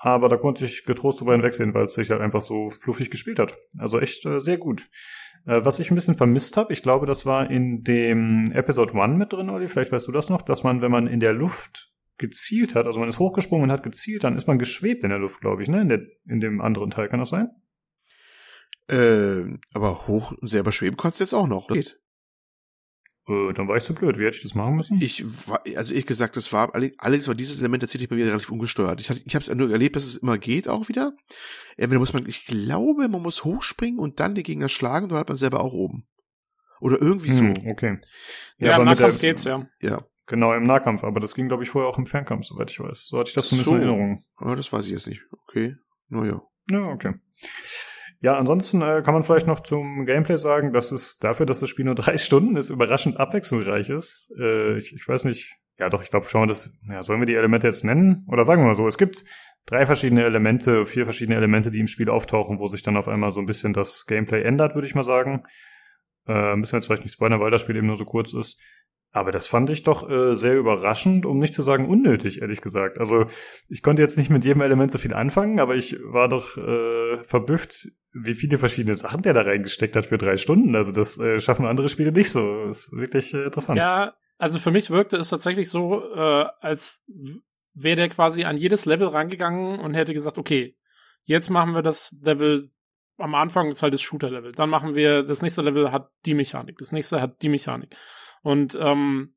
Aber da konnte ich getrost drüber hinwegsehen, weil es sich halt einfach so fluffig gespielt hat. Also echt äh, sehr gut. Äh, was ich ein bisschen vermisst habe, ich glaube, das war in dem Episode 1 mit drin, Olli, vielleicht weißt du das noch, dass man, wenn man in der Luft gezielt hat, also man ist hochgesprungen und hat gezielt, dann ist man geschwebt in der Luft, glaube ich, ne? In, der, in dem anderen Teil, kann das sein? Äh, aber hoch und selber schweben kannst du jetzt auch noch. Das geht. Äh, dann war ich zu blöd. Wie hätte ich das machen müssen? Ich war, also ehrlich gesagt, das war alles war dieses Element tatsächlich bei mir relativ ungesteuert. Ich, hatte, ich habe es nur erlebt, dass es immer geht auch wieder. Entweder muss man, ich glaube, man muss hochspringen und dann die Gegner schlagen, dann hat man selber auch oben. Oder irgendwie so. Hm, okay. Ja, ja im Nahkampf der, geht's, ja. Ja. Genau, im Nahkampf, aber das ging, glaube ich, vorher auch im Fernkampf, soweit ich weiß. So hatte ich das zumindest so. in Erinnerung. Ja, das weiß ich jetzt nicht. Okay. Naja. Ja, okay. Ja, ansonsten äh, kann man vielleicht noch zum Gameplay sagen, dass es dafür, dass das Spiel nur drei Stunden ist, überraschend abwechslungsreich ist. Äh, ich, ich weiß nicht, ja doch, ich glaube, schauen wir das, ja, sollen wir die Elemente jetzt nennen? Oder sagen wir mal so, es gibt drei verschiedene Elemente, vier verschiedene Elemente, die im Spiel auftauchen, wo sich dann auf einmal so ein bisschen das Gameplay ändert, würde ich mal sagen. Äh, müssen wir jetzt vielleicht nicht spoilern, weil das Spiel eben nur so kurz ist. Aber das fand ich doch äh, sehr überraschend, um nicht zu sagen unnötig, ehrlich gesagt. Also ich konnte jetzt nicht mit jedem Element so viel anfangen, aber ich war doch äh, verbüfft, wie viele verschiedene Sachen der da reingesteckt hat für drei Stunden. Also das äh, schaffen andere Spiele nicht so. Das ist wirklich äh, interessant. Ja, also für mich wirkte es tatsächlich so, äh, als wäre der quasi an jedes Level rangegangen und hätte gesagt, okay, jetzt machen wir das Level am Anfang ist halt das Shooter-Level. Dann machen wir, das nächste Level hat die Mechanik, das nächste hat die Mechanik. Und ähm,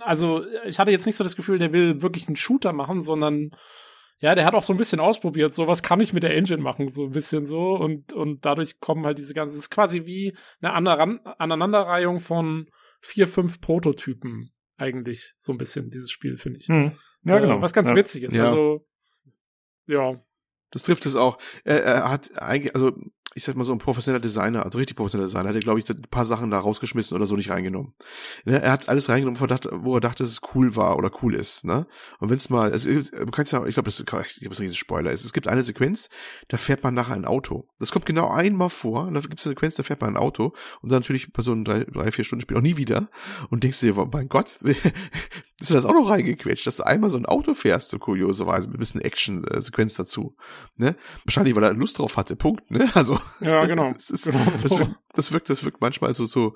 also ich hatte jetzt nicht so das Gefühl, der will wirklich einen Shooter machen, sondern ja, der hat auch so ein bisschen ausprobiert, so was kann ich mit der Engine machen, so ein bisschen so und und dadurch kommen halt diese ganzen, es ist quasi wie eine Aneinanderreihung von vier, fünf Prototypen eigentlich so ein bisschen dieses Spiel finde ich. Hm. Ja, genau. Äh, was ganz ja. witzig ist. Ja. Also ja, Das trifft es auch. Er, er hat eigentlich, also ich sag mal so ein professioneller Designer, also richtig professioneller Designer, hat er, glaube ich, ein paar Sachen da rausgeschmissen oder so nicht reingenommen. Ne? Er hat alles reingenommen, wo er, dachte, dass es cool war oder cool ist. Ne? Und wenn es mal, also, du kannst ja, ich glaube, das glaub, das ist ein riesen Spoiler. Es gibt eine Sequenz, da fährt man nachher ein Auto. Das kommt genau einmal vor, da gibt es eine Sequenz, da fährt man ein Auto und dann natürlich bei so einem drei, drei vier Stunden Spiel auch nie wieder und denkst dir, mein Gott, ist das auch noch reingequetscht, dass du einmal so ein Auto fährst, so kurioserweise, mit ein bisschen Action-Sequenz dazu. Ne? Wahrscheinlich, weil er Lust drauf hatte, Punkt. Ne? Also ja, genau. das, ist, genau so. wirkt, das wirkt, das wirkt manchmal so, so,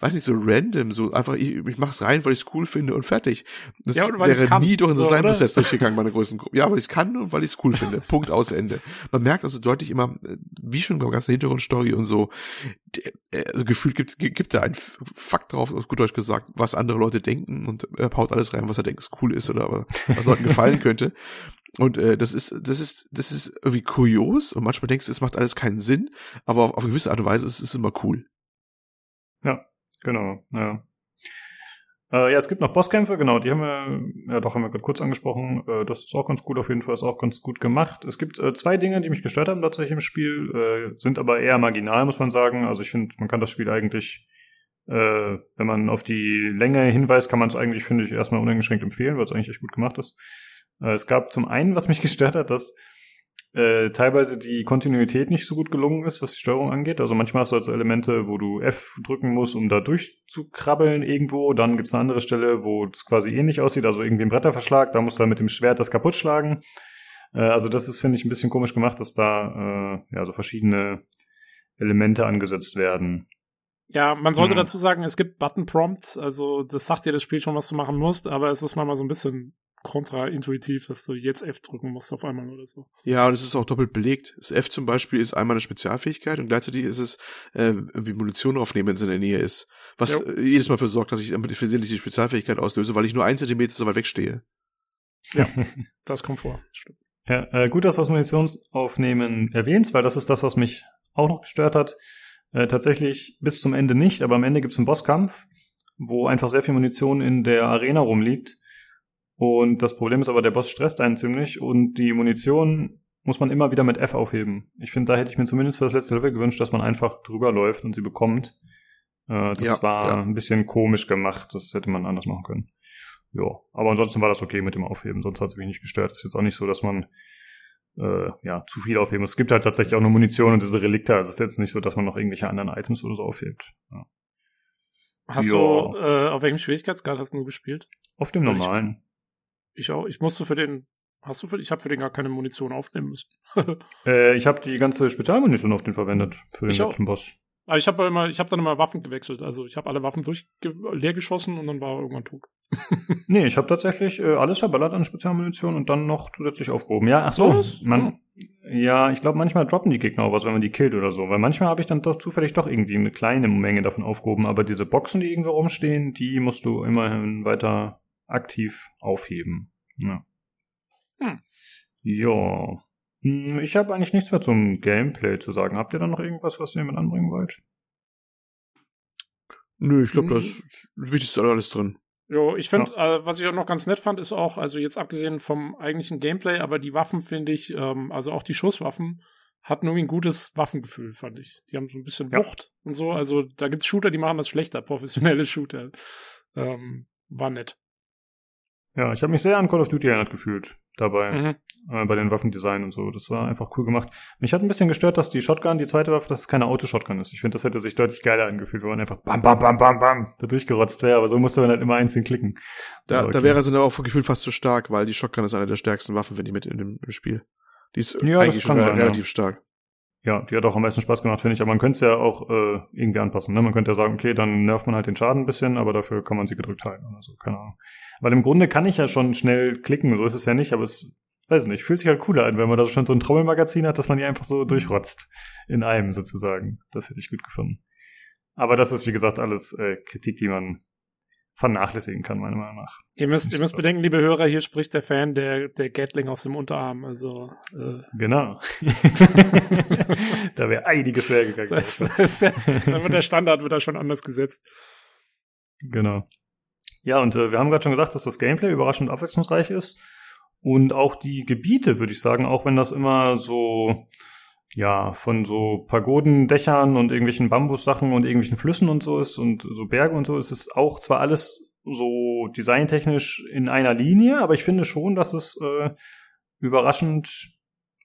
weiß nicht, so random, so einfach, ich, ich mach's rein, weil ich's cool finde und fertig. Das Ja, und weil wäre kann, nie durch einen so, Designprozess durchgegangen bei einer größeren Gruppe. Ja, weil ich's kann und weil ich's cool finde. Punkt aus Ende. Man merkt also deutlich immer, äh, wie schon beim ganzen Hintergrundstory und so, äh, also gefühlt gibt, gibt da ein Fakt drauf, auf gut Deutsch gesagt, was andere Leute denken und er haut alles rein, was er denkt, cool ist oder was Leuten gefallen könnte. Und äh, das ist, das ist, das ist irgendwie kurios und manchmal denkst du, es macht alles keinen Sinn, aber auf, auf eine gewisse Art und Weise ist es immer cool. Genau, ja. Äh, ja, es gibt noch Bosskämpfe, genau, die haben wir, ja doch, haben wir gerade kurz angesprochen. Äh, das ist auch ganz gut, auf jeden Fall ist auch ganz gut gemacht. Es gibt äh, zwei Dinge, die mich gestört haben tatsächlich im Spiel, äh, sind aber eher marginal, muss man sagen. Also ich finde, man kann das Spiel eigentlich, äh, wenn man auf die Länge hinweist, kann man es eigentlich, finde ich, erstmal uneingeschränkt empfehlen, weil es eigentlich echt gut gemacht ist. Äh, es gab zum einen, was mich gestört hat, dass äh, teilweise die Kontinuität nicht so gut gelungen ist, was die Steuerung angeht. Also manchmal hast du also Elemente, wo du F drücken musst, um da durchzukrabbeln irgendwo. Dann gibt's eine andere Stelle, wo es quasi ähnlich aussieht, also irgendwie ein Bretterverschlag. Da musst du dann mit dem Schwert das kaputt schlagen. Äh, also das ist, finde ich, ein bisschen komisch gemacht, dass da äh, ja so verschiedene Elemente angesetzt werden. Ja, man sollte Mhm. dazu sagen, es gibt Button Prompts, also das sagt dir das Spiel schon, was du machen musst, aber es ist manchmal so ein bisschen kontraintuitiv, dass du jetzt F drücken musst auf einmal oder so. Ja, und es ist auch doppelt belegt. Das F zum Beispiel ist einmal eine Spezialfähigkeit und gleichzeitig ist es äh, irgendwie Munition aufnehmen, wenn es in der Nähe ist. Was Jo. äh, jedes Mal dafür sorgt, dass ich versehentlich die Spezialfähigkeit auslöse, weil ich nur ein Zentimeter so weit wegstehe. Das kommt vor. Stimmt. Ja, äh, gut, dass du das Munitionsaufnehmen erwähnst, weil das ist das, was mich auch noch gestört hat. Äh, tatsächlich bis zum Ende nicht, aber am Ende gibt's einen Bosskampf, wo einfach sehr viel Munition in der Arena rumliegt. Und das Problem ist aber, der Boss stresst einen ziemlich und die Munition muss man immer wieder mit F aufheben. Ich finde, da hätte ich mir zumindest für das letzte Level gewünscht, dass man einfach drüber läuft und sie bekommt. Äh, das Ja, war ja. ein bisschen komisch gemacht, das hätte man anders machen können. Ja, aber ansonsten war das okay mit dem Aufheben, sonst hat es mich nicht gestört. ist jetzt auch nicht so, dass man äh, ja, zu viel aufheben muss. Es gibt halt tatsächlich auch nur Munition und diese Relikte. Also es ist jetzt nicht so, dass man noch irgendwelche anderen Items oder so aufhebt. Ja. Hast Ja. du, äh, auf welchem Schwierigkeitsgrad hast du gespielt? Auf dem normalen. Ich auch. Ich musste für den, hast du für, ich habe für den gar keine Munition aufnehmen müssen. Äh, ich habe die ganze Spezialmunition auf den verwendet für den Ich auch. letzten Boss. Aber ich habe immer, ich habe dann immer Waffen gewechselt. Also ich habe alle Waffen durch leer geschossen und dann war er irgendwann tot. Nee, ich habe tatsächlich äh, alles verballert an Spezialmunition und dann noch zusätzlich aufgehoben. Ja, ach so, Was? man, ja, ich glaube, manchmal droppen die Gegner auch was, wenn man die killt oder so. Weil manchmal habe ich dann doch zufällig doch irgendwie eine kleine Menge davon aufgehoben. Aber diese Boxen, die irgendwo rumstehen, die musst du immerhin weiter aktiv aufheben. Ja. Hm. Ja. Hm, Ich habe eigentlich nichts mehr zum Gameplay zu sagen. Habt ihr da noch irgendwas, was ihr mit anbringen wollt? Nö, ich glaube, Mhm. das ist wichtigste alles drin. Jo, ich finde, äh, was ich auch noch ganz nett fand, ist auch, also jetzt abgesehen vom eigentlichen Gameplay, aber die Waffen finde ich, ähm, also auch die Schusswaffen, hatten irgendwie ein gutes Waffengefühl, fand ich. Die haben so ein bisschen Wucht ja. und so. Also da gibt's Shooter, die machen das schlechter, professionelle Shooter. Ähm, war nett. Ja, ich habe mich sehr an Call of Duty erinnert gefühlt dabei, mhm. äh, bei den Waffendesign und so. Das war einfach cool gemacht. Mich hat ein bisschen gestört, dass die Shotgun, die zweite Waffe, dass es keine Auto-Shotgun ist. Ich finde, das hätte sich deutlich geiler angefühlt, wenn man einfach bam, bam, bam, bam, bam da durchgerotzt wäre. Aber so musste man halt immer einzeln klicken. Da, okay. da wäre sie auch gefühlt fast zu stark, weil die Shotgun ist eine der stärksten Waffen, wenn die mit in dem, im Spiel. Die ist ja, eigentlich schon sein, relativ ja. stark. Ja, die hat auch am meisten Spaß gemacht, finde ich. Aber man könnte es ja auch äh, irgendwie anpassen. Ne? Man könnte ja sagen, okay, dann nervt man halt den Schaden ein bisschen, aber dafür kann man sie gedrückt halten oder so. Keine Ahnung. Weil im Grunde kann ich ja schon schnell klicken, so ist es ja nicht, aber es, weiß nicht, fühlt sich halt cooler an, wenn man da schon so ein Trommelmagazin hat, dass man die einfach so durchrotzt. In einem sozusagen. Das hätte ich gut gefunden. Aber das ist, wie gesagt, alles äh, Kritik, die man vernachlässigen kann, meiner Meinung nach. Ihr müsst, ihr müsst bedenken, liebe Hörer, hier spricht der Fan der, der Gatling aus dem Unterarm, also. Äh. Genau. da wäre einiges schwer gegangen. Das, das der, dann wird der Standard wieder schon anders gesetzt. Genau. Ja, und äh, wir haben gerade schon gesagt, dass das Gameplay überraschend abwechslungsreich ist. Und auch die Gebiete, würde ich sagen, auch wenn das immer so, ja, von so Pagodendächern und irgendwelchen Bambussachen und irgendwelchen Flüssen und so ist und so Berge und so, ist es auch zwar alles so designtechnisch in einer Linie, aber ich finde schon, dass es äh, überraschend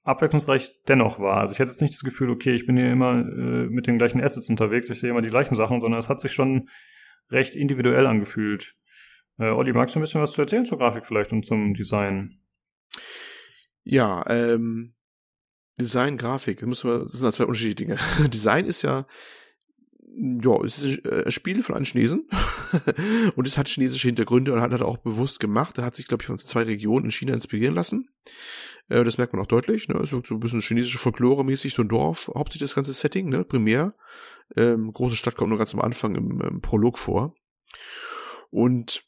abwechslungsreich dennoch war. Also ich hatte jetzt nicht das Gefühl, okay, ich bin hier immer äh, mit den gleichen Assets unterwegs, ich sehe immer die gleichen Sachen, sondern es hat sich schon recht individuell angefühlt. Äh, Olli, magst du ein bisschen was zu erzählen zur Grafik vielleicht und zum Design? Ja, ähm, Design, Grafik, das, müssen wir, das sind zwei unterschiedliche Dinge. Design ist ja, ja, es ist ein Spiel von einem Chinesen und es hat chinesische Hintergründe und hat er auch bewusst gemacht. Er hat sich, glaube ich, von zwei Regionen in China inspirieren lassen. Äh, das merkt man auch deutlich. Ne? So, so ein bisschen chinesische Folklore-mäßig, so ein Dorf, hauptsächlich das ganze Setting, ne? primär. Ähm, große Stadt kommt nur ganz am Anfang im, im Prolog vor. Und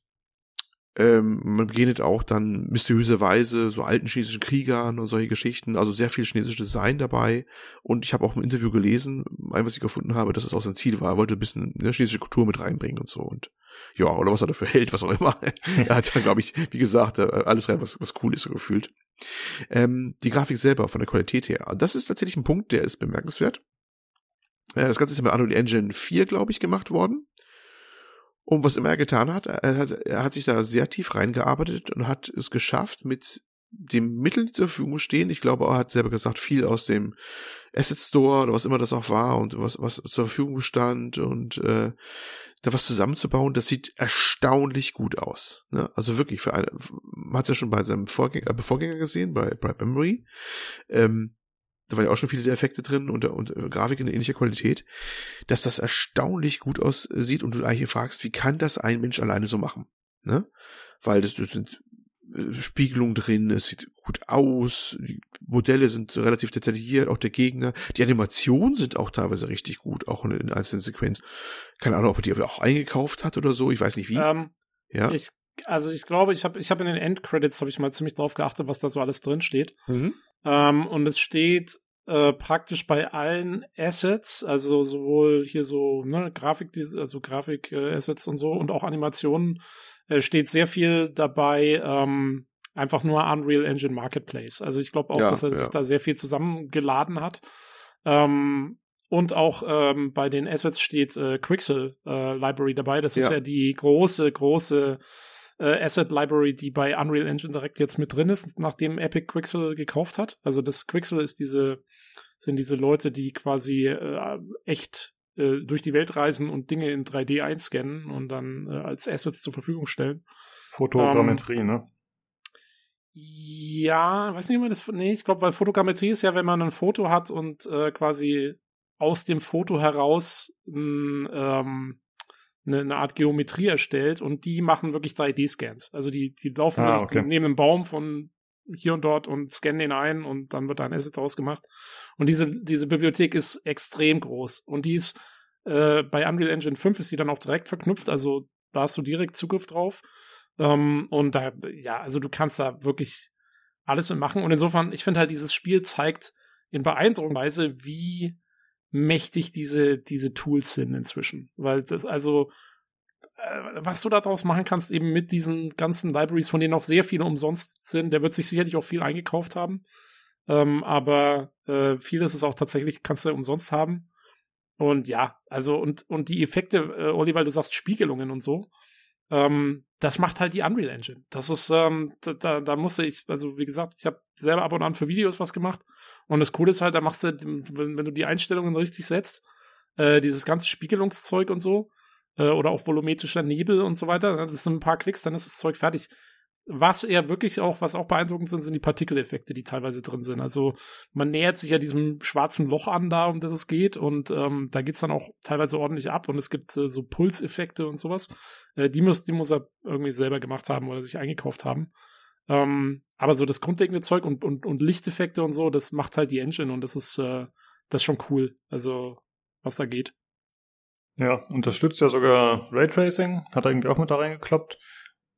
ähm, man begegnet auch dann mysteriöserweise so alten chinesischen Kriegern und solche Geschichten, also sehr viel chinesisches Design dabei. Und ich habe auch im Interview gelesen, ein, was ich gefunden habe, dass es auch sein Ziel war. Er wollte ein bisschen ne, chinesische Kultur mit reinbringen und so. Und ja, oder was er dafür hält, was auch immer. er hat ja, glaube ich, wie gesagt, äh, alles rein, was, was cool ist, so gefühlt. Ähm, die Grafik selber von der Qualität her. Das ist tatsächlich ein Punkt, der ist bemerkenswert. Äh, das Ganze ist ja mit Unreal Engine 4, glaube ich, gemacht worden. Und was immer er getan hat, er hat, er hat sich da sehr tief reingearbeitet und hat es geschafft, mit dem Mittel, die zur Verfügung stehen, ich glaube, er hat selber gesagt, viel aus dem Asset Store oder was immer das auch war und was, was zur Verfügung stand und äh, da was zusammenzubauen, das sieht erstaunlich gut aus. Ne? Also wirklich, für man hat es ja schon bei seinem Vorgänger, äh, Vorgänger gesehen, bei Bright Memory. Ähm, da waren ja auch schon viele Effekte drin und, und äh, Grafik in ähnlicher Qualität, dass das erstaunlich gut aussieht und du eigentlich fragst, wie kann das ein Mensch alleine so machen? Ne? Weil das, das sind äh, Spiegelungen drin, es sieht gut aus, die Modelle sind relativ detailliert, auch der Gegner. Die Animationen sind auch teilweise richtig gut, auch in, in einzelnen Sequenzen. Keine Ahnung, ob er die auch eingekauft hat oder so, ich weiß nicht wie. Ähm, ja. Ich, also ich glaube, ich habe ich hab in den Endcredits habe ich mal ziemlich drauf geachtet, was da so alles drin steht. Mhm. Ähm, und es steht äh, praktisch bei allen Assets, also sowohl hier so ne, Grafik, also Grafik-Assets äh, und so und auch Animationen, äh, steht sehr viel dabei, ähm, einfach nur Unreal Engine Marketplace. Also ich glaube auch, ja, dass er ja. sich da sehr viel zusammengeladen hat. Ähm, und auch ähm, bei den Assets steht äh, Quixel äh, Library dabei. Das ist ja die große, große äh, Asset Library, die bei Unreal Engine direkt jetzt mit drin ist, nachdem Epic Quixel gekauft hat. Also das Quixel ist diese, sind diese Leute, die quasi äh, echt äh, durch die Welt reisen und Dinge in 3D einscannen und dann äh, als Assets zur Verfügung stellen. Fotogrammetrie, ähm, ne? Ja, weiß nicht, ob man das. Nee, ich glaube, weil Fotogrammetrie ist ja, wenn man ein Foto hat und äh, quasi aus dem Foto heraus ein, ähm, eine, eine Art Geometrie erstellt und die machen wirklich 3D-Scans. Also die, die laufen ah, okay. die nehmen einen Baum von hier und dort und scannen den ein und dann wird da ein Asset draus gemacht. Und diese, diese Bibliothek ist extrem groß und die ist äh, bei Unreal Engine 5 ist die dann auch direkt verknüpft, also da hast du direkt Zugriff drauf. Ähm, und da, ja, also du kannst da wirklich alles machen. Und insofern, ich finde halt, dieses Spiel zeigt in beeindruckender Weise, wie mächtig diese, diese Tools sind inzwischen. Weil das, also, äh, was du daraus machen kannst, eben mit diesen ganzen Libraries, von denen auch sehr viele umsonst sind, der wird sich sicherlich auch viel eingekauft haben. Ähm, aber äh, vieles ist auch tatsächlich, kannst du umsonst haben. Und ja, also und, und die Effekte, äh, Olli, weil du sagst Spiegelungen und so, ähm, das macht halt die Unreal Engine. Das ist, ähm, da, da, da musste ich, also wie gesagt, ich habe selber ab und an für Videos was gemacht. Und das Coole ist halt, da machst du, wenn, wenn du die Einstellungen richtig setzt, äh, dieses ganze Spiegelungszeug und so, äh, oder auch volumetrischer Nebel und so weiter, das sind ein paar Klicks, dann ist das Zeug fertig was eher wirklich auch, was auch beeindruckend sind, sind die Partikeleffekte, die teilweise drin sind. Also man nähert sich ja diesem schwarzen Loch an, da um das es geht, und ähm, da geht's dann auch teilweise ordentlich ab und es gibt äh, so Pulseffekte und sowas. Äh, die muss, die muss er irgendwie selber gemacht haben oder sich eingekauft haben. Ähm, aber so das grundlegende Zeug und, und, und Lichteffekte und so, das macht halt die Engine und das ist, äh, das ist schon cool. Also, was da geht. Ja, unterstützt ja sogar Raytracing, hat er irgendwie auch mit da reingekloppt.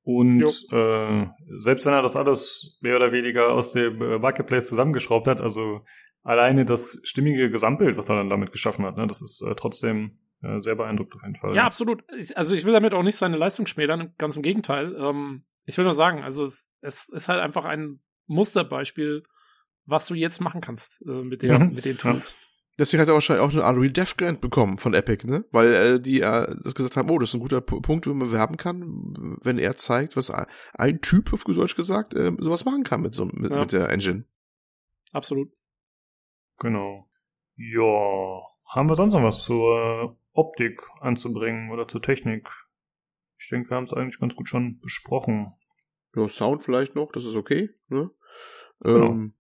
Und äh, selbst wenn er das alles mehr oder weniger aus dem äh, Marketplace zusammengeschraubt hat, also alleine das stimmige Gesamtbild, was er dann damit geschaffen hat, ne, das ist äh, trotzdem äh, sehr beeindruckend auf jeden Fall. Ja, absolut. Ich, also ich will damit auch nicht seine Leistung schmälern, ganz im Gegenteil. Ähm, ich will nur sagen, also es, es ist halt einfach ein Musterbeispiel, was du jetzt machen kannst äh, mit, den, ja. mit den Tools. Ja. Deswegen hat er wahrscheinlich auch eine Unreal Dev Grant bekommen von Epic, ne? Weil äh, die äh, das gesagt haben, oh, das ist ein guter P Punkt, wo man werben kann, wenn er zeigt, was ein Typ, auf Deutsch gesagt, äh, sowas machen kann mit so mit, ja. mit der Engine. Absolut. Genau. Ja, haben wir sonst noch was zur Optik anzubringen oder zur Technik? Ich denke, wir haben es eigentlich ganz gut schon besprochen. Ja, Sound vielleicht noch, das ist okay, ne? Genau. Ähm,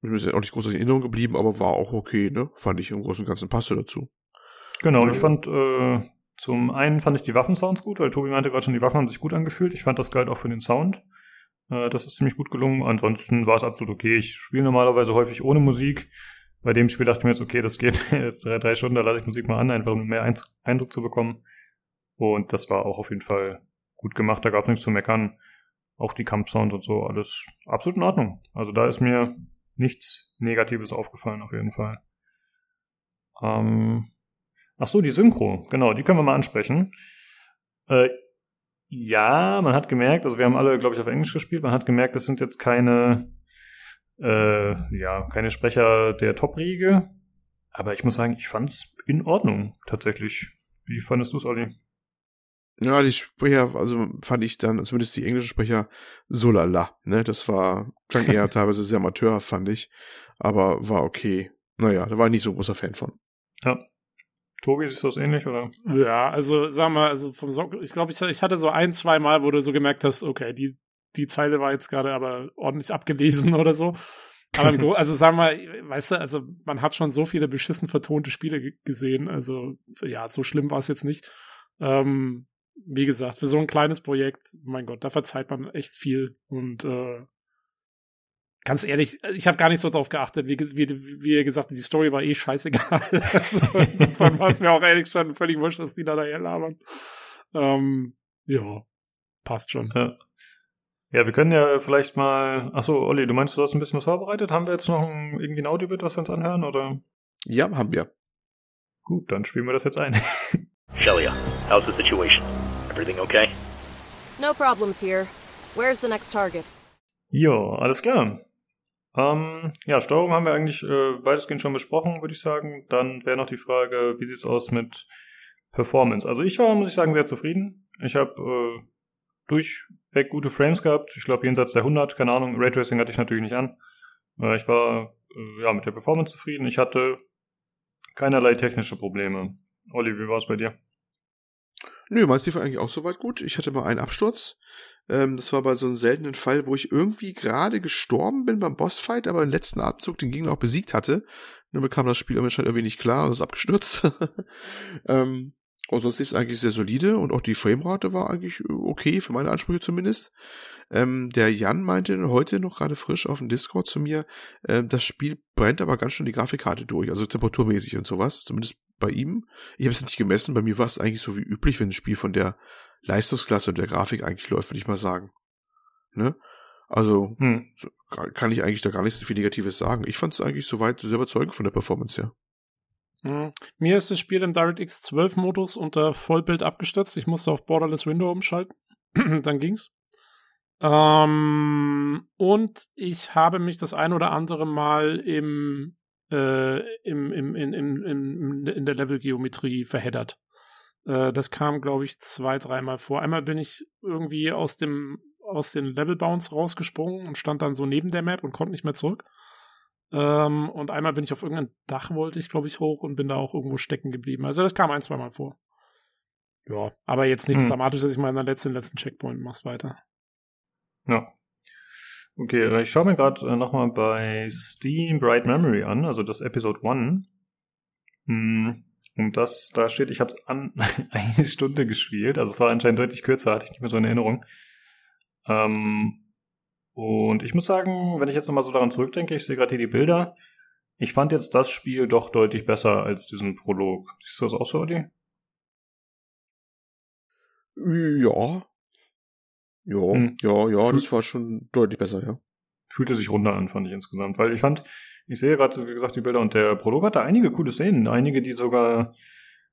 mir ist ja auch nicht groß in Erinnerung geblieben, aber war auch okay, ne? Fand ich im Großen und Ganzen passte dazu. Genau, ich fand, äh, zum einen fand ich die Waffensounds gut, weil Tobi meinte gerade schon, die Waffen haben sich gut angefühlt. Ich fand das galt auch für den Sound. Äh, das ist ziemlich gut gelungen. Ansonsten war es absolut okay. Ich spiele normalerweise häufig ohne Musik. Bei dem Spiel dachte ich mir jetzt, okay, das geht drei, drei Stunden, da lasse ich Musik mal an, einfach um mehr Eindruck zu bekommen. Und das war auch auf jeden Fall gut gemacht. Da gab es nichts zu meckern. Auch die Kampfsounds und so, alles absolut in Ordnung. Also da ist mir nichts Negatives aufgefallen auf jeden Fall. Ähm, ach so, die Synchro, genau, die können wir mal ansprechen. Äh, ja, man hat gemerkt, also wir haben alle, glaube ich, auf Englisch gespielt, man hat gemerkt, das sind jetzt keine, äh, ja, keine Sprecher der Top-Riege. Aber ich muss sagen, ich fand's in Ordnung, tatsächlich. Wie fandest du's, Olli? Ja, die Sprecher, also fand ich dann, zumindest die englischen Sprecher, so lala, ne, das war, klang eher teilweise sehr amateurhaft, fand ich, aber war okay. Naja, da war ich nicht so ein großer Fan von. Ja. Tobi, ist das ähnlich, oder? Ja, also, sag mal, also vom Sock, ich glaube, ich, ich hatte so ein, zwei Mal, wo du so gemerkt hast, okay, die, die Zeile war jetzt gerade aber ordentlich abgelesen oder so. Aber im also sag mal, weißt du, also man hat schon so viele beschissen vertonte Spiele gesehen, also ja, so schlimm war es jetzt nicht. Ähm, wie gesagt, für so ein kleines Projekt, mein Gott, da verzeiht man echt viel. Und äh, ganz ehrlich, ich habe gar nicht so drauf geachtet. Wie, wie, wie ihr gesagt, die Story war eh scheißegal. also, insofern war es mir auch ehrlich schon völlig wurscht, dass die da daher labern. Ähm, ja, passt schon. Ja. Ja, wir können ja vielleicht mal. Achso, Olli, du meinst, du hast ein bisschen was vorbereitet? Haben wir jetzt noch ein, irgendwie ein Audiobit, was wir uns anhören, oder? Ja, haben wir. Gut, dann spielen wir das jetzt ein. Shelia, how's the situation? Everything okay? No problems here. Where's the next target? Jo, alles klar. Ähm, ja, Steuerung haben wir eigentlich äh, weitestgehend schon besprochen, würde ich sagen. Dann wäre noch die Frage, wie sieht's aus mit Performance? Also ich war, muss ich sagen, sehr zufrieden. Ich habe äh, durchweg gute Frames gehabt. Ich glaube jenseits der 100, keine Ahnung. Raytracing hatte ich natürlich nicht an. Äh, ich war äh, ja mit der Performance zufrieden. Ich hatte keinerlei technische Probleme. Olli, wie war es bei dir? Nö, meins lief eigentlich auch soweit gut. Ich hatte mal einen Absturz. Ähm, das war bei so einem seltenen Fall, wo ich irgendwie gerade gestorben bin beim Bossfight, aber im letzten Atemzug den Gegner auch besiegt hatte. Dann bekam das Spiel irgendwie nicht klar und ist abgestürzt. ähm, und sonst lief es eigentlich sehr solide und auch die Framerate war eigentlich okay, für meine Ansprüche zumindest. Ähm, der Jan meinte heute noch gerade frisch auf dem Discord zu mir, äh, das Spiel brennt aber ganz schön die Grafikkarte durch, also temperaturmäßig und sowas, zumindest bei ihm. Ich habe es nicht gemessen, bei mir war es eigentlich so wie üblich, wenn ein Spiel von der Leistungsklasse und der Grafik eigentlich läuft, würde ich mal sagen. Ne? Also hm. so, kann ich eigentlich da gar nicht so viel Negatives sagen. Ich fand es eigentlich soweit sehr überzeugend von der Performance her. Hm. Mir ist das Spiel im DirectX 12 Modus unter Vollbild abgestürzt. Ich musste auf Borderless Window umschalten. Dann ging's. Ähm, und ich habe mich das ein oder andere Mal im, äh, im, im, in, im, in der Levelgeometrie verheddert. Äh, das kam, glaube ich, zwei, dreimal vor. Einmal bin ich irgendwie aus dem aus den Level Bounce rausgesprungen und stand dann so neben der Map und konnte nicht mehr zurück. Ähm, und einmal bin ich auf irgendein Dach, wollte ich, glaube ich, hoch und bin da auch irgendwo stecken geblieben. Also das kam ein, zwei Mal vor. Ja, aber jetzt nichts hm. Dramatisches. Ich meine, letzten, letzten Checkpoint mach's weiter. Ja. Okay, äh, ich schaue mir gerade äh, nochmal bei Steam Bright Memory an, also das Episode 1. Hm, und das, da steht, ich habe es an eine Stunde gespielt, also es war anscheinend deutlich kürzer, hatte ich nicht mehr so in Erinnerung. Ähm, und ich muss sagen, wenn ich jetzt nochmal so daran zurückdenke, ich sehe gerade hier die Bilder, ich fand jetzt das Spiel doch deutlich besser als diesen Prolog. Siehst du das auch so, Adi? Ja. Ja, hm. ja, ja, das war schon deutlich besser, ja. Fühlte sich runder an, fand ich insgesamt. Weil ich fand, ich sehe gerade, wie gesagt, die Bilder und der Prolog hatte einige coole Szenen. Einige, die sogar,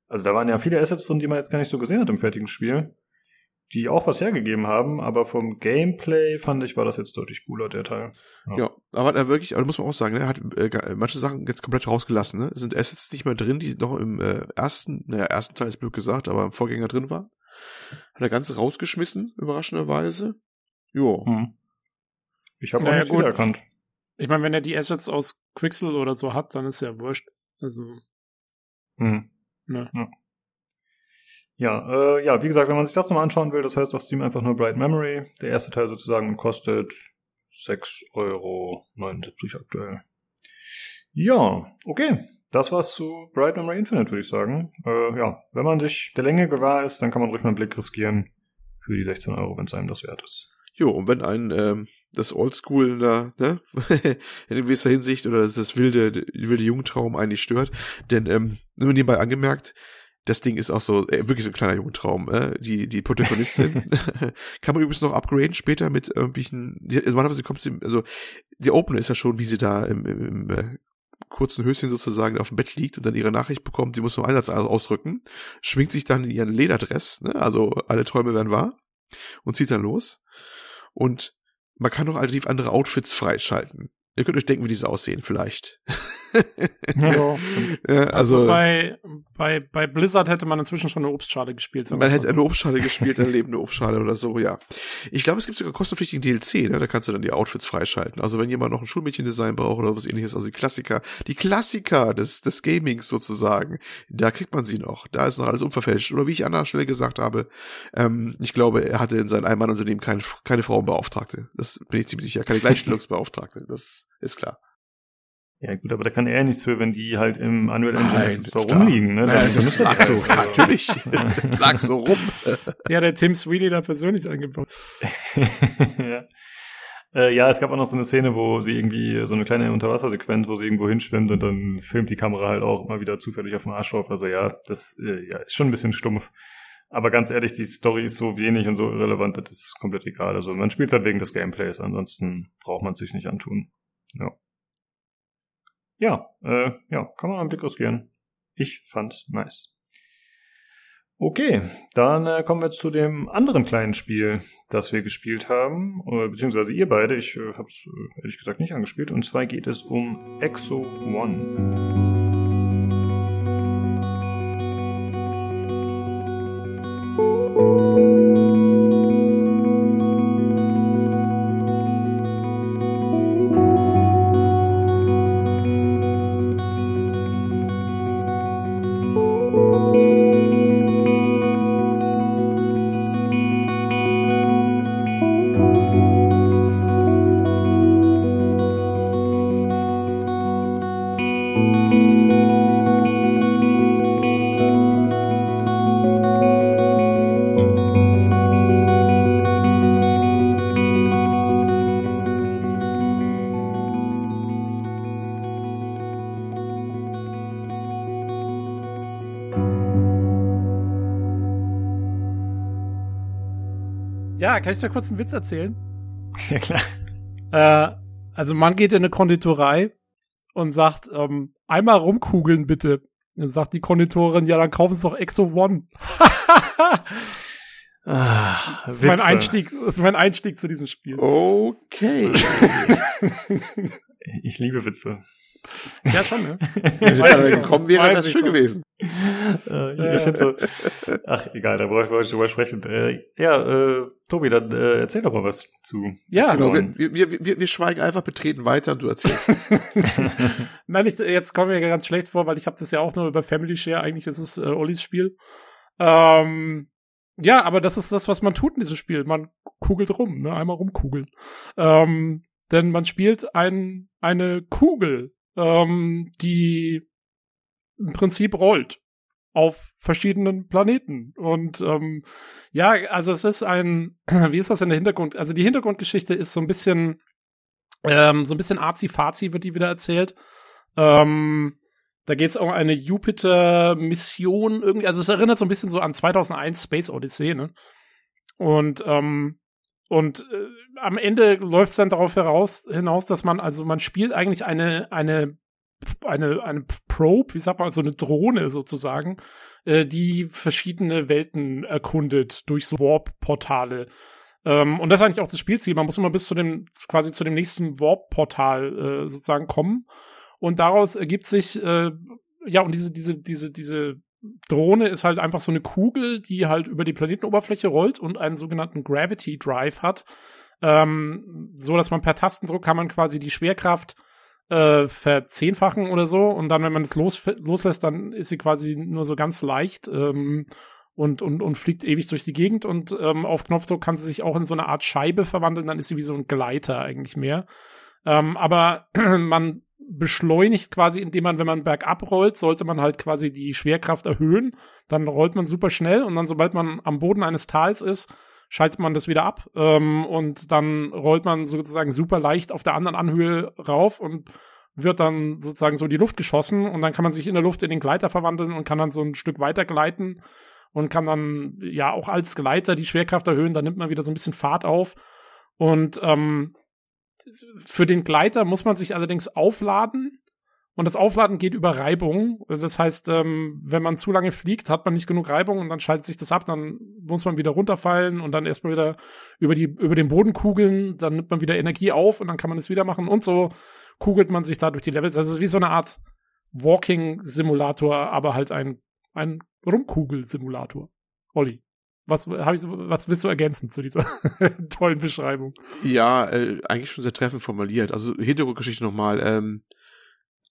also da waren ja viele Assets drin, die man jetzt gar nicht so gesehen hat im fertigen Spiel die auch was hergegeben haben, aber vom Gameplay fand ich, war das jetzt deutlich cooler, der Teil. Ja, ja aber er wirklich, aber muss man auch sagen, ne, er hat äh, manche Sachen jetzt komplett rausgelassen, ne? Es sind Assets nicht mehr drin, die noch im äh, ersten, naja, ersten Teil ist blöd gesagt, aber im Vorgänger drin waren. Hat er ganz rausgeschmissen, überraschenderweise. Jo. Hm. Ich habe naja, auch nichts wiedererkannt. Ich meine, wenn er die Assets aus Quixel oder so hat, dann ist ja wurscht. Also. Hm. Ne. Ja. Ja, äh, ja, wie gesagt, wenn man sich das nochmal anschauen will, das heißt auf Steam einfach nur Bright Memory. Der erste Teil sozusagen kostet 6,79 Euro aktuell. Ja, okay. Das war's zu Bright Memory Infinite, würde ich sagen. Äh, ja, wenn man sich der Länge gewahr ist, dann kann man ruhig mal einen Blick riskieren für die 16 Euro, wenn es einem das wert ist. Jo, und wenn ein ähm, das Oldschool da, ne, in gewisser Hinsicht oder das wilde, wilde Jugendtraum eigentlich stört, denn ähm, nur nebenbei angemerkt, das Ding ist auch so, äh, wirklich so ein kleiner Jugendtraum. Äh? Die, die Protagonistin kann man übrigens noch upgraden später mit irgendwelchen, die, normalerweise kommt sie, also die Opener ist ja schon, wie sie da im, im, im äh, kurzen Höschen sozusagen auf dem Bett liegt und dann ihre Nachricht bekommt, sie muss zum Einsatz ausrücken, schwingt sich dann in ihren Lederdress, ne? also alle Träume werden wahr und zieht dann los. Und man kann noch alternativ andere Outfits freischalten. Ihr könnt euch denken, wie diese aussehen, vielleicht. Ja, ja, also, also, bei, bei, bei Blizzard hätte man inzwischen schon eine Obstschale gespielt. Man hätte eine Obstschale gespielt, eine lebende Obstschale oder so, ja. Ich glaube, es gibt sogar kostenpflichtigen DLC, ne? Da kannst du dann die Outfits freischalten. Also wenn jemand noch ein Schulmädchendesign braucht oder was ähnliches, also die Klassiker, die Klassiker des, des Gamings sozusagen, da kriegt man sie noch. Da ist noch alles unverfälscht. Oder wie ich an der Stelle gesagt habe, ähm, ich glaube, er hatte in seinem Einmannunternehmen keine, keine Frauenbeauftragte. Das bin ich ziemlich sicher. Keine Gleichstellungsbeauftragte. Das ist klar. Ja gut, aber da kann er nichts für, wenn die halt im Unreal Engine Nein, Store rumliegen. Ne? Nein, das, das lag so, halt, natürlich. das lag so rum. Ja, der Tim Sweeney da persönlich eingebaut. ja. Äh, ja, es gab auch noch so eine Szene, wo sie irgendwie so eine kleine Unterwassersequenz, wo sie irgendwo hinschwimmt und dann filmt die Kamera halt auch immer wieder zufällig auf den Arsch drauf. Also ja, das äh, ja, ist schon ein bisschen stumpf. Aber ganz ehrlich, die Story ist so wenig und so irrelevant, das ist komplett egal. Also man spielt halt wegen des Gameplays, ansonsten braucht man es sich nicht antun. Ja ja, äh, ja, kann man einen Blick riskieren. Ich fand's nice. Okay, dann äh, kommen wir zu dem anderen kleinen Spiel, das wir gespielt haben, oder, beziehungsweise ihr beide. Ich äh, habe es äh, ehrlich gesagt nicht angespielt. Und zwar geht es um Exo One. Kann ich dir kurz einen Witz erzählen? Ja, klar. Äh, also man geht in eine Konditorei und sagt, ähm, einmal rumkugeln bitte. Dann sagt die Konditorin, ja, dann kaufen Sie doch Exo One. Ah, das, ist mein Einstieg, das ist mein Einstieg zu diesem Spiel. Okay. ich liebe Witze. Ja, schon, ne? Wenn es dann gekommen wäre, wäre das schön gewesen. Äh, ich finde so, ach, egal, da brauche ich nicht drüber sprechen. Äh, ja, äh, Tobi, dann äh, erzähl doch mal was zu. Ja, genau, wir, wir, wir, wir schweigen einfach betreten weiter und du erzählst. Nein, ich, jetzt kommen wir ja ganz schlecht vor, weil ich habe das ja auch nur über Family Share. Eigentlich ist es äh, Ollis Spiel. Ähm, ja, aber das ist das, was man tut in diesem Spiel. Man kugelt rum, ne? Einmal rumkugeln. Ähm, denn man spielt ein, eine Kugel ähm, die im Prinzip rollt auf verschiedenen Planeten. Und ähm, ja, also es ist ein, wie ist das in der Hintergrund? Also die Hintergrundgeschichte ist so ein bisschen, ähm, so ein bisschen arzi-fazi wird die wieder erzählt. Ähm, da geht es um eine Jupiter-Mission irgendwie. Also es erinnert so ein bisschen so an 2001 Space Odyssey, ne? Und ähm, und äh, am Ende läuft es dann darauf heraus, hinaus, dass man, also man spielt eigentlich eine, eine, eine, eine Probe, wie sagt man, so eine Drohne sozusagen, äh, die verschiedene Welten erkundet durch Warp-Portale. Ähm, und das ist eigentlich auch das Spielziel. Man muss immer bis zu dem, quasi zu dem nächsten Warp-Portal äh, sozusagen kommen. Und daraus ergibt sich, äh, ja, und diese, diese, diese, diese Drohne ist halt einfach so eine Kugel, die halt über die Planetenoberfläche rollt und einen sogenannten Gravity Drive hat. Ähm, so dass man per Tastendruck kann man quasi die Schwerkraft äh, verzehnfachen oder so. Und dann, wenn man es los, loslässt, dann ist sie quasi nur so ganz leicht ähm, und, und, und fliegt ewig durch die Gegend. Und ähm, auf Knopfdruck kann sie sich auch in so eine Art Scheibe verwandeln. Dann ist sie wie so ein Gleiter eigentlich mehr. Ähm, aber man beschleunigt quasi, indem man, wenn man bergab rollt, sollte man halt quasi die Schwerkraft erhöhen. Dann rollt man super schnell und dann, sobald man am Boden eines Tals ist, schaltet man das wieder ab ähm, und dann rollt man sozusagen super leicht auf der anderen Anhöhe rauf und wird dann sozusagen so in die Luft geschossen. Und dann kann man sich in der Luft in den Gleiter verwandeln und kann dann so ein Stück weiter gleiten und kann dann ja auch als Gleiter die Schwerkraft erhöhen, dann nimmt man wieder so ein bisschen Fahrt auf. Und ähm, für den Gleiter muss man sich allerdings aufladen. Und das Aufladen geht über Reibung. Das heißt, ähm, wenn man zu lange fliegt, hat man nicht genug Reibung und dann schaltet sich das ab, dann muss man wieder runterfallen und dann erstmal wieder über, die, über den Boden kugeln, dann nimmt man wieder Energie auf und dann kann man es wieder machen und so kugelt man sich da durch die Levels. Also es ist wie so eine Art Walking-Simulator, aber halt ein, ein Rumkugel-Simulator. Olli. Was, hab ich, was willst du ergänzen zu dieser tollen Beschreibung? Ja, äh, eigentlich schon sehr treffend formuliert. Also Hintergrundgeschichte nochmal. Ähm,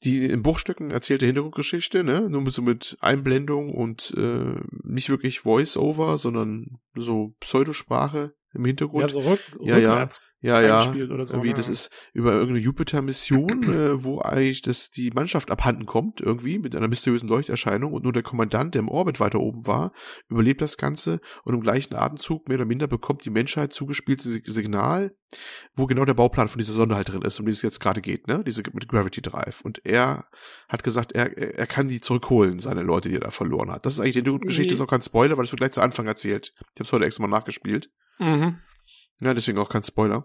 die in Bruchstücken erzählte Hintergrundgeschichte, ne? Nur so mit Einblendung und äh, nicht wirklich Voice-Over, sondern so Pseudosprache im Hintergrund. Ja, so rück, ja, ja, ja, ja. Oder so, irgendwie, das ist über irgendeine Jupiter-Mission, äh, wo eigentlich das die Mannschaft abhanden kommt, irgendwie, mit einer mysteriösen Leuchterscheinung und nur der Kommandant, der im Orbit weiter oben war, überlebt das Ganze und im gleichen Atemzug mehr oder minder bekommt die Menschheit zugespieltes Signal, wo genau der Bauplan von dieser Sonde halt drin ist, um die es jetzt gerade geht, ne? Diese mit Gravity Drive. Und er hat gesagt, er, er kann die zurückholen, seine Leute, die er da verloren hat. Das ist eigentlich die Geschichte, ist auch kein Spoiler, weil das wird gleich zu Anfang erzählt. Ich habe es heute extra mal nachgespielt. Mhm. Ja, deswegen auch kein Spoiler.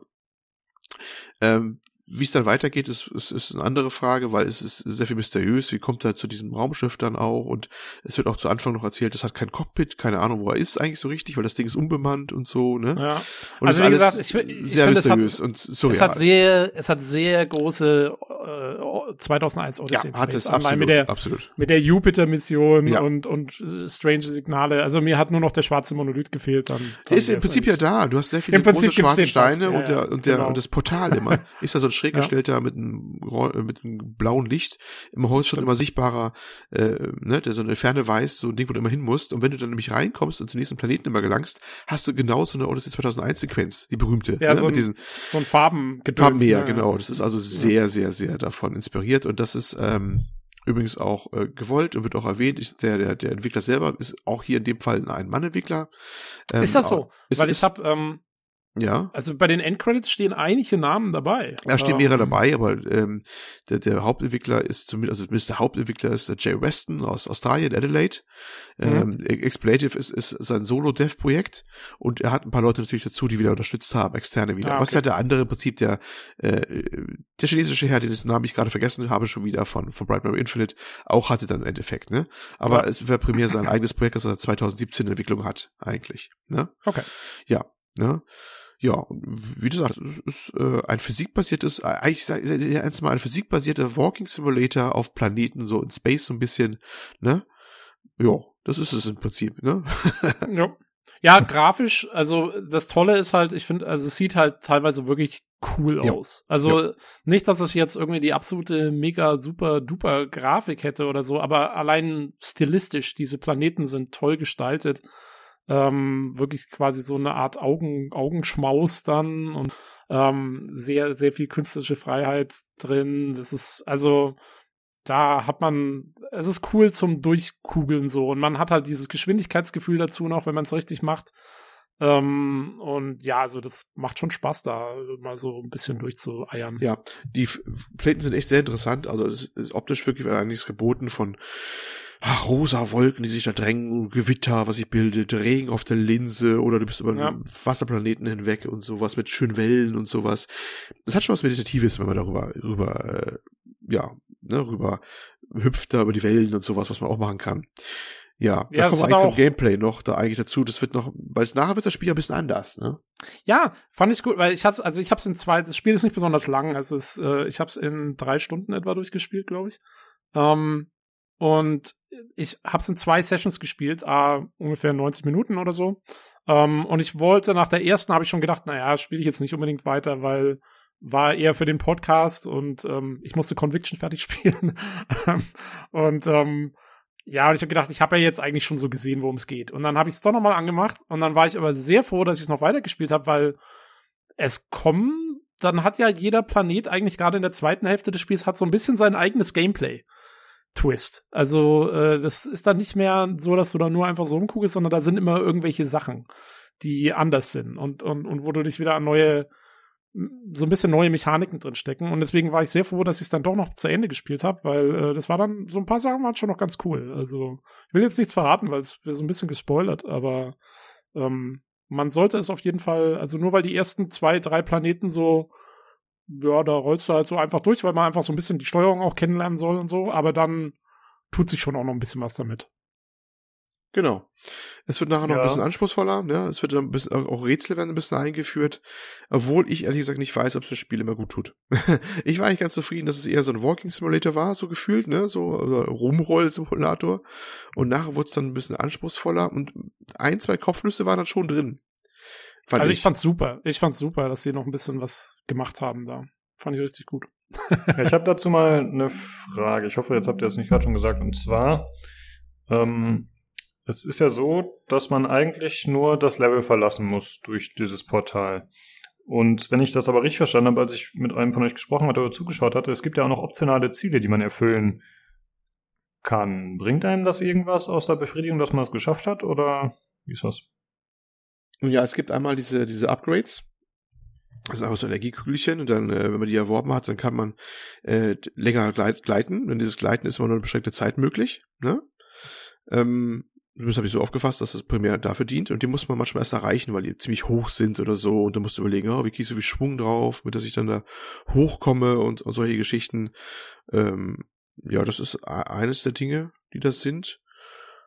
Ähm, wie es dann weitergeht, ist, ist, ist eine andere Frage, weil es ist sehr viel mysteriös. Wie kommt er zu diesem Raumschiff dann auch? Und es wird auch zu Anfang noch erzählt, es hat kein Cockpit, keine Ahnung, wo er ist eigentlich so richtig, weil das Ding ist unbemannt und so, ne? Ja. Und also wie gesagt, ich, ich sehr finde, es hat, mysteriös und surreal. es hat sehr, es hat sehr große äh, 2001 Odyssey ja, hat Space es absolut, mit der absolut. mit der Jupiter-Mission Ja. und und strange Signale. Also mir hat nur noch der schwarze Monolith gefehlt. Dann, dann Der ist im Prinzip ja da. Du hast sehr viele große schwarze den fast, Steine ja, und der und der genau. und das Portal immer ist da so ein schräg Ja. gestellter mit einem äh, mit einem blauen Licht im Stimmt. immer sichtbarer, äh, ne, der so eine Ferne weiß, so ein Ding, wo du immer hin musst. Und wenn du dann nämlich reinkommst und zum nächsten Planeten immer gelangst, hast du genau so eine Odyssey 2001 Sequenz, die berühmte, Ja, ne, so mit ein, diesen so ein Farben Farbenmeer, ne? genau. Das ist also sehr, sehr, sehr davon inspiriert und das ist ähm, übrigens auch äh, gewollt und wird auch erwähnt. Ist der, der, der Entwickler selber ist auch hier in dem Fall ein Mann-Entwickler. Ähm, Ist das so? ist- Weil ich habe ähm, Ja. Also bei den Endcredits stehen einige Namen dabei. Da stehen mehrere Ähm, dabei, aber ähm, der, der Hauptentwickler ist zumindest, also zumindest der Hauptentwickler ist der Jay Weston aus Australien, Adelaide. Ähm, Explorative ist, ist sein Solo-Dev-Projekt und er hat ein paar Leute natürlich dazu, die wieder unterstützt haben, externe wieder. Ah, Was okay. ja der andere im Prinzip der äh, der chinesische Herr, den dessen Namen ich gerade vergessen habe, schon wieder von von Bright Memory Infinite, auch hatte dann im Endeffekt, ne? Aber Ja. es wäre primär sein eigenes Projekt, das er seit 2017 in Entwicklung hat, eigentlich, ne? Okay. Ja, ne? Ja, wie gesagt, es ist äh, ein physikbasiertes, äh, eigentlich ja erstmal ein physikbasierter Walking Simulator auf Planeten, so in Space so ein bisschen, ne? Ja, das ist es im Prinzip, ne? Ja. Ja, grafisch, also das Tolle ist halt, ich finde, also es sieht halt teilweise wirklich cool Ja. aus. Also nicht, dass es jetzt irgendwie die absolute mega super duper Grafik hätte oder so, aber allein stilistisch, diese Planeten sind toll gestaltet. Ähm, wirklich quasi so eine Art Augen, Augenschmaus dann und ähm, sehr, sehr viel künstlerische Freiheit drin. Das ist, also, da hat man, es ist cool zum Durchkugeln so und man hat halt dieses Geschwindigkeitsgefühl dazu noch, wenn man es richtig macht. Ähm, und ja, also das macht schon Spaß, da mal so ein bisschen durchzueiern. Ja, die Planeten sind echt sehr interessant. Also es ist optisch wirklich einiges geboten von ach, rosa Wolken, die sich da drängen, Gewitter, was sich bildet, Regen auf der Linse oder du bist über Ja. einen Wasserplaneten hinweg und sowas mit schönen Wellen und sowas. Das hat schon was Meditatives, wenn man darüber rüber, äh, ja, ne, rüber hüpft da über die Wellen und sowas, was man auch machen kann. Ja, da Ja, kommen wir eigentlich zum Gameplay noch, da eigentlich dazu. Das wird noch, weil es nachher wird das Spiel ja ein bisschen anders, ne? Ja, fand ich gut, weil ich hatte, also ich habe es in zwei, das Spiel ist nicht besonders lang, also es, äh, ich habe es in drei Stunden etwa durchgespielt, glaube ich. Ähm, und ich habe es in zwei Sessions gespielt, äh, ungefähr 90 Minuten oder so. Ähm, und ich wollte nach der ersten habe ich schon gedacht, naja, spiele ich jetzt nicht unbedingt weiter, weil war eher für den Podcast und ähm, ich musste Conviction fertig spielen. und ähm, ja, und ich habe gedacht, ich habe ja jetzt eigentlich schon so gesehen, worum es geht. Und dann habe ich es doch nochmal angemacht und dann war ich aber sehr froh, dass ich es noch weitergespielt habe, weil es kommen, dann hat ja jeder Planet eigentlich gerade in der zweiten Hälfte des Spiels hat so ein bisschen sein eigenes Gameplay. Twist. Also äh, das ist dann nicht mehr so, dass du da nur einfach so umguckst, sondern da sind immer irgendwelche Sachen, die anders sind und, und, und wo du dich wieder an neue, so ein bisschen neue Mechaniken drin stecken. Und deswegen war ich sehr froh, dass ich es dann doch noch zu Ende gespielt habe, weil äh, das war dann, so ein paar Sachen waren schon noch ganz cool. Also ich will jetzt nichts verraten, weil es wird so ein bisschen gespoilert, aber ähm, man sollte es auf jeden Fall, also nur weil die ersten zwei, drei Planeten so, ja, da rollst du halt so einfach durch, weil man einfach so ein bisschen die Steuerung auch kennenlernen soll und so, aber dann tut sich schon auch noch ein bisschen was damit. Genau. Es wird nachher noch Ja. ein bisschen anspruchsvoller, ne? Es wird dann ein bisschen, auch Rätsel werden ein bisschen eingeführt, obwohl ich ehrlich gesagt nicht weiß, ob es das Spiel immer gut tut. ich war eigentlich ganz zufrieden, dass es eher so ein Walking Simulator war, so gefühlt, ne? So Rumroll-Simulator. Und nachher wurde es dann ein bisschen anspruchsvoller und ein, zwei Kopfnüsse waren dann schon drin. Fand also ich fand's super. Ich fand's super, dass sie noch ein bisschen was gemacht haben da. Fand ich richtig gut. Ja, ich habe dazu mal eine Frage. Ich hoffe, jetzt habt ihr es nicht gerade schon gesagt. Und zwar, ähm, es ist ja so, dass man eigentlich nur das Level verlassen muss durch dieses Portal. Und wenn ich das aber richtig verstanden habe, als ich mit einem von euch gesprochen hatte oder zugeschaut hatte, es gibt ja auch noch optionale Ziele, die man erfüllen kann. Bringt einem das irgendwas aus der Befriedigung, dass man es geschafft hat? Oder wie ist das? Ja, es gibt einmal diese, diese Upgrades. Das sind einfach so Energiekügelchen und dann, äh, wenn man die erworben hat, dann kann man äh, länger gleit, gleiten. Und dieses Gleiten ist immer nur eine beschränkte Zeit möglich. Ne? Ähm, das habe ich so aufgefasst, dass das primär dafür dient. Und die muss man manchmal erst erreichen, weil die ziemlich hoch sind oder so. Und dann musst du überlegen, oh, wie kriegst du wie Schwung drauf, mit dass ich dann da hochkomme und, und solche Geschichten. Ähm, ja, das ist e- eines der Dinge, die das sind.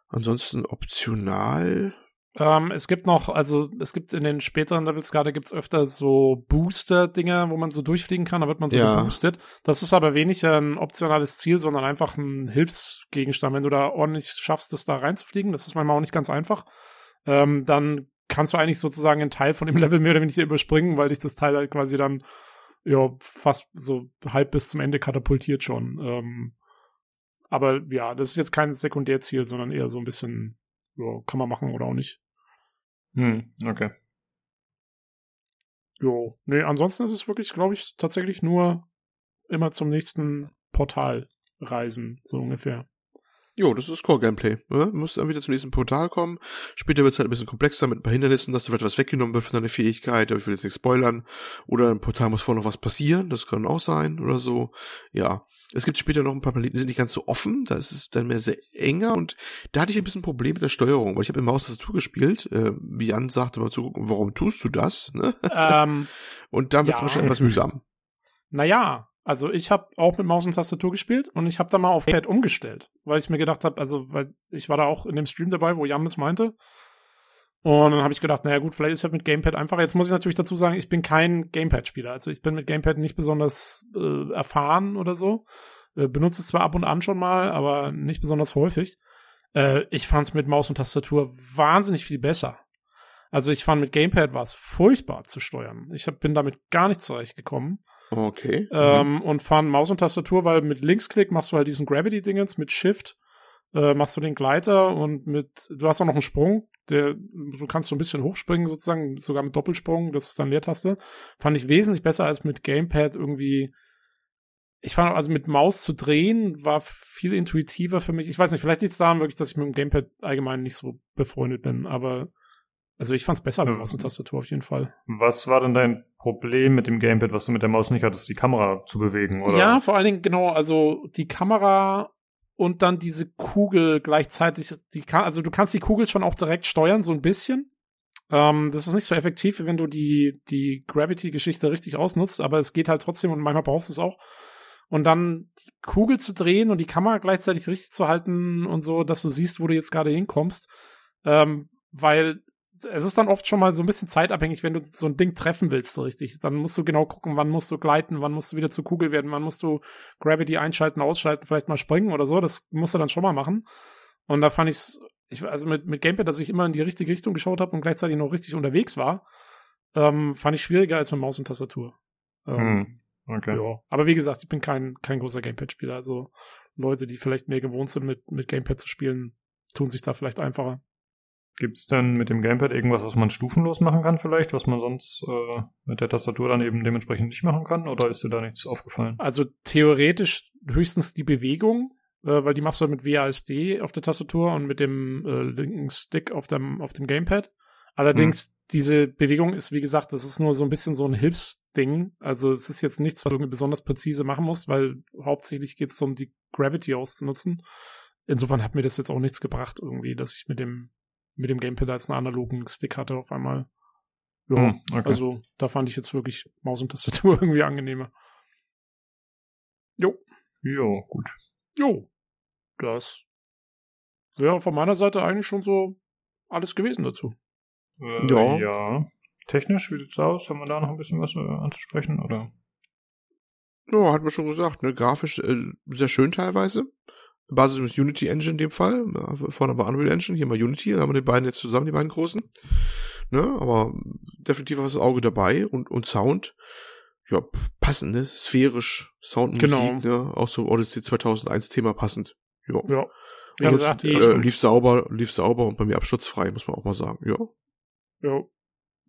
Ansonsten optional. Ähm, es gibt noch, also es gibt in den späteren Levels gerade gibt's öfter so Booster-Dinger, wo man so durchfliegen kann, da wird man so Ja. geboostet. Das ist aber weniger ein optionales Ziel, sondern einfach ein Hilfsgegenstand. Wenn du da ordentlich schaffst, das da reinzufliegen, das ist manchmal auch nicht ganz einfach, ähm, dann kannst du eigentlich sozusagen einen Teil von dem Level mehr oder weniger überspringen, weil dich das Teil halt quasi dann ja fast so halb bis zum Ende katapultiert schon. Ähm, aber ja, das ist jetzt kein Sekundärziel, sondern eher so ein bisschen, ja, kann man machen oder auch nicht. Hm, okay. Jo, nee, ansonsten ist es wirklich, glaube ich, tatsächlich nur immer zum nächsten Portal reisen, so ungefähr. Jo, das ist Core-Gameplay. Ne? Du musst dann wieder zum nächsten Portal kommen. Später wird es halt ein bisschen komplexer mit ein paar Hindernissen, dass du vielleicht was weggenommen wird von deiner Fähigkeit, aber ich will jetzt nicht spoilern. Oder im Portal muss vorher noch was passieren, das kann auch sein oder so. Ja. Es gibt später noch ein paar Planeten, die sind nicht ganz so offen, da ist es dann mehr sehr enger und da hatte ich ein bisschen Problem mit der Steuerung, weil ich habe im Maustastatur gespielt, äh, wie Jan sagte mal zugucken, warum tust du das? Ne? Ähm, und dann wird es ja. ja. etwas mühsam. Naja, also ich habe auch mit Maus und Tastatur gespielt und ich habe da mal auf Pad umgestellt, weil ich mir gedacht habe, also weil ich war da auch in dem Stream dabei, wo Jan das meinte. Und dann habe ich gedacht, naja gut, vielleicht ist ja mit Gamepad einfacher. Jetzt muss ich natürlich dazu sagen, ich bin kein Gamepad-Spieler. Also ich bin mit Gamepad nicht besonders äh, erfahren oder so. Äh, benutze es zwar ab und an schon mal, aber nicht besonders häufig. Äh, ich fand es mit Maus und Tastatur wahnsinnig viel besser. Also ich fand mit Gamepad war es furchtbar zu steuern. Ich hab, bin damit gar nicht zurechtgekommen. Okay. Ähm, und fand Maus und Tastatur, weil mit Linksklick machst du halt diesen Gravity-Dingens, mit Shift äh, machst du den Gleiter und mit, du hast auch noch einen Sprung, der, du kannst so ein bisschen hochspringen sozusagen, sogar mit Doppelsprung, das ist dann Leertaste. Fand ich wesentlich besser als mit Gamepad irgendwie. Ich fand also mit Maus zu drehen war viel intuitiver für mich. Ich weiß nicht, vielleicht liegt es daran wirklich, dass ich mit dem Gamepad allgemein nicht so befreundet bin, aber also ich fand's besser mit Ja. Maus und Tastatur auf jeden Fall. Was war denn dein Problem mit dem Gamepad, was du mit der Maus nicht hattest, die Kamera zu bewegen, oder? Ja, vor allen Dingen, genau, also die Kamera und dann diese Kugel gleichzeitig, die kann, also du kannst die Kugel schon auch direkt steuern, so ein bisschen. Ähm, das ist nicht so effektiv, wie wenn du die, die Gravity-Geschichte richtig ausnutzt, aber es geht halt trotzdem und manchmal brauchst du es auch. Und dann die Kugel zu drehen und die Kamera gleichzeitig richtig zu halten und so, dass du siehst, wo du jetzt gerade hinkommst. Ähm, weil es ist dann oft schon mal so ein bisschen zeitabhängig, wenn du so ein Ding treffen willst, so richtig. Dann musst du genau gucken, wann musst du gleiten, wann musst du wieder zur Kugel werden, wann musst du Gravity einschalten, ausschalten, vielleicht mal springen oder so. Das musst du dann schon mal machen. Und da fand ich's, ich, also mit, mit Gamepad, dass ich immer in die richtige Richtung geschaut habe und gleichzeitig noch richtig unterwegs war, ähm, fand ich schwieriger als mit Maus und Tastatur. Ähm, Hm, okay. ja. Aber wie gesagt, ich bin kein, kein großer Gamepad-Spieler. Also Leute, die vielleicht mehr gewohnt sind, mit, mit Gamepad zu spielen, tun sich da vielleicht einfacher. Gibt's denn mit dem Gamepad irgendwas, was man stufenlos machen kann vielleicht, was man sonst äh, mit der Tastatur dann eben dementsprechend nicht machen kann? Oder ist dir da nichts aufgefallen? Also theoretisch höchstens die Bewegung, äh, weil die machst du halt mit WASD auf der Tastatur und mit dem äh, linken Stick auf dem, auf dem Gamepad. Allerdings, diese Bewegung ist, wie gesagt, das ist nur so ein bisschen so ein Hilfsding. Also es ist jetzt nichts, was du irgendwie besonders präzise machen musst, weil hauptsächlich geht es um die Gravity auszunutzen. Insofern hat mir das jetzt auch nichts gebracht, irgendwie, dass ich mit dem, mit dem Gamepad als einen analogen Stick hatte auf einmal. Ja, Hm, okay. also da fand ich jetzt wirklich Maus und Tastatur irgendwie angenehmer. Jo. Jo, gut. Jo, das wäre von meiner Seite eigentlich schon so alles gewesen dazu. Äh, Ja. ja. Technisch, wie sieht's aus? Haben wir da noch ein bisschen was äh, anzusprechen? Oder? Ja, hat man schon gesagt, ne? Grafisch äh, sehr schön teilweise. Basis ist Unity Engine in dem Fall. Ja, Vorne war Unreal Engine, hier mal Unity, da haben wir die beiden jetzt zusammen, die beiden großen. Ne? Aber definitiv war das Auge dabei und, und Sound. Ja, passend, ne? Sphärisch, Sound, Genau. Musik, ne? Auch so Odyssey 2001 Thema passend. Ja. Ja. Und, gesagt, äh, lief sauber, lief sauber und bei mir absturzfrei, muss man auch mal sagen. Ja. ja.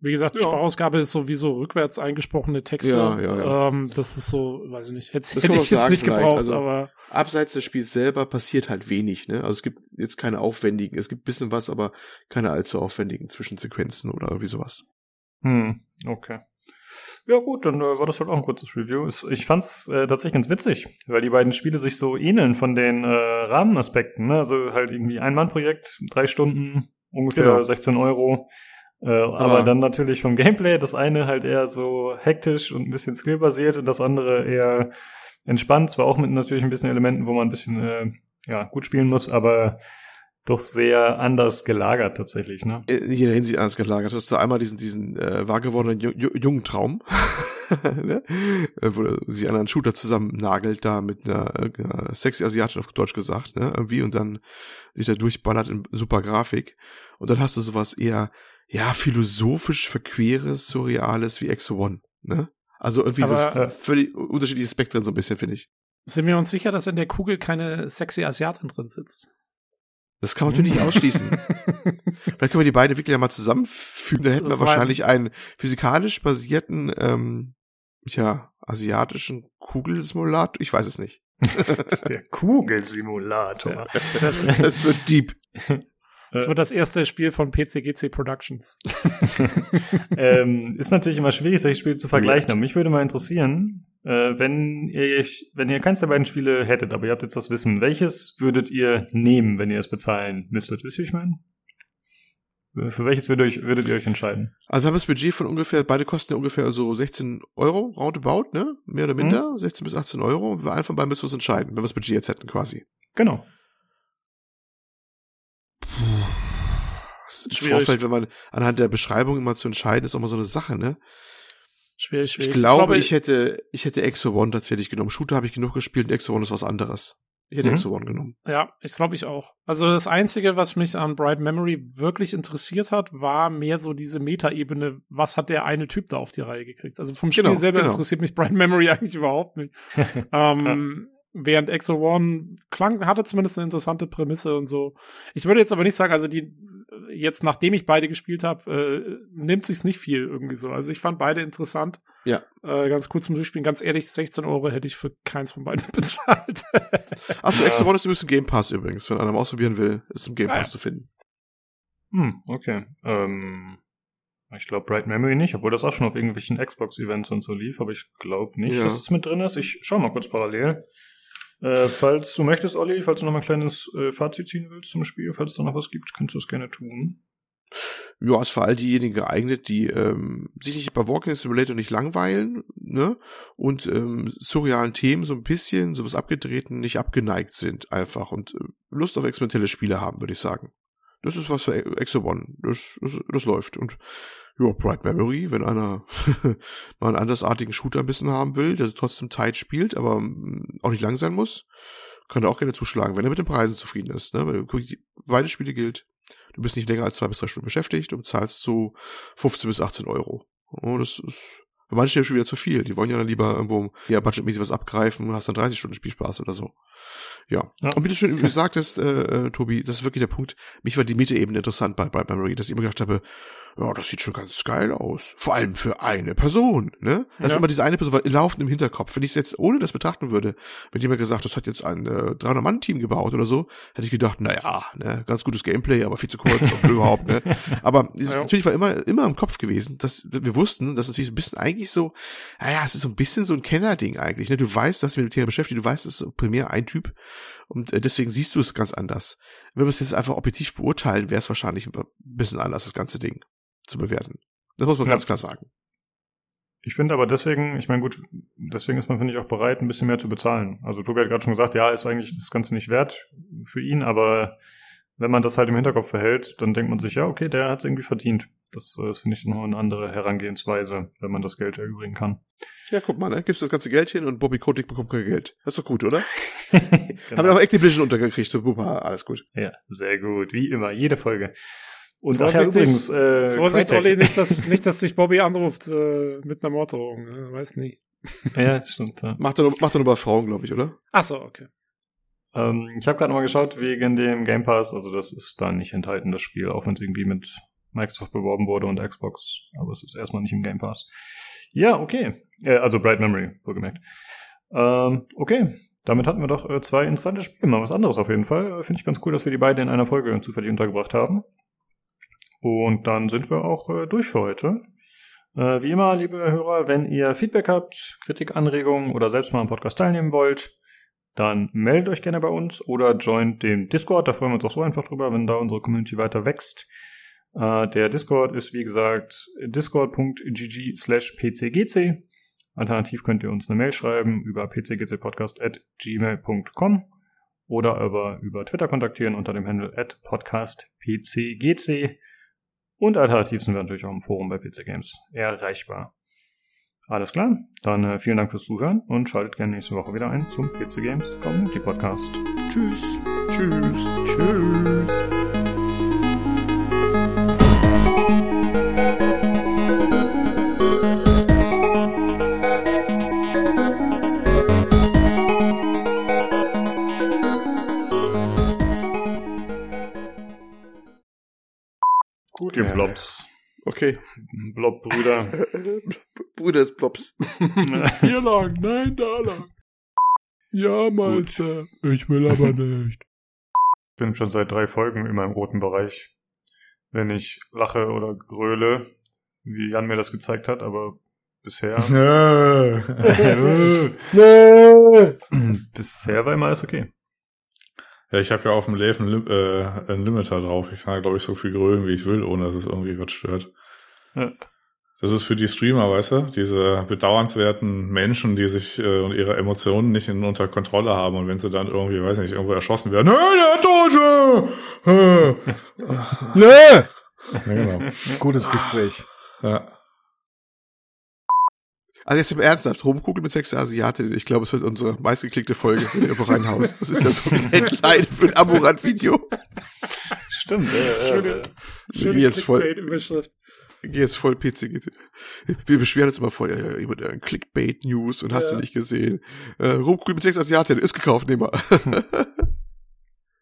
Wie gesagt, die Ja. Sprachausgabe ist sowieso rückwärts eingesprochene Texte. Ja, ja, ja. Ähm, das ist so, weiß ich nicht. Hätte, hätte ich jetzt sagen nicht vielleicht. gebraucht, Also- aber Abseits des Spiels selber passiert halt wenig, ne? Also es gibt jetzt keine aufwendigen, es gibt bisschen was, aber keine allzu aufwendigen Zwischensequenzen oder irgendwie sowas. Hm, okay. Ja gut, dann äh, war das halt auch ein kurzes Review. Ist- Ich fand's äh, tatsächlich ganz witzig, weil die beiden Spiele sich so ähneln von den äh, Rahmenaspekten. Ne? Also halt irgendwie ein Mann-Projekt, drei Stunden, ungefähr Genau. 16 Euro. Äh, aber, dann natürlich vom Gameplay, das eine halt eher so hektisch und ein bisschen skillbasiert und das andere eher entspannt. Zwar auch mit natürlich ein bisschen Elementen, wo man ein bisschen äh, ja, gut spielen muss, aber doch sehr anders gelagert tatsächlich. Ne? In jeder Hinsicht anders gelagert. Hast du einmal diesen, diesen äh, wahr gewordenen Ju Ju jungen Traum, ne? Äh, wo sie an einen Shooter zusammen nagelt, da mit einer, äh, einer sexy Asiatin auf Deutsch gesagt, ne? Irgendwie und dann sich da durchballert in super Grafik. Und dann hast du sowas eher, ja, philosophisch verqueres, surreales wie Exo One, ne? Also irgendwie Aber, so äh, völlig unterschiedliche Spektren so ein bisschen, finde ich. sind wir uns sicher, dass in der Kugel keine sexy Asiatin drin sitzt? Das kann man natürlich nicht ausschließen. Vielleicht können wir die beiden wirklich ja mal zusammenfügen, dann hätten Das wir wahrscheinlich einen physikalisch basierten, ähm, ja, asiatischen Kugelsimulator. Ich weiß es nicht. Der Kugelsimulator. Das, das wird deep. Das wird das erste Spiel von PCGC Productions. ähm, ist natürlich immer schwierig, solche Spiele zu vergleichen. Aber mich würde mal interessieren, äh, wenn ihr wenn ihr keins der beiden Spiele hättet, aber ihr habt jetzt das Wissen, welches würdet ihr nehmen, wenn ihr es bezahlen müsstet? Wisst ihr, wie ich meine? Für welches würdet ihr, euch, würdet ihr euch entscheiden? Also wir haben das Budget von ungefähr, beide kosten ja ungefähr so 16 Euro, roundabout, ne? Mehr oder minder, mhm. 16 bis 18 Euro. Und wir einfach beiden müssen uns entscheiden, wenn wir das Budget jetzt hätten quasi. Genau. Im Vorfeld, wenn man anhand der Beschreibung immer zu entscheiden, ist auch mal so eine Sache, ne? Schwierig, schwierig. Ich glaube, ich, glaube, ich hätte, ich hätte Exo One tatsächlich genommen. Shooter habe ich genug gespielt und Exo One ist was anderes. Ich hätte mhm. Exo One genommen. Ja, ich glaube ich auch. Also das Einzige, was mich an Bright Memory wirklich interessiert hat, war mehr so diese Metaebene, was hat der eine Typ da auf die Reihe gekriegt. Also vom Spiel genau, selber genau. interessiert mich Bright Memory eigentlich überhaupt nicht. ähm, während Exo One klang, hatte zumindest eine interessante Prämisse und so. Ich würde jetzt aber nicht sagen, also die jetzt nachdem ich beide gespielt habe, äh, nimmt sich's nicht viel irgendwie so. Also ich fand beide interessant. Ja. Äh, ganz kurz zum Durchspielen, ganz ehrlich, 16 Euro hätte ich für keins von beiden bezahlt. Achso, Extra One ist übrigens im Game Pass übrigens. Wenn einer mal ausprobieren will, ist im Game Pass ah, zu finden. Hm, okay. Ähm, ich glaube Bright Memory nicht, obwohl das auch schon auf irgendwelchen Xbox-Events und so lief, aber ich glaube nicht, ja. dass es mit drin ist. Ich schau mal kurz parallel. Äh, falls du möchtest, Olli, falls du noch mal ein kleines äh, Fazit ziehen willst zum Spiel, falls es da noch was gibt, kannst du das gerne tun. Ja, ist für all diejenigen geeignet, die ähm, sich nicht bei Walking Simulator nicht langweilen, ne? Und ähm, surrealen Themen so ein bisschen, so was abgedrehten, nicht abgeneigt sind einfach und äh, Lust auf experimentelle Spiele haben, würde ich sagen. Das ist was für Exo One. Das, das, das läuft. Und ja, Bright Memory, wenn einer mal einen andersartigen Shooter ein bisschen haben will, der trotzdem tight spielt, aber mm, auch nicht lang sein muss, kann er auch gerne zuschlagen, wenn er mit den Preisen zufrieden ist. Ne? Beide Spiele gilt, du bist nicht länger als zwei bis drei Stunden beschäftigt und zahlst so 15 bis 18 Euro. Oh, das ist bei manchen ja schon wieder zu viel. Die wollen ja dann lieber irgendwo ja, budgetmäßig was abgreifen und hast dann 30 Stunden Spielspaß oder so. Ja. ja. Und wie du schon gesagt hast, äh, äh, Tobi, das ist wirklich der Punkt. Mich war die Miete eben interessant bei Bright Memory, dass ich immer gedacht habe, ja, das sieht schon ganz geil aus. Vor allem für eine Person, ne? Das ja. ist immer diese eine Person laufend im Hinterkopf. Wenn ich es jetzt ohne das betrachten würde, wenn jemand gesagt, das hat jetzt ein äh, 300-Mann-Team gebaut oder so, hätte ich gedacht, na ja, ne, ganz gutes Gameplay, aber viel zu kurz und überhaupt, ne? Aber ja. natürlich war immer, immer im Kopf gewesen, dass wir wussten, dass natürlich ein bisschen eigentlich so, naja, es ist so ein bisschen so ein Kennerding eigentlich, ne? Du weißt, du hast dich mit dem Thema beschäftigt, du weißt, es ist primär ein Typ und äh, deswegen siehst du es ganz anders. Wenn wir es jetzt einfach objektiv beurteilen, wäre es wahrscheinlich ein bisschen anders, das ganze Ding zu bewerten. Das muss man ja. ganz klar sagen. Ich finde aber deswegen, ich meine, gut, deswegen ist man, finde ich, auch bereit, ein bisschen mehr zu bezahlen. Also Tobi hat gerade schon gesagt, ja, ist eigentlich das Ganze nicht wert für ihn, aber wenn man das halt im Hinterkopf verhält, dann denkt man sich, ja, okay, der hat es irgendwie verdient. Das, äh, das finde ich noch eine andere Herangehensweise, wenn man das Geld erübrigen kann. Ja, guck mal, ne? gibst das ganze Geld hin und Bobby Kotick bekommt kein Geld. Das ist doch gut, oder? genau. Haben wir auch Activision untergekriegt, so, alles gut. Ja, sehr gut. Wie immer, jede Folge. Und Vorsicht, ach ja, übrigens, äh, Vorsicht, Olli, nicht, dass, nicht, dass sich Bobby anruft äh, mit einer Morddrohung. Ne? Weiß nie. Ja, stimmt. Ja. Macht er, nur, macht er nur bei Frauen, glaube ich, oder? Ach so, okay. Ähm, ich habe gerade mal geschaut wegen dem Game Pass. Also das ist da nicht enthalten, das Spiel, auch wenn es irgendwie mit Microsoft beworben wurde und Xbox. Aber es ist erstmal nicht im Game Pass. Ja, okay. Äh, also Bright Memory, wohlgemerkt. Ähm, okay, damit hatten wir doch äh, zwei interessante Spiele. Mal was anderes auf jeden Fall. Finde ich ganz cool, dass wir die beiden in einer Folge zufällig untergebracht haben. Und dann sind wir auch äh, durch für heute. Äh, wie immer, liebe Hörer, wenn ihr Feedback habt, Kritik, Anregungen oder selbst mal am Podcast teilnehmen wollt, dann meldet euch gerne bei uns oder joint den Discord. Da freuen wir uns auch so einfach drüber, wenn da unsere Community weiter wächst. Äh, der Discord ist, wie gesagt, discord.gg slash pcgc. Alternativ könnt ihr uns eine Mail schreiben über pcgcpodcast.gmail.com oder über, über Twitter kontaktieren unter dem Handle at podcastpcgc. Und alternativ sind wir natürlich auch im Forum bei PC Games erreichbar. Alles klar, dann äh, vielen Dank fürs Zuhören und schaltet gerne nächste Woche wieder ein zum PC Games Community Podcast. Tschüss. Tschüss. Tschüss. Gut, ihr Blobs. Okay. Blob-Brüder. Brüder des Blobs. Hier lang, nein, da lang. Ja, Meister. Ich will aber nicht. Ich bin schon seit drei Folgen immer im roten Bereich. Wenn ich lache oder gröle, wie Jan mir das gezeigt hat, aber bisher. bisher war immer alles okay. Ja, ich habe ja auf dem Leben äh, einen Limiter drauf. Ich kann, glaube ich, so viel grölen, wie ich will, ohne dass es irgendwie was stört. Ja. Das ist für die Streamer, weißt du, diese bedauernswerten Menschen, die sich äh, und ihre Emotionen nicht in, unter Kontrolle haben und wenn sie dann irgendwie, weiß nicht, irgendwo erschossen werden, hey, der Tote! Nee! ja, genau. Gutes Gespräch. Ja. Also jetzt im Ernsthaft, rumgucken mit sechs Asiatinnen. Ich glaube, es wird unsere meistgeklickte Folge, wenn ihr einfach reinhaust. Das ist ja so ein Headline für ein Amorant-Video. Stimmt. Äh, Schöne, äh, schöne jetzt voll- Clickbait-Überschrift. Geh jetzt voll PC. Wir beschweren uns immer voll, ja, ja, jemand äh, Clickbait-News und hast Ja. du nicht gesehen. Äh, rumgucken mit sechs Asiatinnen, ist gekauft, nehmen wir.